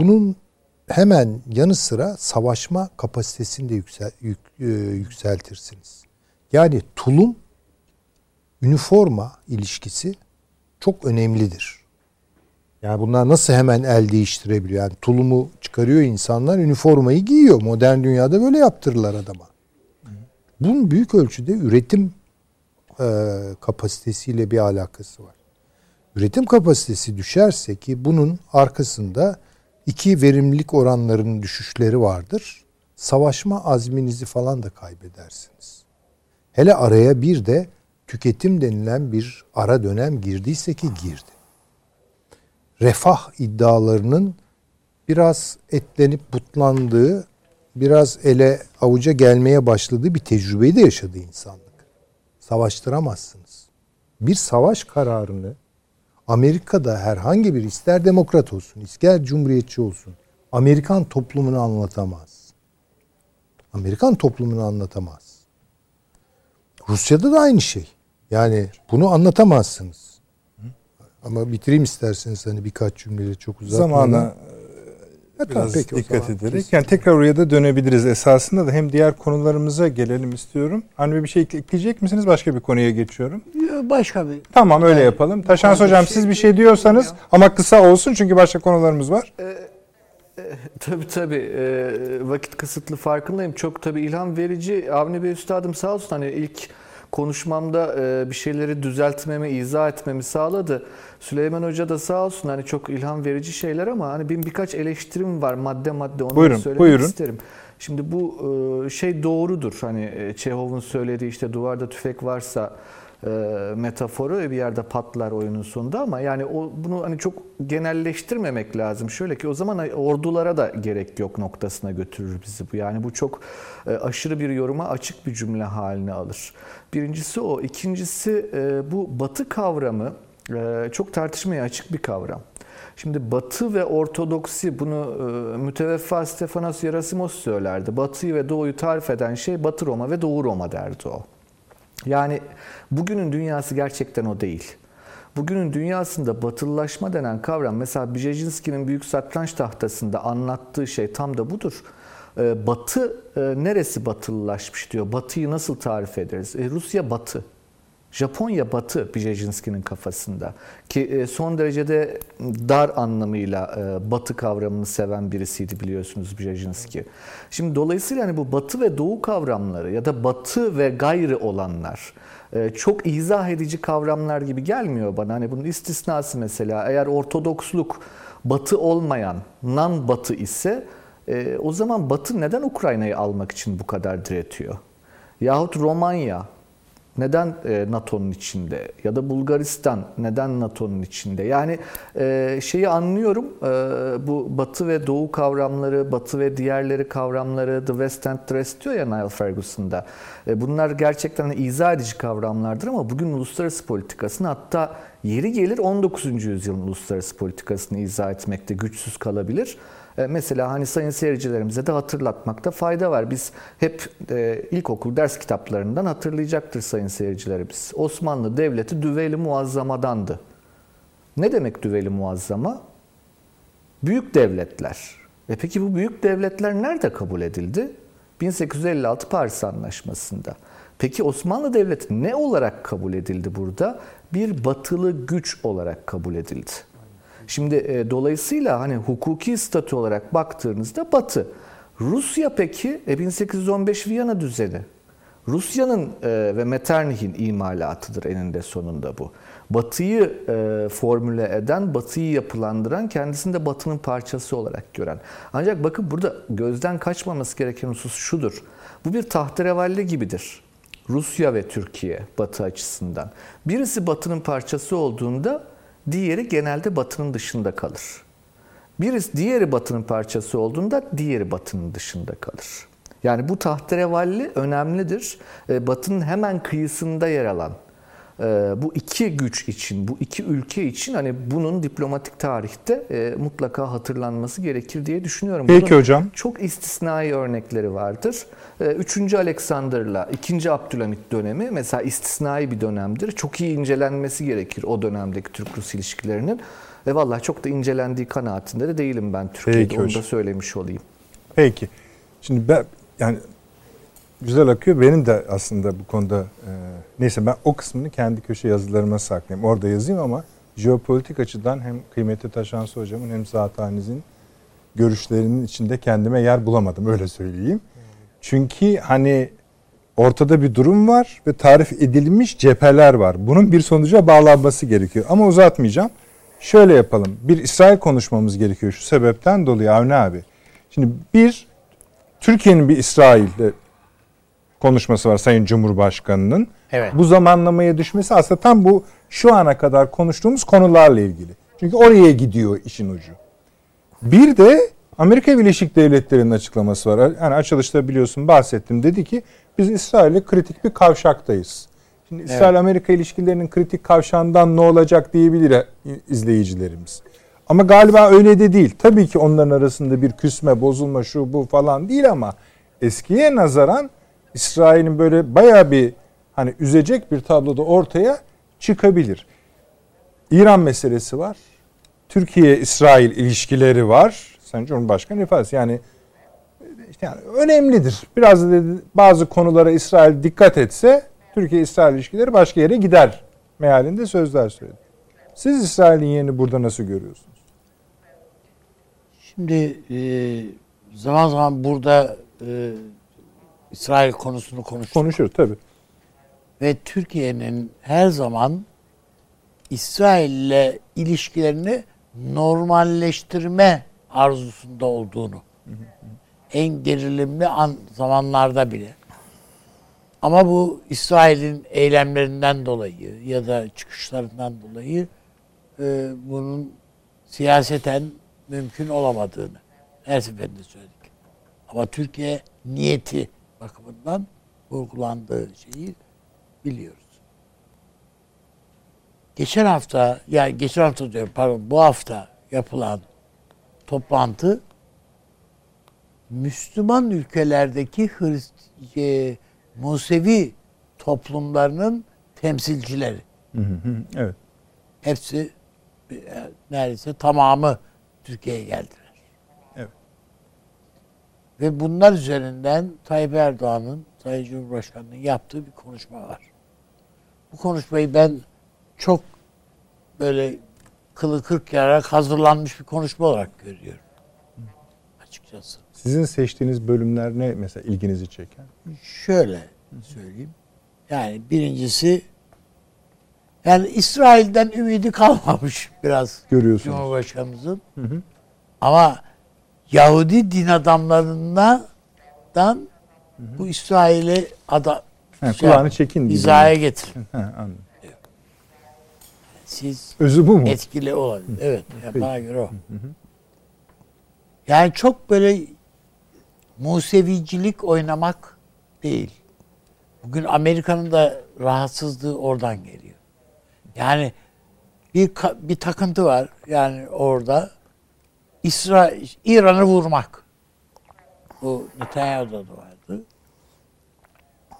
bunun hemen yanı sıra savaşma kapasitesini de yüksel, yük, e, yükseltirsiniz. Yani tulum üniforma ilişkisi çok önemlidir. Yani bunlar nasıl hemen el değiştirebiliyor? Yani tulumu çıkarıyor insanlar, üniformayı giyiyor. Modern dünyada böyle yaptırırlar adama. Bunun büyük ölçüde üretim e, kapasitesiyle bir alakası var. Üretim kapasitesi düşerse ki bunun arkasında iki verimlilik oranlarının düşüşleri vardır. Savaşma azminizi falan da kaybedersiniz. Hele araya bir de tüketim denilen bir ara dönem girdiyse ki girdi. Refah iddialarının biraz etlenip butlandığı, biraz ele avuca gelmeye başladığı bir tecrübeyi de yaşadı insanlık. Savaştıramazsınız. Bir savaş kararını Amerika'da herhangi bir ister demokrat olsun, ister cumhuriyetçi olsun Amerikan toplumunu anlatamaz. Amerikan toplumunu anlatamaz. Rusya'da da aynı şey. Yani bunu anlatamazsınız. Ama bitireyim isterseniz hani birkaç cümleyle çok uzatmadan. Zamana biraz tamam, peki, dikkat ederek. Yani tekrar oraya da dönebiliriz. Esasında da hem diğer konularımıza gelelim istiyorum. Hani bir şey ekleyecek misiniz? Başka bir konuya geçiyorum. Başka bir. Tamam öyle yapalım. Taşans Hocam şey siz bir şey diyorsanız ama kısa olsun çünkü başka konularımız var. Ee, [laughs] Tabii tabii. E, vakit kısıtlı farkındayım. Çok tabii ilham verici. Avni Bey Üstadım sağ olsun hani ilk konuşmamda e, bir şeyleri düzeltmemi, izah etmemi sağladı. Süleyman Hoca da sağ olsun hani çok ilham verici şeyler ama hani benim birkaç eleştirim var madde madde onu buyurun, söylemek buyurun. isterim. Şimdi bu e, şey doğrudur. Hani e, Çehov'un söylediği işte duvarda tüfek varsa e, metaforu bir yerde patlar oyunun sonunda ama yani o bunu hani çok genelleştirmemek lazım. Şöyle ki o zaman ordulara da gerek yok noktasına götürür bizi bu. Yani bu çok aşırı bir yoruma açık bir cümle haline alır. Birincisi o. İkincisi bu batı kavramı çok tartışmaya açık bir kavram. Şimdi Batı ve Ortodoksi bunu e, müteveffa Stefanos Yerasimos söylerdi. Batı'yı ve Doğu'yu tarif eden şey Batı Roma ve Doğu Roma derdi o. Yani bugünün dünyası gerçekten o değil. Bugünün dünyasında batılılaşma denen kavram mesela Brzezinski'nin Büyük Satranç Tahtası'nda anlattığı şey tam da budur. E, batı e, neresi batılılaşmış diyor. Batı'yı nasıl tarif ederiz? E, Rusya batı. Japonya batı Brzezinski'nin kafasında ki e, son derecede dar anlamıyla e, batı kavramını seven birisiydi biliyorsunuz Brzezinski. Şimdi dolayısıyla hani bu batı ve doğu kavramları ya da batı ve gayrı olanlar e, çok izah edici kavramlar gibi gelmiyor bana. Hani bunun istisnası mesela eğer ortodoksluk batı olmayan non batı ise o zaman batı neden Ukrayna'yı almak için bu kadar diretiyor? Yahut Romanya neden e, NATO'nun içinde? Ya da Bulgaristan neden NATO'nun içinde? Yani e, şeyi anlıyorum. E, bu Batı ve Doğu kavramları, Batı ve diğerleri kavramları, The West and the Rest diyor ya Niall Ferguson'da. Bunlar gerçekten izah edici kavramlardır ama bugün uluslararası politikasını hatta yeri gelir 19. yüzyılın uluslararası politikasını izah etmekte güçsüz kalabilir. E, mesela hani sayın seyircilerimize de hatırlatmakta fayda var. Biz hep e, ilkokul ders kitaplarından hatırlayacaktır sayın seyircilerimiz. Osmanlı Devleti düveli muazzamadandı. Ne demek düveli muazzama? Büyük devletler. E peki bu büyük devletler nerede kabul edildi? 1856 Paris Anlaşması'nda. Peki Osmanlı Devleti ne olarak kabul edildi burada? Bir batılı güç olarak kabul edildi. Şimdi e, dolayısıyla hani hukuki statü olarak baktığınızda Batı. Rusya peki e, 1815 Viyana düzeni. Rusya'nın e, ve Metternich'in imalatıdır eninde sonunda bu. Batı'yı e, formüle eden, Batı'yı yapılandıran, kendisini de Batı'nın parçası olarak gören. Ancak bakın burada gözden kaçmaması gereken husus şudur. Bu bir tahterevalli gibidir. Rusya ve Türkiye Batı açısından. Birisi Batı'nın parçası olduğunda diğeri genelde batının dışında kalır. Birisi diğeri batının parçası olduğunda diğeri batının dışında kalır. Yani bu tahterevalli önemlidir. Ee, batının hemen kıyısında yer alan bu iki güç için, bu iki ülke için hani bunun diplomatik tarihte e, mutlaka hatırlanması gerekir diye düşünüyorum. Peki Bunun hocam. Çok istisnai örnekleri vardır. Ee, üçüncü Alexander'la ikinci Abdülhamit dönemi mesela istisnai bir dönemdir. Çok iyi incelenmesi gerekir o dönemdeki Türk-Rus ilişkilerinin. Ve vallahi çok da incelendiği kanaatinde de değilim ben Türkiye'de. Peki Onu hocam. da söylemiş olayım. Peki. Şimdi ben yani güzel akıyor. Benim de aslında bu konuda e, neyse ben o kısmını kendi köşe yazılarıma saklayayım. Orada yazayım ama jeopolitik açıdan hem kıymetli Taşansı hocamın hem Zataniz'in görüşlerinin içinde kendime yer bulamadım öyle söyleyeyim. Çünkü hani ortada bir durum var ve tarif edilmiş cepheler var. Bunun bir sonuca bağlanması gerekiyor. Ama uzatmayacağım. Şöyle yapalım. Bir İsrail konuşmamız gerekiyor şu sebepten dolayı Avni abi. Şimdi bir Türkiye'nin bir İsrail'de konuşması var Sayın Cumhurbaşkanı'nın. Evet. Bu zamanlamaya düşmesi aslında tam bu şu ana kadar konuştuğumuz konularla ilgili. Çünkü oraya gidiyor işin ucu. Bir de Amerika Birleşik Devletleri'nin açıklaması var. Yani açılışta biliyorsun bahsettim. Dedi ki biz İsrail'le kritik bir kavşaktayız. Şimdi İsrail-Amerika ilişkilerinin kritik kavşağından ne olacak diyebilir izleyicilerimiz. Ama galiba öyle de değil. Tabii ki onların arasında bir küsme, bozulma, şu bu falan değil ama eskiye nazaran İsrail'in böyle bayağı bir hani üzecek bir tabloda ortaya çıkabilir. İran meselesi var. Türkiye-İsrail ilişkileri var. Sayın Cumhurbaşkanı ifadesi yani işte yani önemlidir. Biraz da bazı konulara İsrail dikkat etse Türkiye-İsrail ilişkileri başka yere gider mealinde sözler söyledi. Siz İsrail'in yerini burada nasıl görüyorsunuz? Şimdi e, zaman zaman burada e, İsrail konusunu konuştuk. Konuşur tabii. Ve Türkiye'nin her zaman İsrail ile ilişkilerini normalleştirme arzusunda olduğunu. En gerilimli an, zamanlarda bile. Ama bu İsrail'in eylemlerinden dolayı ya da çıkışlarından dolayı e, bunun siyaseten mümkün olamadığını her seferinde söyledik. Ama Türkiye niyeti bakımından vurgulandığı şeyi biliyoruz. Geçen hafta, yani geçen hafta diyorum pardon bu hafta yapılan toplantı Müslüman ülkelerdeki Hrist e, Musevi toplumlarının temsilcileri. Hı hı hı. Evet. Hepsi e, neredeyse tamamı Türkiye'ye geldiler. Ve bunlar üzerinden Tayyip Erdoğan'ın, Sayın Cumhurbaşkanı'nın yaptığı bir konuşma var. Bu konuşmayı ben çok böyle kılı kırk yararak hazırlanmış bir konuşma olarak görüyorum. Açıkçası. Sizin seçtiğiniz bölümler ne mesela ilginizi çeken? Şöyle söyleyeyim. Yani birincisi yani İsrail'den ümidi kalmamış [laughs] biraz Görüyorsunuz. Cumhurbaşkanımızın. Hı hı. Ama Yahudi din adamlarından bu İsrail'i ada Ha, şey kulağını çekin gibi. hizaya getir. Anladım. Siz Özü bu mu? etkili olabilir. Evet. Yani bana göre o. Yani çok böyle Musevicilik oynamak değil. Bugün Amerika'nın da rahatsızlığı oradan geliyor. Yani bir bir takıntı var yani orada İsrail İran'ı vurmak. Bu Netanyahu'da da vardı.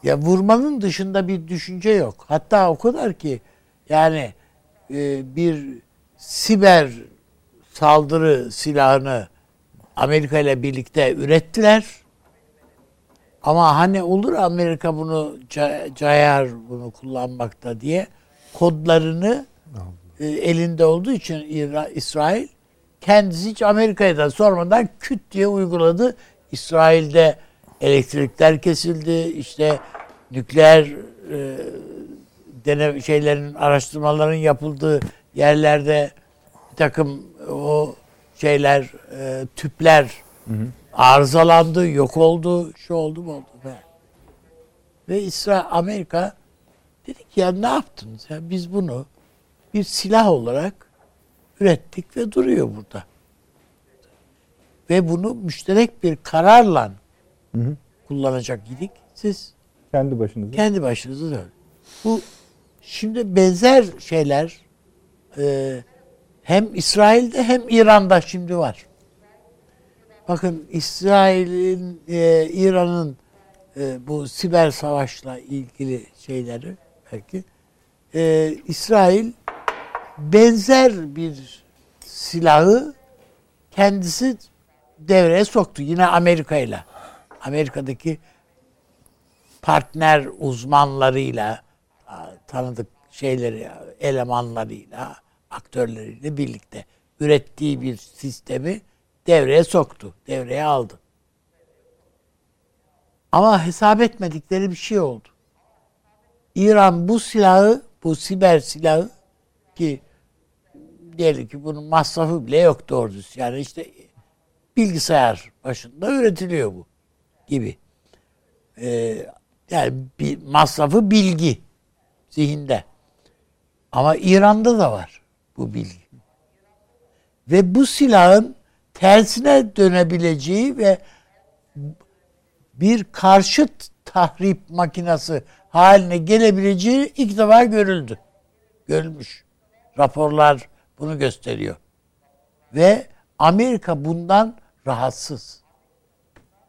Ya vurmanın dışında bir düşünce yok. Hatta o kadar ki yani e, bir siber saldırı silahını Amerika ile birlikte ürettiler. Ama hani olur Amerika bunu ca- cayar bunu kullanmakta diye kodlarını e, elinde olduğu için İra- İsrail kendisi hiç Amerika'ya da sormadan küt diye uyguladı. İsrail'de elektrikler kesildi. işte nükleer e, dene şeylerin araştırmaların yapıldığı yerlerde bir takım o şeyler e, tüpler arızalandı, yok oldu, şu oldu mu oldu falan. Ve İsrail Amerika dedi ki ya ne yaptınız ya biz bunu bir silah olarak ürettik ve duruyor burada. Ve bunu müşterek bir kararla Hı hı. kullanacak idik. Siz Kendi başınıza. kendi başınıza dön. Bu şimdi benzer şeyler e, hem İsrail'de hem İran'da şimdi var. Bakın İsrail'in, e, İran'ın e, bu siber savaşla ilgili şeyleri belki e, İsrail benzer bir silahı kendisi devreye soktu. Yine Amerika ile. Amerika'daki partner uzmanlarıyla tanıdık şeyleri elemanlarıyla aktörleriyle birlikte ürettiği bir sistemi devreye soktu. Devreye aldı. Ama hesap etmedikleri bir şey oldu. İran bu silahı, bu siber silahı ki diyelim ki bunun masrafı bile yok doğru düz. Yani işte bilgisayar başında üretiliyor bu gibi. Ee, yani bir masrafı bilgi zihinde. Ama İran'da da var bu bilgi. Ve bu silahın tersine dönebileceği ve bir karşıt tahrip makinesi haline gelebileceği ilk defa görüldü. Görülmüş. Raporlar bunu gösteriyor. Ve Amerika bundan rahatsız.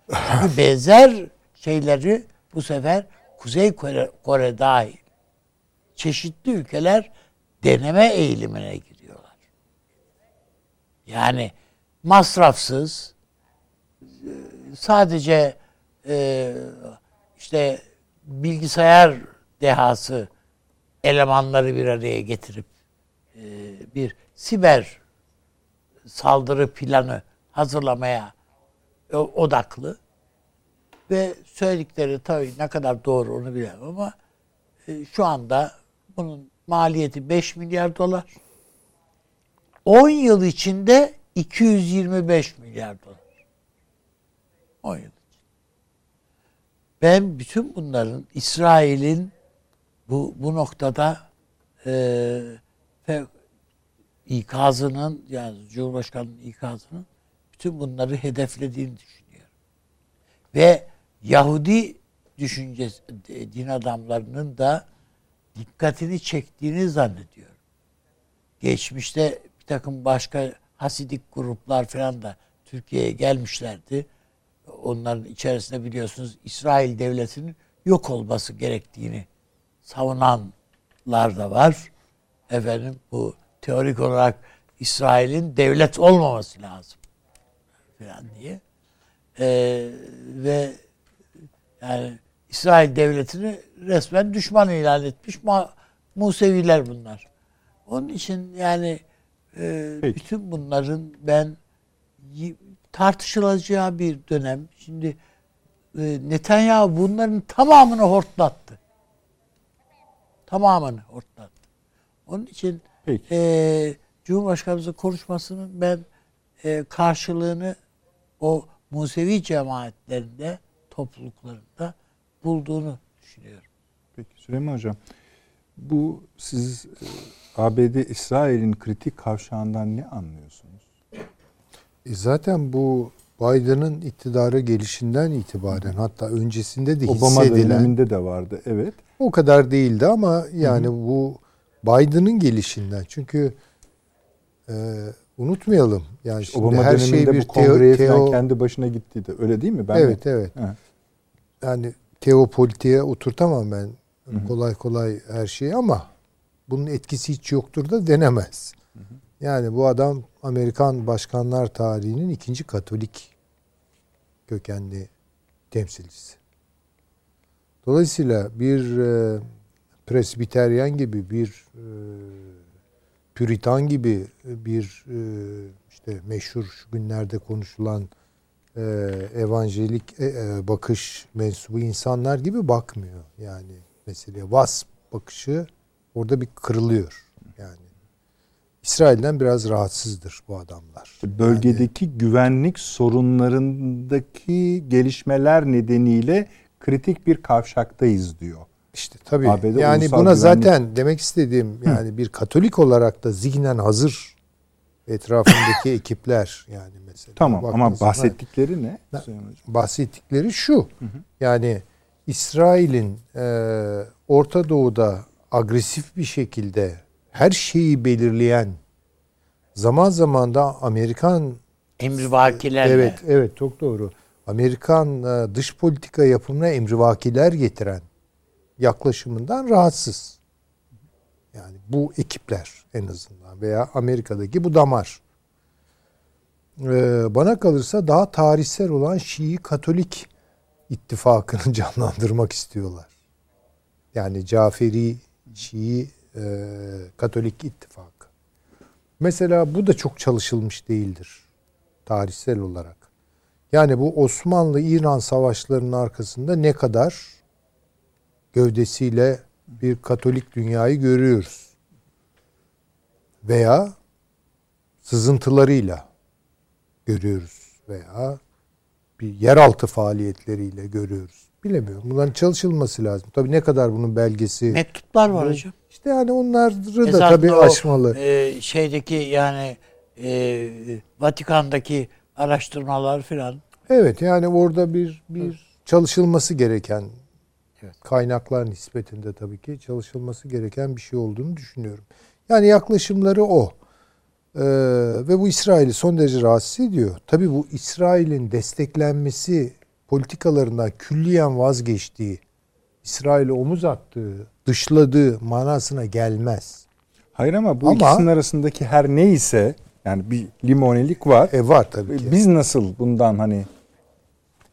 Çünkü [laughs] benzer şeyleri bu sefer Kuzey Kore, Kore dahil çeşitli ülkeler deneme eğilimine giriyorlar. Yani masrafsız sadece e, işte bilgisayar dehası elemanları bir araya getirip e, bir siber saldırı planı hazırlamaya odaklı. Ve söyledikleri tabii ne kadar doğru onu bilemem ama e, şu anda bunun maliyeti 5 milyar dolar. 10 yıl içinde 225 milyar dolar. 10 yıl. Ben bütün bunların İsrail'in bu bu noktada e, ikazının yani Cumhurbaşkanı'nın ikazının bütün bunları hedeflediğini düşünüyorum. Ve Yahudi düşüncesi din adamlarının da dikkatini çektiğini zannediyorum. Geçmişte bir takım başka Hasidik gruplar falan da Türkiye'ye gelmişlerdi. Onların içerisinde biliyorsunuz İsrail devletinin yok olması gerektiğini savunanlar da var. Efendim bu teorik olarak İsrail'in devlet olmaması lazım falan diye. Ee, ve yani İsrail devletini resmen düşman ilan etmiş Ma- Museviler bunlar. Onun için yani e, Peki. bütün bunların ben y- tartışılacağı bir dönem. Şimdi e, Netanyahu bunların tamamını hortlattı. Tamamını hortlattı. Onun için Peki. e, Cumhurbaşkanımızın konuşmasının ben e, karşılığını o Musevi cemaatlerinde, topluluklarında bulduğunu düşünüyorum. Peki Süleyman Hocam, bu siz e, ABD İsrail'in kritik kavşağından ne anlıyorsunuz? E zaten bu Biden'ın iktidara gelişinden itibaren hatta öncesinde de Obama hissedilen döneminde de vardı, evet. o kadar değildi ama yani bu Biden'ın gelişinden çünkü e, unutmayalım yani şimdi Obama her şey bir bu kongreye teo, teo- kendi başına gittiydi. Öyle değil mi? Ben evet evet Evet. yani teopolitiğe oturtamam ben kolay kolay her şeyi ama bunun etkisi hiç yoktur da denemez. Yani bu adam Amerikan başkanlar tarihinin ikinci Katolik kökenli temsilcisi. Dolayısıyla bir e, presbiteryen gibi bir e, püritan gibi bir e, işte meşhur şu günlerde konuşulan e, evanjelik e, e, bakış mensubu insanlar gibi bakmıyor. Yani mesela Vas bakışı orada bir kırılıyor. Yani İsrail'den biraz rahatsızdır bu adamlar. Bölgedeki güvenlik sorunlarındaki gelişmeler nedeniyle kritik bir kavşaktayız diyor. İşte tabii ABD yani buna güvenlik- zaten demek istediğim yani bir Katolik olarak da zihnen hazır etrafındaki [laughs] ekipler yani mesela. Tamam ama bahsettikleri ne? Bahsettikleri şu. Yani İsrail'in e, Orta Doğu'da agresif bir şekilde her şeyi belirleyen zaman zaman da Amerikan Emrivakilerle. evet evet çok doğru. Amerikan e, dış politika yapımına emrivakiler getiren yaklaşımından rahatsız. Yani bu ekipler en azından veya Amerika'daki bu damar. Ee, bana kalırsa daha tarihsel olan Şii Katolik ittifakını [laughs] canlandırmak istiyorlar. Yani Caferi Şii e, Katolik ittifakı. Mesela bu da çok çalışılmış değildir tarihsel olarak. Yani bu Osmanlı-İran savaşlarının arkasında ne kadar gövdesiyle bir Katolik dünyayı görüyoruz. Veya sızıntılarıyla görüyoruz veya bir yeraltı faaliyetleriyle görüyoruz. Bilemiyorum. Bunların çalışılması lazım. Tabii ne kadar bunun belgesi. Mektuplar var hocam. İşte yani onları da tabii o, aşmalı. e, şeydeki yani e, Vatikan'daki araştırmalar filan Evet yani orada bir bir çalışılması gereken Evet. kaynaklar nispetinde tabii ki çalışılması gereken bir şey olduğunu düşünüyorum. Yani yaklaşımları o. Ee, ve bu İsrail'i son derece rahatsız ediyor. Tabii bu İsrail'in desteklenmesi politikalarından külliyen vazgeçtiği, İsrail'e omuz attığı, dışladığı manasına gelmez. Hayır ama bu Ama- ikisinin arasındaki her neyse yani bir limonelik var. E var tabii ki. Biz nasıl bundan hani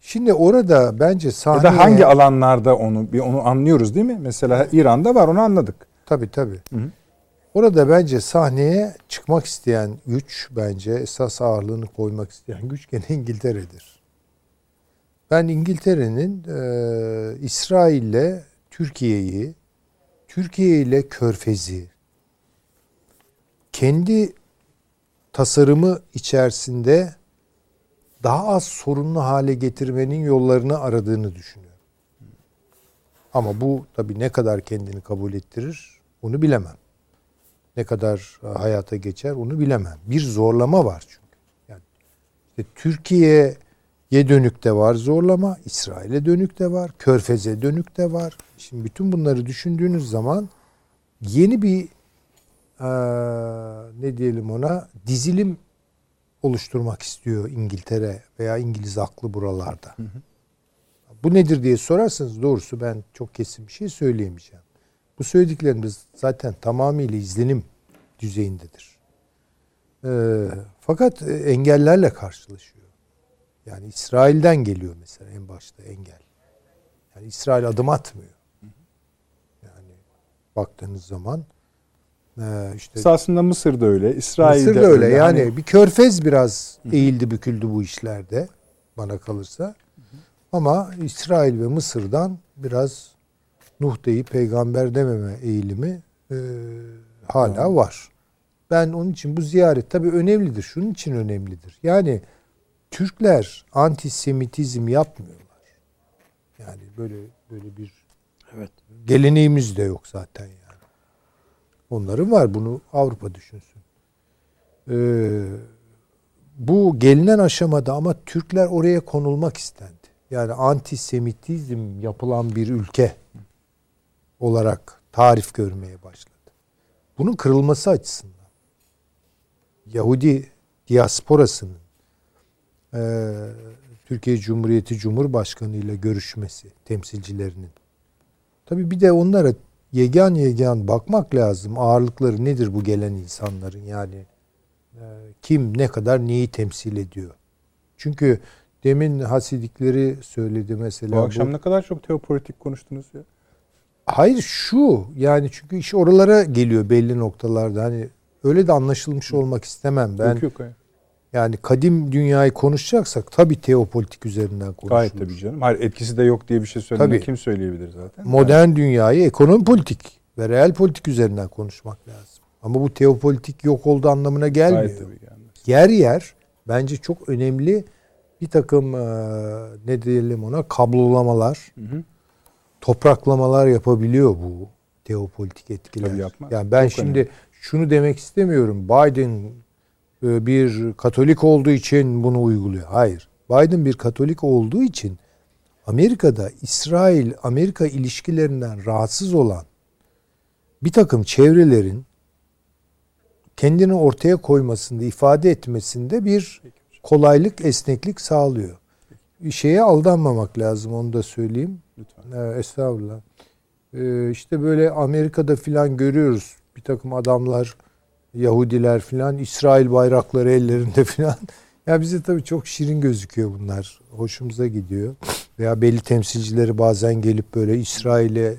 Şimdi orada bence ya sahneye... da hangi alanlarda onu bir onu anlıyoruz değil mi? Mesela İran'da var onu anladık. Tabii tabii. Hı hı. Orada bence sahneye çıkmak isteyen güç bence esas ağırlığını koymak isteyen güç gene [laughs] İngiltere'dir. Ben İngiltere'nin e, İsrail'le Türkiye'yi, Türkiye ile Körfez'i kendi tasarımı içerisinde daha az sorunlu hale getirmenin yollarını aradığını düşünüyorum. Ama bu tabii ne kadar kendini kabul ettirir onu bilemem. Ne kadar hayata geçer onu bilemem. Bir zorlama var çünkü. Yani işte Türkiye'ye dönük de var zorlama, İsrail'e dönük de var, Körfez'e dönük de var. Şimdi bütün bunları düşündüğünüz zaman yeni bir ee, ne diyelim ona dizilim oluşturmak istiyor İngiltere veya İngiliz aklı buralarda. Hı hı. Bu nedir diye sorarsanız doğrusu ben çok kesin bir şey söyleyemeyeceğim. Bu söylediklerimiz zaten tamamıyla izlenim düzeyindedir. Ee, fakat engellerle karşılaşıyor. Yani İsrail'den geliyor mesela en başta engel. Yani İsrail adım atmıyor. Yani baktığınız zaman ee, işte Esasında Mısır da öyle, İsrail de öyle. öyle. Yani hani... bir körfez biraz eğildi büküldü bu işlerde bana kalırsa. Ama İsrail ve Mısır'dan biraz Nuh deyip peygamber dememe eğilimi e, hala var. Ben onun için bu ziyaret tabii önemlidir. Şunun için önemlidir. Yani Türkler antisemitizm yapmıyorlar. Yani böyle böyle bir evet geleneğimiz de yok zaten yani. Onların var. Bunu Avrupa düşünsün. Ee, bu gelinen aşamada ama Türkler oraya konulmak istendi. Yani antisemitizm yapılan bir ülke olarak tarif görmeye başladı. Bunun kırılması açısından Yahudi diasporasının e, Türkiye Cumhuriyeti Cumhurbaşkanı ile görüşmesi temsilcilerinin. Tabi bir de onlara yegan yegan bakmak lazım. Ağırlıkları nedir bu gelen insanların yani? E, kim ne kadar neyi temsil ediyor? Çünkü demin hasidikleri söyledi mesela. Bu akşam bu, ne kadar çok teopolitik konuştunuz ya. Hayır şu yani çünkü iş oralara geliyor belli noktalarda. Hani öyle de anlaşılmış olmak istemem. Ben yok, yok, hayır. Yani kadim dünyayı konuşacaksak tabii teopolitik üzerinden konuşuruz. Gayet tabii canım. Hayır etkisi de yok diye bir şey söylemek kim söyleyebilir zaten? Modern yani. dünyayı ekonomi politik ve reel politik üzerinden konuşmak lazım. Ama bu teopolitik yok olduğu anlamına gelmiyor. Gayet tabii gelmez. Yer yer bence çok önemli bir takım e, ne diyelim ona kablolamalar, hı hı. topraklamalar yapabiliyor bu teopolitik etkiler. Tabii yapma. Yani ben çok şimdi önemli. şunu demek istemiyorum. Biden bir Katolik olduğu için bunu uyguluyor. Hayır. Biden bir Katolik olduğu için Amerika'da İsrail-Amerika ilişkilerinden rahatsız olan bir takım çevrelerin kendini ortaya koymasında, ifade etmesinde bir kolaylık, esneklik sağlıyor. Şeye aldanmamak lazım onu da söyleyeyim. Lütfen. Ee, estağfurullah. Ee, işte böyle Amerika'da filan görüyoruz bir takım adamlar Yahudiler filan İsrail bayrakları ellerinde [laughs] filan. Ya bize tabii çok şirin gözüküyor bunlar. Hoşumuza gidiyor. Veya belli temsilcileri bazen gelip böyle İsrail'e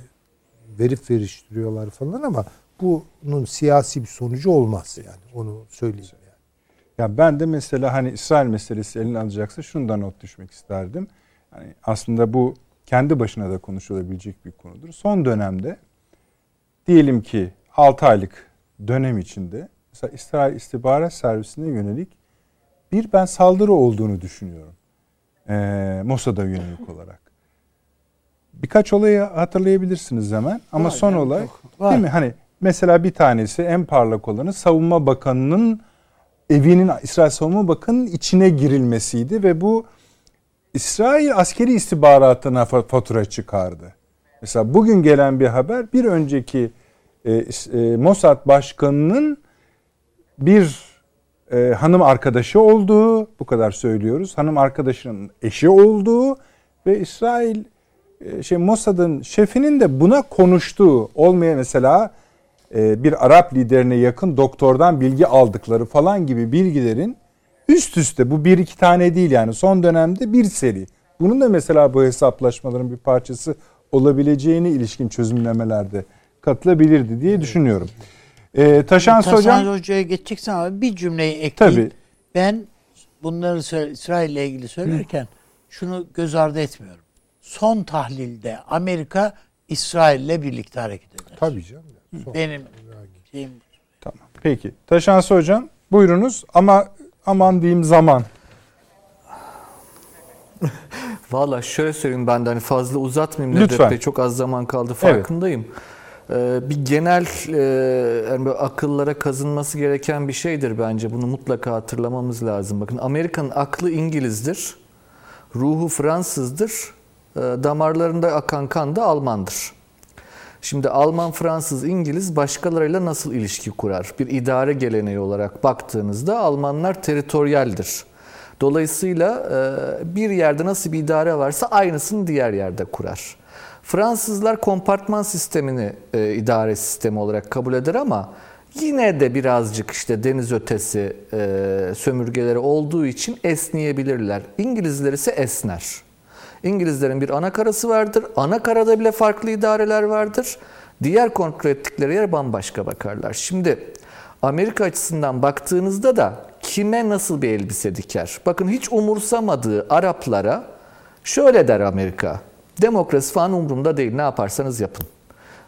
verip veriştiriyorlar falan ama bunun siyasi bir sonucu olmaz yani. Onu söyleyeyim yani. Ya ben de mesela hani İsrail meselesi eline alacaksa şundan not düşmek isterdim. Yani aslında bu kendi başına da konuşulabilecek bir konudur. Son dönemde diyelim ki 6 aylık dönem içinde mesela İsrail istihbarat servisine yönelik bir ben saldırı olduğunu düşünüyorum. Ee, Mossad'a yönelik olarak. Birkaç olayı hatırlayabilirsiniz hemen ama var, son yani olay çok, değil mi? Hani mesela bir tanesi en parlak olanı Savunma Bakanı'nın evinin İsrail Savunma Bakanı'nın içine girilmesiydi ve bu İsrail askeri istihbaratına fatura çıkardı. Mesela bugün gelen bir haber bir önceki e, e, Mossad başkanının bir e, hanım arkadaşı olduğu, bu kadar söylüyoruz. Hanım arkadaşının eşi olduğu ve İsrail e, şey Mossad'ın şefinin de buna konuştuğu olmaya mesela e, bir Arap liderine yakın doktordan bilgi aldıkları falan gibi bilgilerin üst üste bu bir iki tane değil yani son dönemde bir seri. Bunun da mesela bu hesaplaşmaların bir parçası olabileceğini ilişkin çözümlemelerde katılabilirdi diye düşünüyorum. Ee, Taşan Taşan Hocam Hoca'ya geçeceksen ama bir cümleyi ekleyeyim. tabii Ben bunları söyle, İsrail ile ilgili söylerken şunu göz ardı etmiyorum. Son tahlilde Amerika İsrail ile birlikte hareket eder. Tabii canım. Son. Benim şeyim tamam. Peki. Taşan Hocam buyurunuz ama aman diyeyim zaman. Valla şöyle söyleyeyim ben de hani fazla uzatmayayım Lütfen. Nedret Bey çok az zaman kaldı farkındayım. Ee, bir genel e, yani akıllara kazınması gereken bir şeydir bence. Bunu mutlaka hatırlamamız lazım. Bakın Amerika'nın aklı İngiliz'dir. Ruhu Fransız'dır. e, damarlarında akan kan da Almandır. Şimdi Alman, Fransız, İngiliz başkalarıyla nasıl ilişki kurar? Bir idare geleneği olarak baktığınızda Almanlar teritoryaldir. Dolayısıyla e, bir yerde nasıl bir idare varsa aynısını diğer yerde kurar. Fransızlar kompartman sistemini e, idare sistemi olarak kabul eder ama yine de birazcık işte deniz ötesi e, sömürgeleri olduğu için esneyebilirler. İngilizler ise esner. İngilizlerin bir ana karası vardır. Ana karada bile farklı idareler vardır. Diğer kontrol ettikleri yer bambaşka bakarlar. Şimdi Amerika açısından baktığınızda da kime nasıl bir elbise diker? Bakın hiç umursamadığı Araplara şöyle der Amerika. Demokrasi falan umurumda değil ne yaparsanız yapın.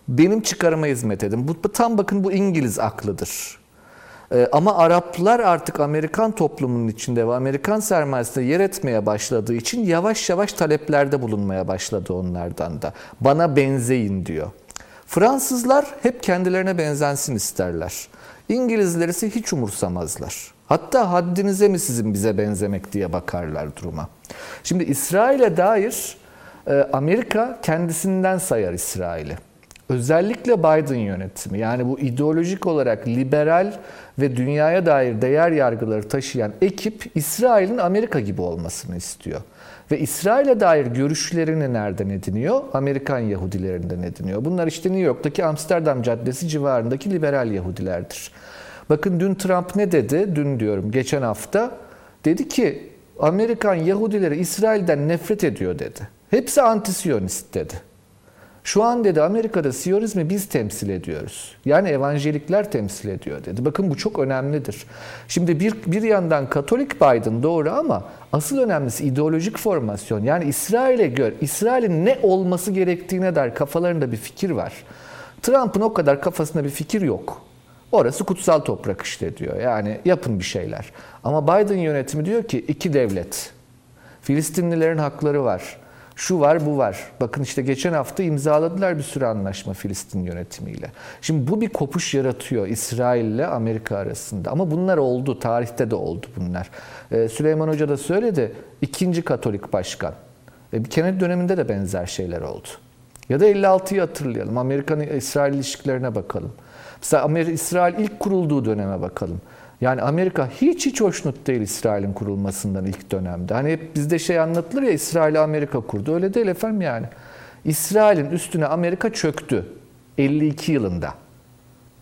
Benim çıkarıma hizmet edin. Bu, tam bakın bu İngiliz aklıdır. Ee, ama Araplar artık Amerikan toplumunun içinde ve Amerikan sermayesinde yer etmeye başladığı için yavaş yavaş taleplerde bulunmaya başladı onlardan da. Bana benzeyin diyor. Fransızlar hep kendilerine benzensin isterler. İngilizler ise hiç umursamazlar. Hatta haddinize mi sizin bize benzemek diye bakarlar duruma. Şimdi İsrail'e dair Amerika kendisinden sayar İsrail'i. Özellikle Biden yönetimi yani bu ideolojik olarak liberal ve dünyaya dair değer yargıları taşıyan ekip İsrail'in Amerika gibi olmasını istiyor. Ve İsrail'e dair görüşlerini nereden ediniyor? Amerikan Yahudilerinden ediniyor. Bunlar işte New York'taki Amsterdam Caddesi civarındaki liberal Yahudilerdir. Bakın dün Trump ne dedi? Dün diyorum geçen hafta. Dedi ki Amerikan Yahudileri İsrail'den nefret ediyor dedi. Hepsi antisiyonist dedi. Şu an dedi Amerika'da Siyonizmi biz temsil ediyoruz. Yani evangelikler temsil ediyor dedi. Bakın bu çok önemlidir. Şimdi bir, bir yandan Katolik Biden doğru ama asıl önemlisi ideolojik formasyon. Yani İsrail'e gör, İsrail'in ne olması gerektiğine dair kafalarında bir fikir var. Trump'ın o kadar kafasında bir fikir yok. Orası kutsal toprak işte diyor. Yani yapın bir şeyler. Ama Biden yönetimi diyor ki iki devlet. Filistinlilerin hakları var. Şu var bu var. Bakın işte geçen hafta imzaladılar bir sürü anlaşma Filistin yönetimiyle. Şimdi bu bir kopuş yaratıyor İsrail ile Amerika arasında. Ama bunlar oldu. Tarihte de oldu bunlar. Ee, Süleyman Hoca da söyledi. ikinci Katolik başkan. Ee, Kennedy döneminde de benzer şeyler oldu. Ya da 56'yı hatırlayalım. Amerikan-İsrail ilişkilerine bakalım. Mesela Amerika, İsrail ilk kurulduğu döneme bakalım. Yani Amerika hiç hiç hoşnut değil İsrail'in kurulmasından ilk dönemde. Hani hep bizde şey anlatılır ya İsrail Amerika kurdu. Öyle değil efendim yani. İsrail'in üstüne Amerika çöktü 52 yılında.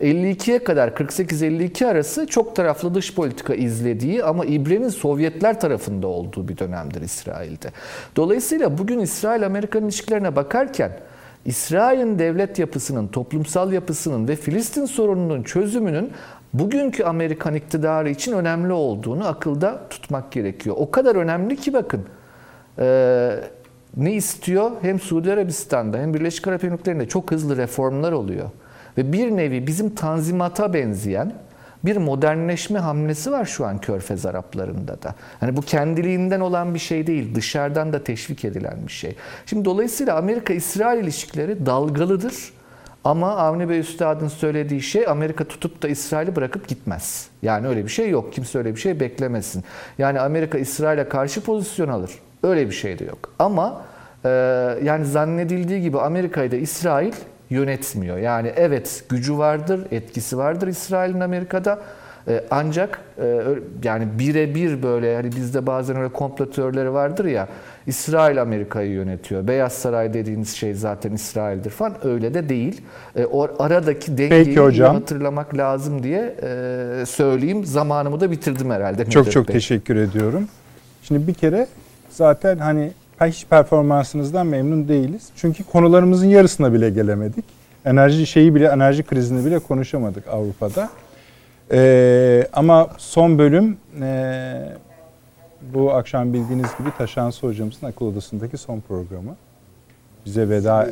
52'ye kadar 48-52 arası çok taraflı dış politika izlediği ama ibrenin Sovyetler tarafında olduğu bir dönemdir İsrail'de. Dolayısıyla bugün İsrail-Amerikan ilişkilerine bakarken İsrail'in devlet yapısının, toplumsal yapısının ve Filistin sorununun çözümünün bugünkü Amerikan iktidarı için önemli olduğunu akılda tutmak gerekiyor. O kadar önemli ki bakın e, ne istiyor? Hem Suudi Arabistan'da hem Birleşik Arap Emirlikleri'nde çok hızlı reformlar oluyor. Ve bir nevi bizim tanzimata benzeyen bir modernleşme hamlesi var şu an Körfez Araplarında da. Hani bu kendiliğinden olan bir şey değil, dışarıdan da teşvik edilen bir şey. Şimdi dolayısıyla Amerika-İsrail ilişkileri dalgalıdır. Ama Avni Bey Üstad'ın söylediği şey Amerika tutup da İsrail'i bırakıp gitmez. Yani öyle bir şey yok. Kimse öyle bir şey beklemesin. Yani Amerika İsrail'e karşı pozisyon alır. Öyle bir şey de yok. Ama e, yani zannedildiği gibi Amerika'yı da İsrail yönetmiyor. Yani evet gücü vardır, etkisi vardır İsrail'in Amerika'da. E, ancak e, yani birebir böyle yani bizde bazen öyle komplo teorileri vardır ya İsrail Amerika'yı yönetiyor. Beyaz Saray dediğiniz şey zaten İsrail'dir falan öyle de değil. E, o aradaki dengeyi Peki hocam. hatırlamak lazım diye söyleyeyim. Zamanımı da bitirdim herhalde. Çok Nedret çok Bey. teşekkür ediyorum. Şimdi bir kere zaten hani hiç performansınızdan memnun değiliz. Çünkü konularımızın yarısına bile gelemedik. enerji şeyi bile enerji krizini bile konuşamadık Avrupa'da. Ee, ama son bölüm e, bu akşam bildiğiniz gibi Taşansı hocamızın akıl odasındaki son programı. Bize veda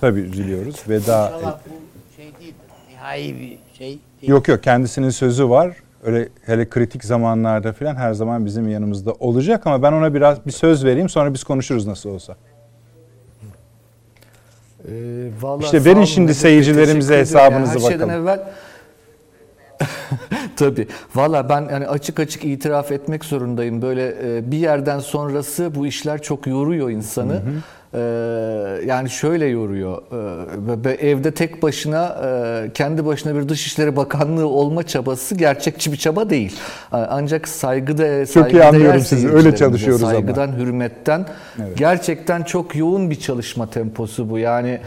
tabii üzülüyoruz. Veda İnşallah bu şey değildir. Nihai bir şey değil. Yok yok kendisinin sözü var. Öyle hele kritik zamanlarda falan her zaman bizim yanımızda olacak ama ben ona biraz bir söz vereyim sonra biz konuşuruz nasıl olsa. Ee, vallahi İşte verin şimdi seyircilerimize teşekkür ediyorum. hesabınızı her şeyden bakalım. evvel [laughs] Tabii. Valla ben yani açık açık itiraf etmek zorundayım. Böyle e, bir yerden sonrası bu işler çok yoruyor insanı. Ee, yani şöyle yoruyor. Ee, ve evde tek başına e, kendi başına bir Dışişleri Bakanlığı olma çabası gerçekçi bir çaba değil. Ancak saygıda saygıdeğer anlıyorum sizi. Öyle çalışıyoruz ama. Saygıdan, hürmetten Evet. gerçekten çok yoğun bir çalışma temposu bu. Yani e,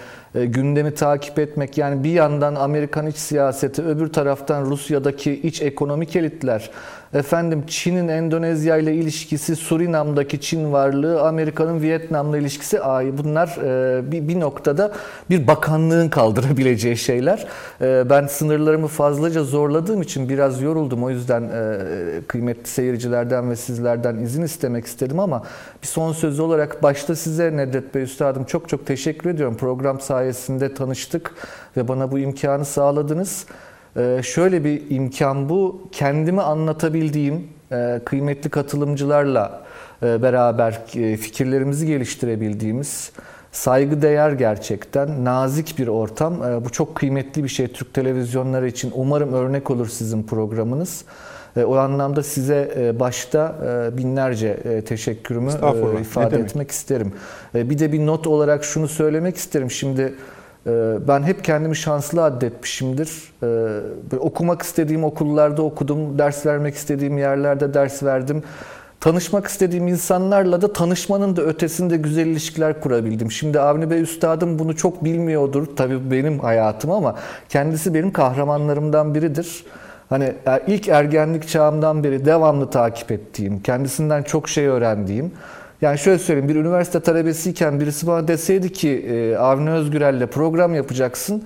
gündemi takip etmek yani bir yandan Amerikan iç siyaseti öbür taraftan Rusya'daki iç ekonomik elitler efendim Çin'in Endonezya ile ilişkisi Surinam'daki Çin varlığı Amerika'nın Vietnam'la ilişkisi ay bunlar e, bir, noktada bir bakanlığın kaldırabileceği şeyler. E, ben sınırlarımı fazlaca zorladığım için biraz yoruldum o yüzden e, kıymetli seyircilerden ve sizlerden izin istemek istedim ama bir son söz olarak başta size Nedret Bey Üstadım çok çok teşekkür ediyorum. Program sayesinde tanıştık ve bana bu imkanı sağladınız. Ee, şöyle bir imkan bu. Kendimi anlatabildiğim e, kıymetli katılımcılarla e, beraber e, fikirlerimizi geliştirebildiğimiz saygıdeğer gerçekten nazik bir ortam. E, bu çok kıymetli bir şey Türk televizyonları için. Umarım örnek olur sizin programınız. O anlamda size başta binlerce teşekkürümü ifade etmek isterim. Bir de bir not olarak şunu söylemek isterim. Şimdi ben hep kendimi şanslı addetmişimdir. E, böyle Okumak istediğim okullarda okudum, ders vermek istediğim yerlerde ders verdim. Tanışmak istediğim insanlarla da tanışmanın da ötesinde güzel ilişkiler kurabildim. Şimdi Avni Bey Üstadım bunu çok bilmiyordur tabii benim hayatım ama kendisi benim kahramanlarımdan biridir. Hani e, ilk ergenlik çağımdan beri devamlı takip ettiğim, kendisinden çok şey öğrendiğim. Yani şöyle söyleyeyim, bir üniversite talebesiyken birisi bana deseydi ki e, Avni Özgürel'le program yapacaksın.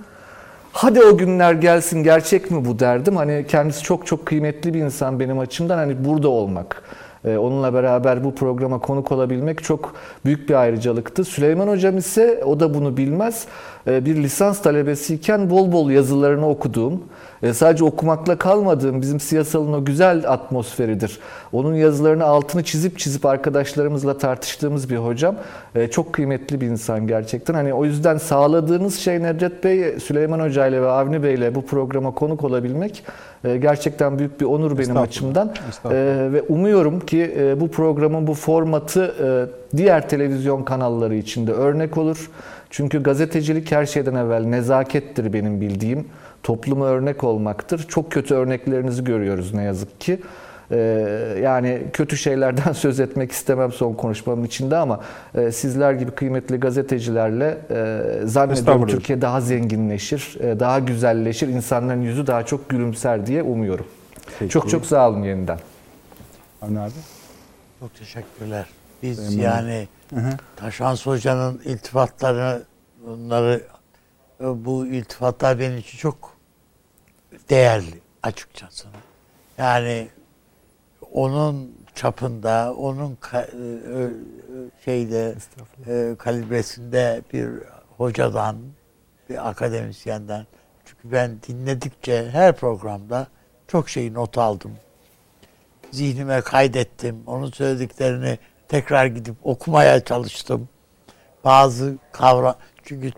Hadi o günler gelsin gerçek mi bu derdim. Hani kendisi çok çok kıymetli bir insan benim açımdan. Hani burada olmak, e, onunla beraber bu programa konuk olabilmek çok büyük bir ayrıcalıktı. Süleyman Hocam ise o da bunu bilmez. E, Bir lisans talebesiyken bol bol yazılarını okuduğum, e, sadece okumakla kalmadığım bizim siyasalın o güzel atmosferidir. Onun yazılarını altını çizip çizip arkadaşlarımızla tartıştığımız bir hocam. E, Çok kıymetli bir insan gerçekten. Hani o yüzden sağladığınız şey Nedret Bey, Süleyman Hoca ile ve Avni Bey ile bu programa konuk olabilmek e, gerçekten büyük bir onur benim açımdan. E, ve umuyorum ki e, bu programın bu formatı e, diğer televizyon kanalları için de örnek olur. Çünkü gazetecilik her şeyden evvel nezakettir benim bildiğim. Topluma örnek olmaktır. Çok kötü örneklerinizi görüyoruz ne yazık ki. E, yani kötü şeylerden [laughs] söz etmek istemem son konuşmamın içinde ama e, sizler gibi kıymetli gazetecilerle e, zannediyorum. Türkiye daha zenginleşir, e, daha güzelleşir, insanların yüzü daha çok gülümser diye umuyorum. Peki. Çok çok sağ olun yeniden. Avni abi. Çok teşekkürler. Biz Memnun. yani Taşans Hoca'nın iltifatlarını bunları bu iltifatlar benim için çok değerli açıkçası. Yani onun çapında, onun e, şeyde e, kalibresinde bir hocadan, bir akademisyenden çünkü ben dinledikçe her programda çok şey not aldım zihnime kaydettim. Onun söylediklerini tekrar gidip okumaya çalıştım. Bazı kavram çünkü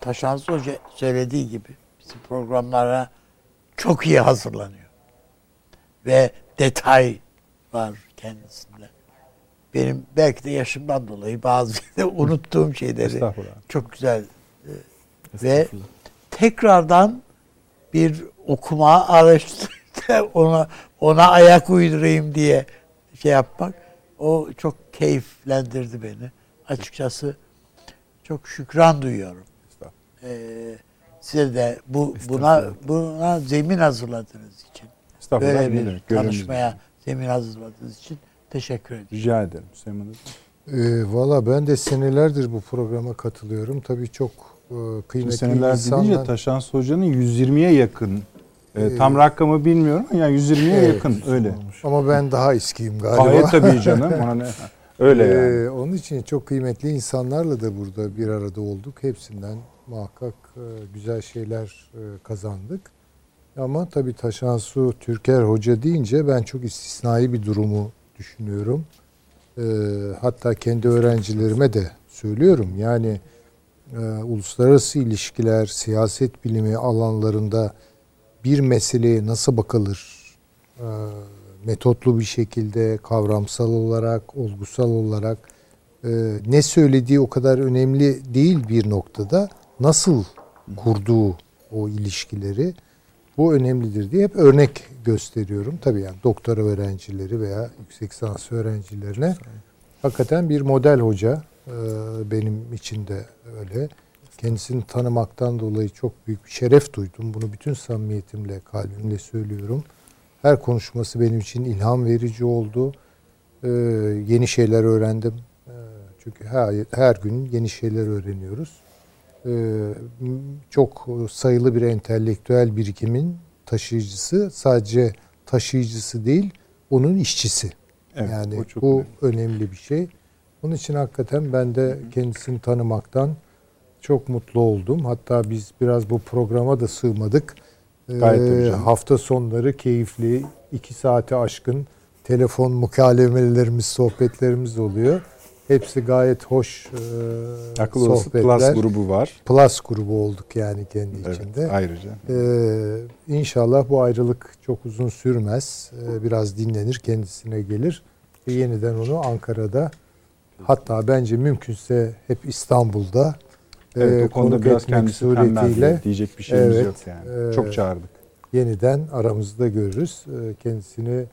Taşansı Hoca söylediği gibi bizim programlara çok iyi hazırlanıyor. Ve detay var kendisinde. Benim belki de yaşımdan dolayı bazı [laughs] unuttuğum şeyleri çok güzel e, ve tekrardan bir okuma araştır [laughs] ona ona ayak uydurayım diye şey yapmak o çok keyiflendirdi beni. Açıkçası çok şükran duyuyorum. Ee, size de bu buna buna zemin hazırladığınız için Estağfurullah. böyle bir demek, tanışmaya zemin hazırladığınız için teşekkür ederim. Rica ederim Süleyman Hocam. Ee, Valla ben de senelerdir bu programa katılıyorum. Tabii çok e, Şimdi kıymetli seneler insanlar. deyince Taşan Hoca'nın 120'ye yakın. E, Ee, tam rakamı bilmiyorum ama yani 120'ye Evet, yakın öyle. Ama ben daha eskiyim galiba. Gayet tabii canım. Ona ne? [laughs] Öyle yani. Ee, onun için çok kıymetli insanlarla da burada bir arada olduk. Hepsinden muhakkak e, güzel şeyler e, kazandık. Ama tabii Taşansu Türker Hoca deyince ben çok istisnai bir durumu düşünüyorum. Ee, hatta kendi öğrencilerime de söylüyorum. Yani e, uluslararası ilişkiler, siyaset bilimi alanlarında bir meseleye nasıl bakılır? Metotlu bir şekilde, kavramsal olarak, olgusal olarak e, ne söylediği o kadar önemli değil bir noktada. Nasıl kurduğu o ilişkileri bu önemlidir diye hep örnek gösteriyorum. Tabii yani doktora öğrencileri veya yüksek lisans öğrencilerine hakikaten bir model hoca e, benim için de öyle. Kendisini tanımaktan dolayı çok büyük bir şeref duydum. Bunu bütün samimiyetimle, kalbimle söylüyorum. Her konuşması benim için ilham verici oldu. Ee, yeni şeyler öğrendim. Ee, çünkü her, her gün yeni şeyler öğreniyoruz. Ee, çok sayılı bir entelektüel birikimin taşıyıcısı. Sadece taşıyıcısı değil, onun işçisi. Evet, yani o çok bu önemli. önemli bir şey. Onun için hakikaten ben de kendisini tanımaktan çok mutlu oldum. Hatta biz biraz bu programa da sığmadık. Ee, Gayet canım. hafta sonları keyifli, iki saate aşkın telefon mukalemelerimiz, sohbetlerimiz oluyor. Hepsi gayet hoş e, Akıl sohbetler. Plus grubu var. Plus grubu olduk yani kendi Evet, içinde. ayrıca. Ee, inşallah bu ayrılık çok uzun sürmez. Ee, biraz dinlenir, kendisine gelir. Ve yeniden onu Ankara'da hatta bence mümkünse hep İstanbul'da Evet, e, o konuda konuk biraz etmek kendisi suretiyle diyecek bir şeyimiz Evet, yok yani. e, Çok çağırdık. yeniden aramızda görürüz. Ee, kendisini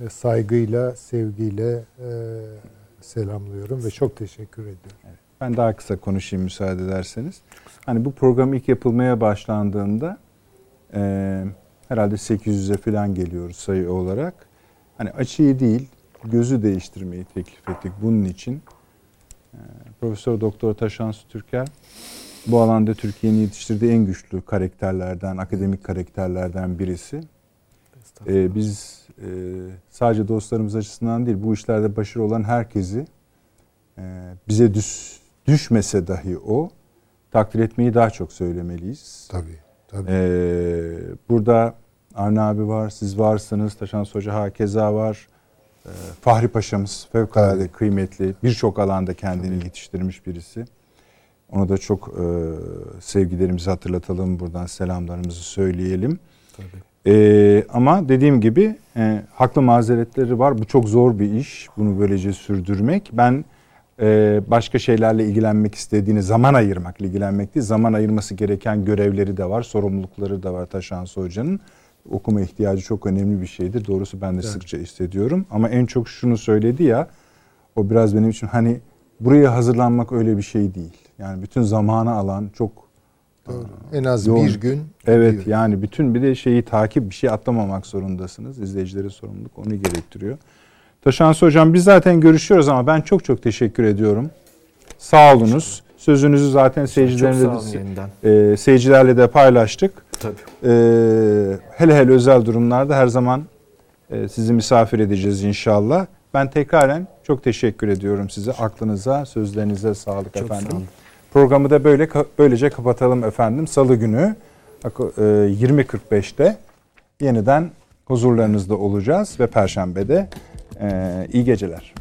e, saygıyla, sevgiyle e, selamlıyorum ve çok teşekkür ediyorum. Ben daha kısa konuşayım müsaade ederseniz. Hani bu program ilk yapılmaya başlandığında e, herhalde 800'e falan geliyoruz sayı olarak. Hani açıyı değil, gözü değiştirmeyi teklif ettik bunun için. E, Profesör Doktor Taşan Türker bu alanda Türkiye'nin yetiştirdiği en güçlü karakterlerden, akademik karakterlerden birisi. E, biz e, sadece dostlarımız açısından değil, bu işlerde başarılı olan herkesi e, bize düş, düşmese dahi o takdir etmeyi daha çok söylemeliyiz. Tabii, tabii. Ee, burada Avni abi var, siz varsınız, Taşan Hoca hakeza var. Ee, Fahri Paşa'mız fevkalade Tabii. kıymetli, birçok alanda kendini yetiştirmiş birisi. Ona da çok e, sevgilerimizi hatırlatalım, buradan selamlarımızı söyleyelim. tabii. Ee, ama dediğim gibi e, haklı mazeretleri var. Bu çok zor bir iş. Bunu böylece sürdürmek. Ben e, başka şeylerle ilgilenmek istediğini zaman ayırmakla ilgilenmek değil. Zaman ayırması gereken görevleri de var. Sorumlulukları da var Taşansı Hoca'nın. Okuma ihtiyacı çok önemli bir şeydir. Doğrusu ben de Evet. sıkça hissediyorum. Ama en çok şunu söyledi ya. O biraz benim için hani buraya hazırlanmak öyle bir şey değil. Yani bütün zamanı alan çok Doğru. En az Yoğun. bir gün. Evet diyor. yani bütün bir de şeyi takip bir şey atlamamak zorundasınız. İzleyicilere sorumluluk onu gerektiriyor. Taşansı hocam biz zaten görüşüyoruz ama ben çok çok teşekkür ediyorum. Sağ olunuz. Sözünüzü zaten seyircilerle de, e, seyircilerle de paylaştık. Tabii. E, hele hele özel durumlarda her zaman e, sizi misafir edeceğiz inşallah. Ben tekraren çok teşekkür ediyorum size. Aklınıza, sözlerinize sağlık Çok efendim. sağ olun. Programı da böyle böylece kapatalım efendim. Salı günü e, 20.45'te yeniden huzurlarınızda olacağız ve Perşembe'de e, iyi geceler.